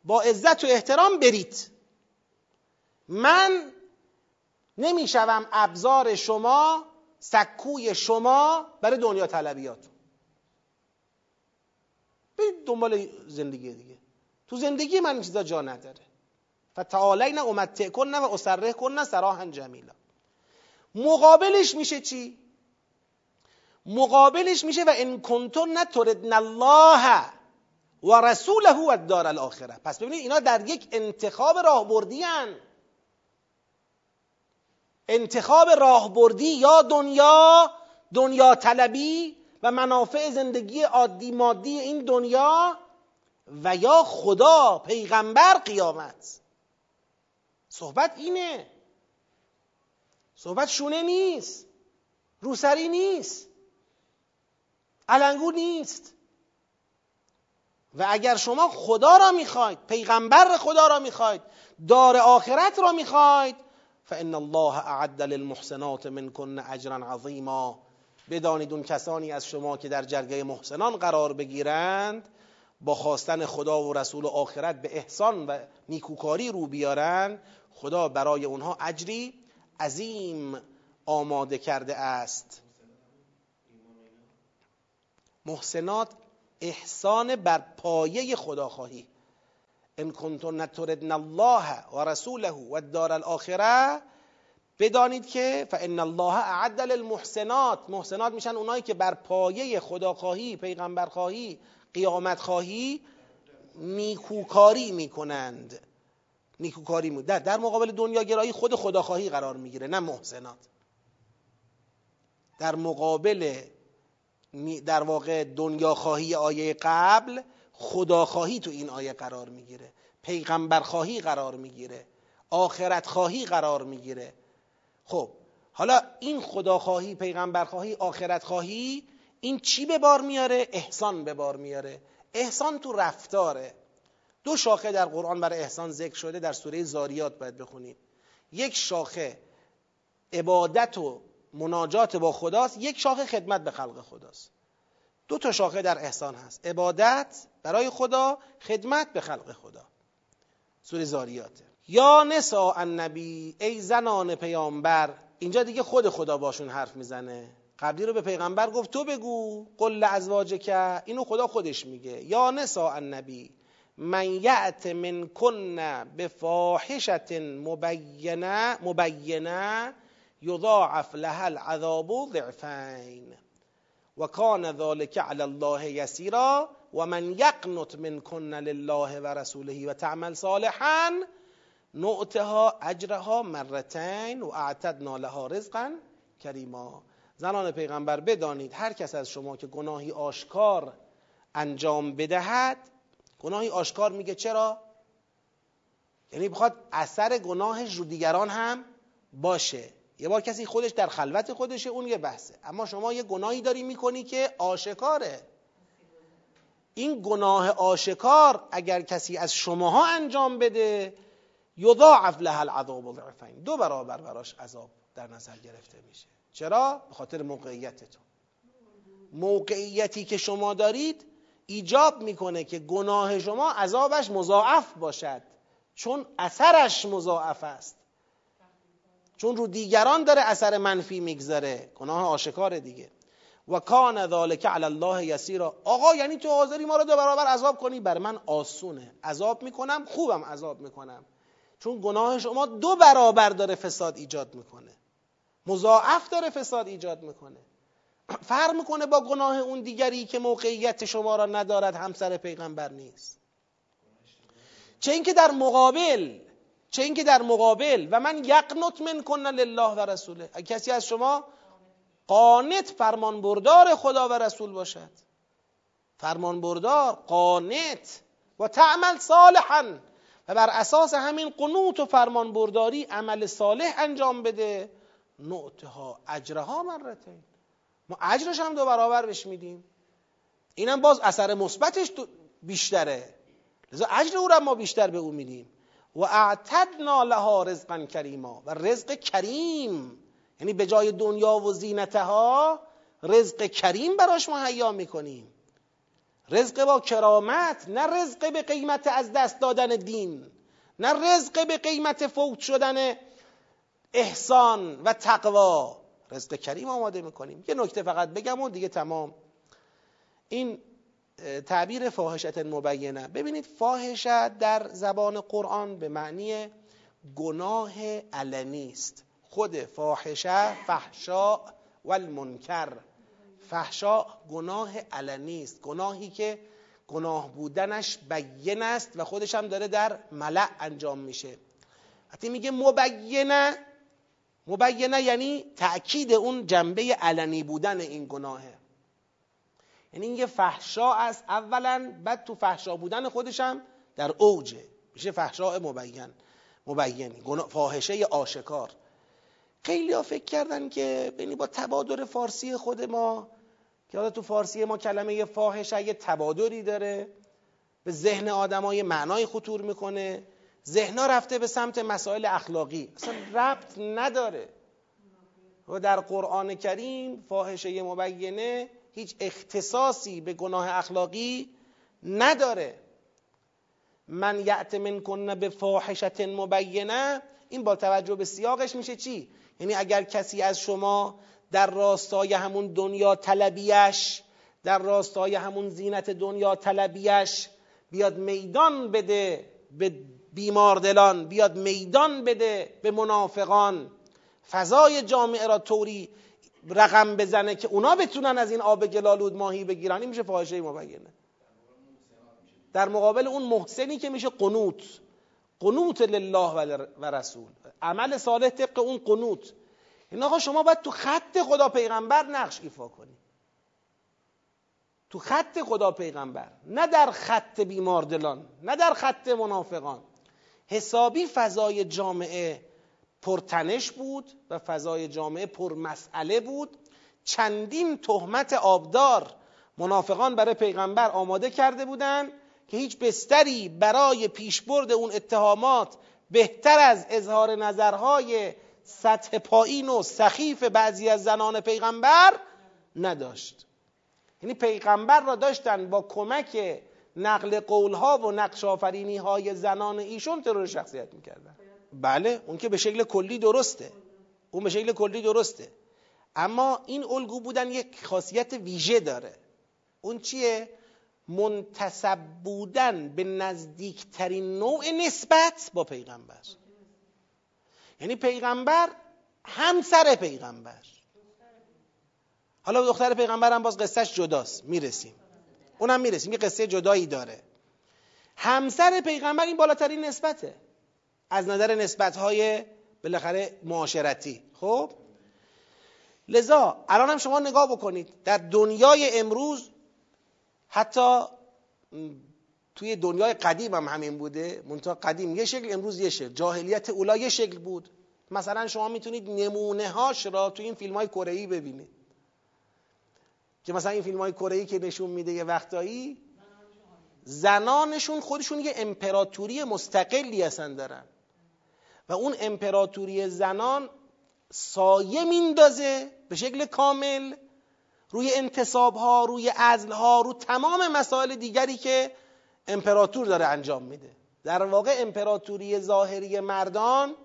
با عزت و احترام برید. من نمی‌شوم ابزار شما سکوی شما برای دنیا طلبیات. برید دنبال زندگی دیگه. تو زندگی من این چیزا جا نداره. فتعالین امتع کن و اسره کن سراحا جمیلا. مقابلش میشه چی؟ مقابلش میشه و ان کنتن تردن الله و رسوله و دار الاخره. پس ببینید اینا در یک انتخاب راهبردی. انتخاب راهبردی یا دنیا دنیا طلبی و منافع زندگی عادی مادی این دنیا و یا خدا پیغمبر قیامت. صحبت اینه. صحبت شونه نیست. روسری نیست. علنگو نیست. و اگر شما خدا را می‌خواید پیغمبر خدا را می‌خواید دار آخرت را می‌خواید فان الله اعد للمحسنات منکن اجرا عظیما. بدانید اون کسانی از شما که در جرگه محسنان قرار بگیرند با خواستن خدا و رسول و آخرت به احسان و نیکوکاری رو بیارند خدا برای اونها اجری عظیم آماده کرده است. محسنات احسان بر پایه خداخواهی. ان کنتن تردن الله و رسوله و دار الاخره. بدانید که فان الله اعد للمحسنات. محسنات میشن اونایی که بر پایه خداخواهی پیغمبرخواهی قیامت خواهی نیکوکاری می‌کنند. نیکوکاری می در, در مقابل دنیاگرایی خود خداخواهی قرار می‌گیره نه محسنات. در مقابل در واقع دنیاخواهی آیه قبل خداخواهی تو این آیه قرار می‌گیره. پیغمبرخواهی قرار می‌گیره. آخرت خواهی قرار می‌گیره. خب حالا این خداخواهی پیغمبرخواهی آخرت خواهی این چی به بار میاره؟ احسان به بار میاره. احسان تو رفتاره. دو شاخه در قرآن برای احسان ذکر شده در سوره زاریات باید بخونید یک شاخه عبادت و مناجات با خداست یک شاخه خدمت به خلق خداست. دو تا شاخه در احسان هست. عبادت برای خدا خدمت به خلق خدا. سوره زاریاته یا نسا النبی ای زنان پیامبر. اینجا دیگه خود خدا باشون حرف می‌زنه. قبلی رو به پیغمبر گفت تو بگو. قل ازواج که اینو خدا خودش میگه. یا نسا النبی من یعت من کن به فاحشت مبینه مبینه یضاعف لها العذاب ضعفین و کان ذلك علی الله یسیرا و من یقنط من کن لله و رسوله و تعمل صالحا نعتها اجرها مرتین و اعتدنا لها رزقا کریما زنان پیغمبر بدانید هر کس از شما که گناهی آشکار انجام بدهد گناهی آشکار میگه چرا؟ یعنی بخواد اثر گناهش رو دیگران هم باشه. یه بار کسی خودش در خلوت خودشه اون یه بحثه. اما شما یه گناهی داری می‌کنی که آشکاره. این گناه آشکار اگر کسی از شماها انجام بده یضاعف له العذاب ضعفین دو برابر براش عذاب در نظر گرفته میشه. چرا؟ به خاطر موقعیتتون. موقعیتی که شما دارید ایجاب می‌کنه که گناه شما عذابش مضاعف باشد. چون اثرش مضاعف است. چون رو دیگران داره اثر منفی می‌گذاره. گناه آشکار دیگه. و کان ذالک علی الله یسیرا. آقا یعنی تو حاضری ما رو دو برابر عذاب کنی؟ بر من آسونه. عذاب می‌کنم خوبم عذاب می‌کنم. چون گناه شما دو برابر داره فساد ایجاد می‌کنه. مضاعف داره فساد ایجاد می‌کنه. فرق می‌کنه با گناه اون دیگری که موقعیت شما را ندارد همسر پیغمبر نیست. چه اینکه در مقابل چه اینکه در مقابل و من یقنط من کنن لله و رسوله. کسی از شما قانت فرمان بردار خدا و رسول باشد. فرمان بردار قانت. و تعمل صالحا. و بر اساس همین قنوت و فرمان برداری عمل صالح انجام بده. نعتها اجرها مرتین. ما اجرش هم دو برابر بهش میدیم. اینم باز اثر مثبتش بیشتره. لذا اجر او را ما بیشتر به او میدیم. و اعتدنا لها رزقا کریما. و رزق کریم. یعنی به جای دنیا و زینتها رزق کریم براش مهیا می‌کنیم. رزق با کرامت نه رزق به قیمت از دست دادن دین نه رزق به قیمت فوت شدن احسان و تقوا. رزق کریم آماده می‌کنیم. یه نکته فقط بگم و دیگه تمام. این تعبیر فاحشت مبینه. ببینید فاحشه در زبان قرآن به معنی گناه علنی است. خود فاحشه فحشا و المنکر فحشا گناه علنی است. گناهی که گناه بودنش بین است و خودش هم داره در ملع انجام میشه. وقتی میگه مبینه مبینه یعنی تأکید اون جنبه علنی بودن این گناهه. یعنی این یه فحشا است. اولا بعد تو فحشا بودن خودشم در اوجه میشه فحشا مبین مبینی فاحشه آشکار. خیلی ها فکر کردن که بینی با تبادر فارسی خود ما که حالا تو فارسی ما کلمه فاحشه یه تبادری داره به ذهن آدمای معنای خطور می‌کنه. ذهنا رفته به سمت مسائل اخلاقی. اصلا ربط نداره. و در قرآن کریم فاحشه مبینه هیچ اختصاصی به گناه اخلاقی نداره من یعت من کنه به فاحشت مبینه این با توجه به سیاقش میشه چی؟ یعنی اگر کسی از شما در راستای همون دنیا طلبیش در راستای همون زینت دنیا طلبیش بیاد میدان بده به بیماردلان بیاد میدان بده به منافقان فضای جامعه را طوری رقم بزنه که اونا بتونن از این آب گلالود ماهی بگیرن این میشه فاحشه مبینه. در مقابل اون محسنی که میشه قنوت. قنوت لله و رسول. عمل صالح طبق اون قنوت. این آقا شما باید تو خط خدا پیغمبر نقش ایفا کنی. تو خط خدا پیغمبر. نه در خط بیماردلان نه در خط منافقان. حسابی فضای جامعه پرتنش بود و فضای جامعه پر مسئله بود. چندین تهمت آبدار منافقان برای پیغمبر آماده کرده بودند که هیچ بستری برای پیشبرد اون اتهامات بهتر از اظهار نظرهای سطح پایین و سخیف بعضی از زنان پیغمبر نداشت. یعنی پیغمبر را داشتن با کمک نقل قولها و نقش های زنان ایشون ترور شخصیت می‌کردن. بله اون که به شکل کلی درسته. اون به شکل کلی درسته. اما این الگو بودن یک خاصیت ویژه داره. اون چیه؟ منتصب بودن به نزدیکترین نوع نسبت با پیغمبر. یعنی پیغمبر همسر پیغمبر. حالا دختر پیغمبر هم باز قصهش جداست. می‌رسیم. اونم می‌رسیم. یه قصه جدایی داره. همسر پیغمبر این بالاترین نسبته. از نظر نسبت های بالاخره معاشرتی. خب؟ لذا الان هم شما نگاه بکنید. در دنیای امروز حتی توی دنیای قدیم هم همین بوده. منتها قدیم یه شکل امروز یه شکل. جاهلیت اولا یه شکل بود. مثلا شما می‌تونید نمونه هاش را توی این فیلم های کره ببینید. که مثلا این فیلم های کره که نشون میده یه وقتایی زنانشون خودشون یه امپراتوری مستقلی هستن دارن. و اون امپراتوری زنان سایه میندازه به شکل کامل روی انتصاب ها روی عزل ها رو تمام مسائل دیگری که امپراتور داره انجام میده. در واقع امپراتوری ظاهری مردان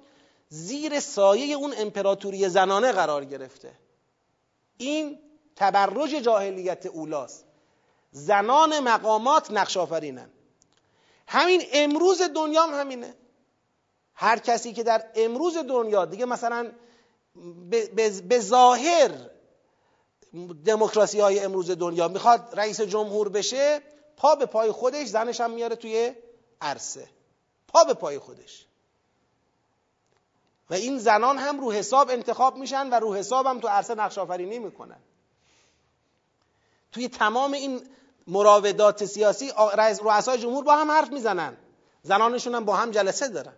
زیر سایه اون امپراتوری زنانه قرار گرفته. این تبرج جاهلیت اولاست. زنان مقامات نقش آفرینن همین امروز دنیا هم همینه. هر کسی که در امروز دنیا دیگه مثلا به ظاهر دموکراسی های امروز دنیا می‌خواد رئیس جمهور بشه پا به پای خودش زنش هم میاره توی عرصه. پا به پای خودش. و این زنان هم رو حساب انتخاب میشن و رو حساب هم تو عرصه نقش آفرینی می‌کنن. توی تمام این مراودات سیاسی رؤسای جمهور با هم حرف می‌زنن. زنانشون هم با هم جلسه دارن.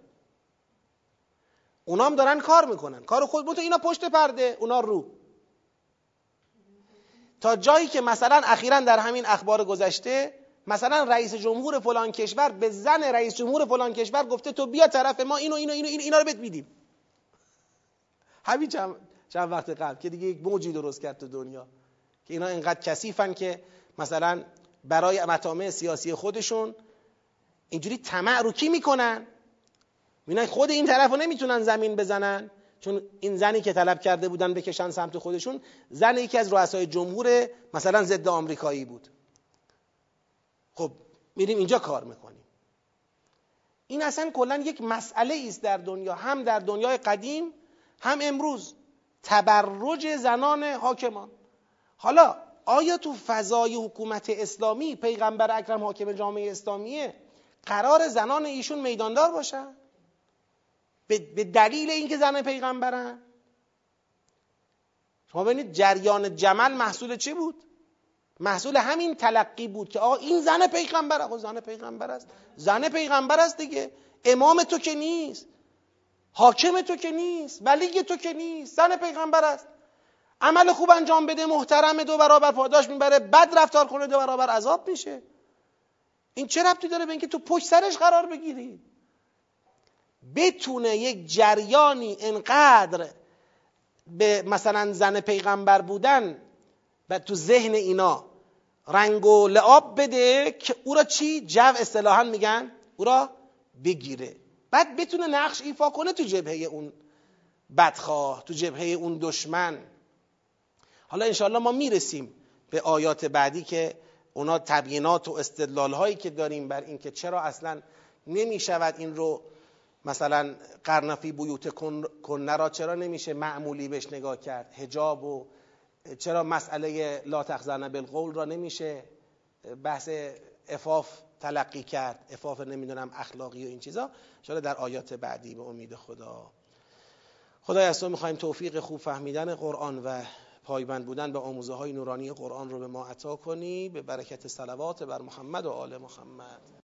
اونا هم دارن کار می‌کنن. کار خود تو اینا پشت پرده اونا رو. تا جایی که مثلا اخیرا در همین اخبار گذشته مثلا رئیس جمهور فلان کشور به زن رئیس جمهور فلان کشور گفته تو بیا طرف ما اینو اینو اینو اینا رو بهت میدیم. همین چند, چند وقت قبل که دیگه یک موجی درست کرد تو دنیا که اینا اینقدر کثیفن که مثلا برای مطامع سیاسی خودشون اینجوری طمع رو کی می‌کنن؟ می‌بینن خود این طرف رو نمی‌تونن زمین بزنن. چون این زنی که طلب کرده بودن بکشن سمت خودشون زن یکی از رؤسای جمهور مثلا ضد آمریکایی بود. خب میریم اینجا کار می‌کنیم. این اصلا کلا یک مسئله است در دنیا. هم در دنیای قدیم هم امروز. تبرج زنان حاکمان. حالا آیا تو فضای حکومت اسلامی پیغمبر اکرم حاکم جامعه اسلامیه قرار زنان ایشون میداندار باشن؟ به دلیل اینکه زن پیغمبرن. شما ببینید جریان جمل محصول چی بود؟ محصول همین تلقی بود که آقا این زن پیغمبر آقا زن پیغمبر است. زن پیغمبر است دیگه. امام تو که نیست. حاکم تو که نیست. ولی تو که نیست. زن پیغمبر است. عمل خوب انجام بده محترم دو برابر پاداش می‌بره بد رفتار کنه دو برابر عذاب میشه. این چه ربطی داره به اینکه تو پشت سرش قرار بگیری؟ بتونه یک جریانی انقدر به مثلا زن پیغمبر بودن و تو ذهن اینا رنگ و لعاب بده که او را چی؟ جو اصطلاحا میگن او را بگیره بعد بتونه نقش ایفا کنه تو جبهه اون بدخواه تو جبهه اون دشمن حالا انشاءالله ما می‌رسیم به آیات بعدی که اونا تبیینات و استدلال هایی که داریم بر اینکه چرا اصلا نمی شود این رو مثلا قرنفی بیوت کنه را چرا نمیشه معمولی بهش نگاه کرد؟ هجاب و چرا مسئله لا تخزن بالقول را نمیشه بحث افاف تلقی کرد؟ افاف نمی‌دونم اخلاقی و این چیزا. شاید در آیات بعدی به امید خدا. خدای از تو می‌خوایم توفیق خوب فهمیدن قرآن و پایبند بودن به آموزه های نورانی قرآن رو به ما عطا کنی. به برکت صلوات بر محمد و آل محمد.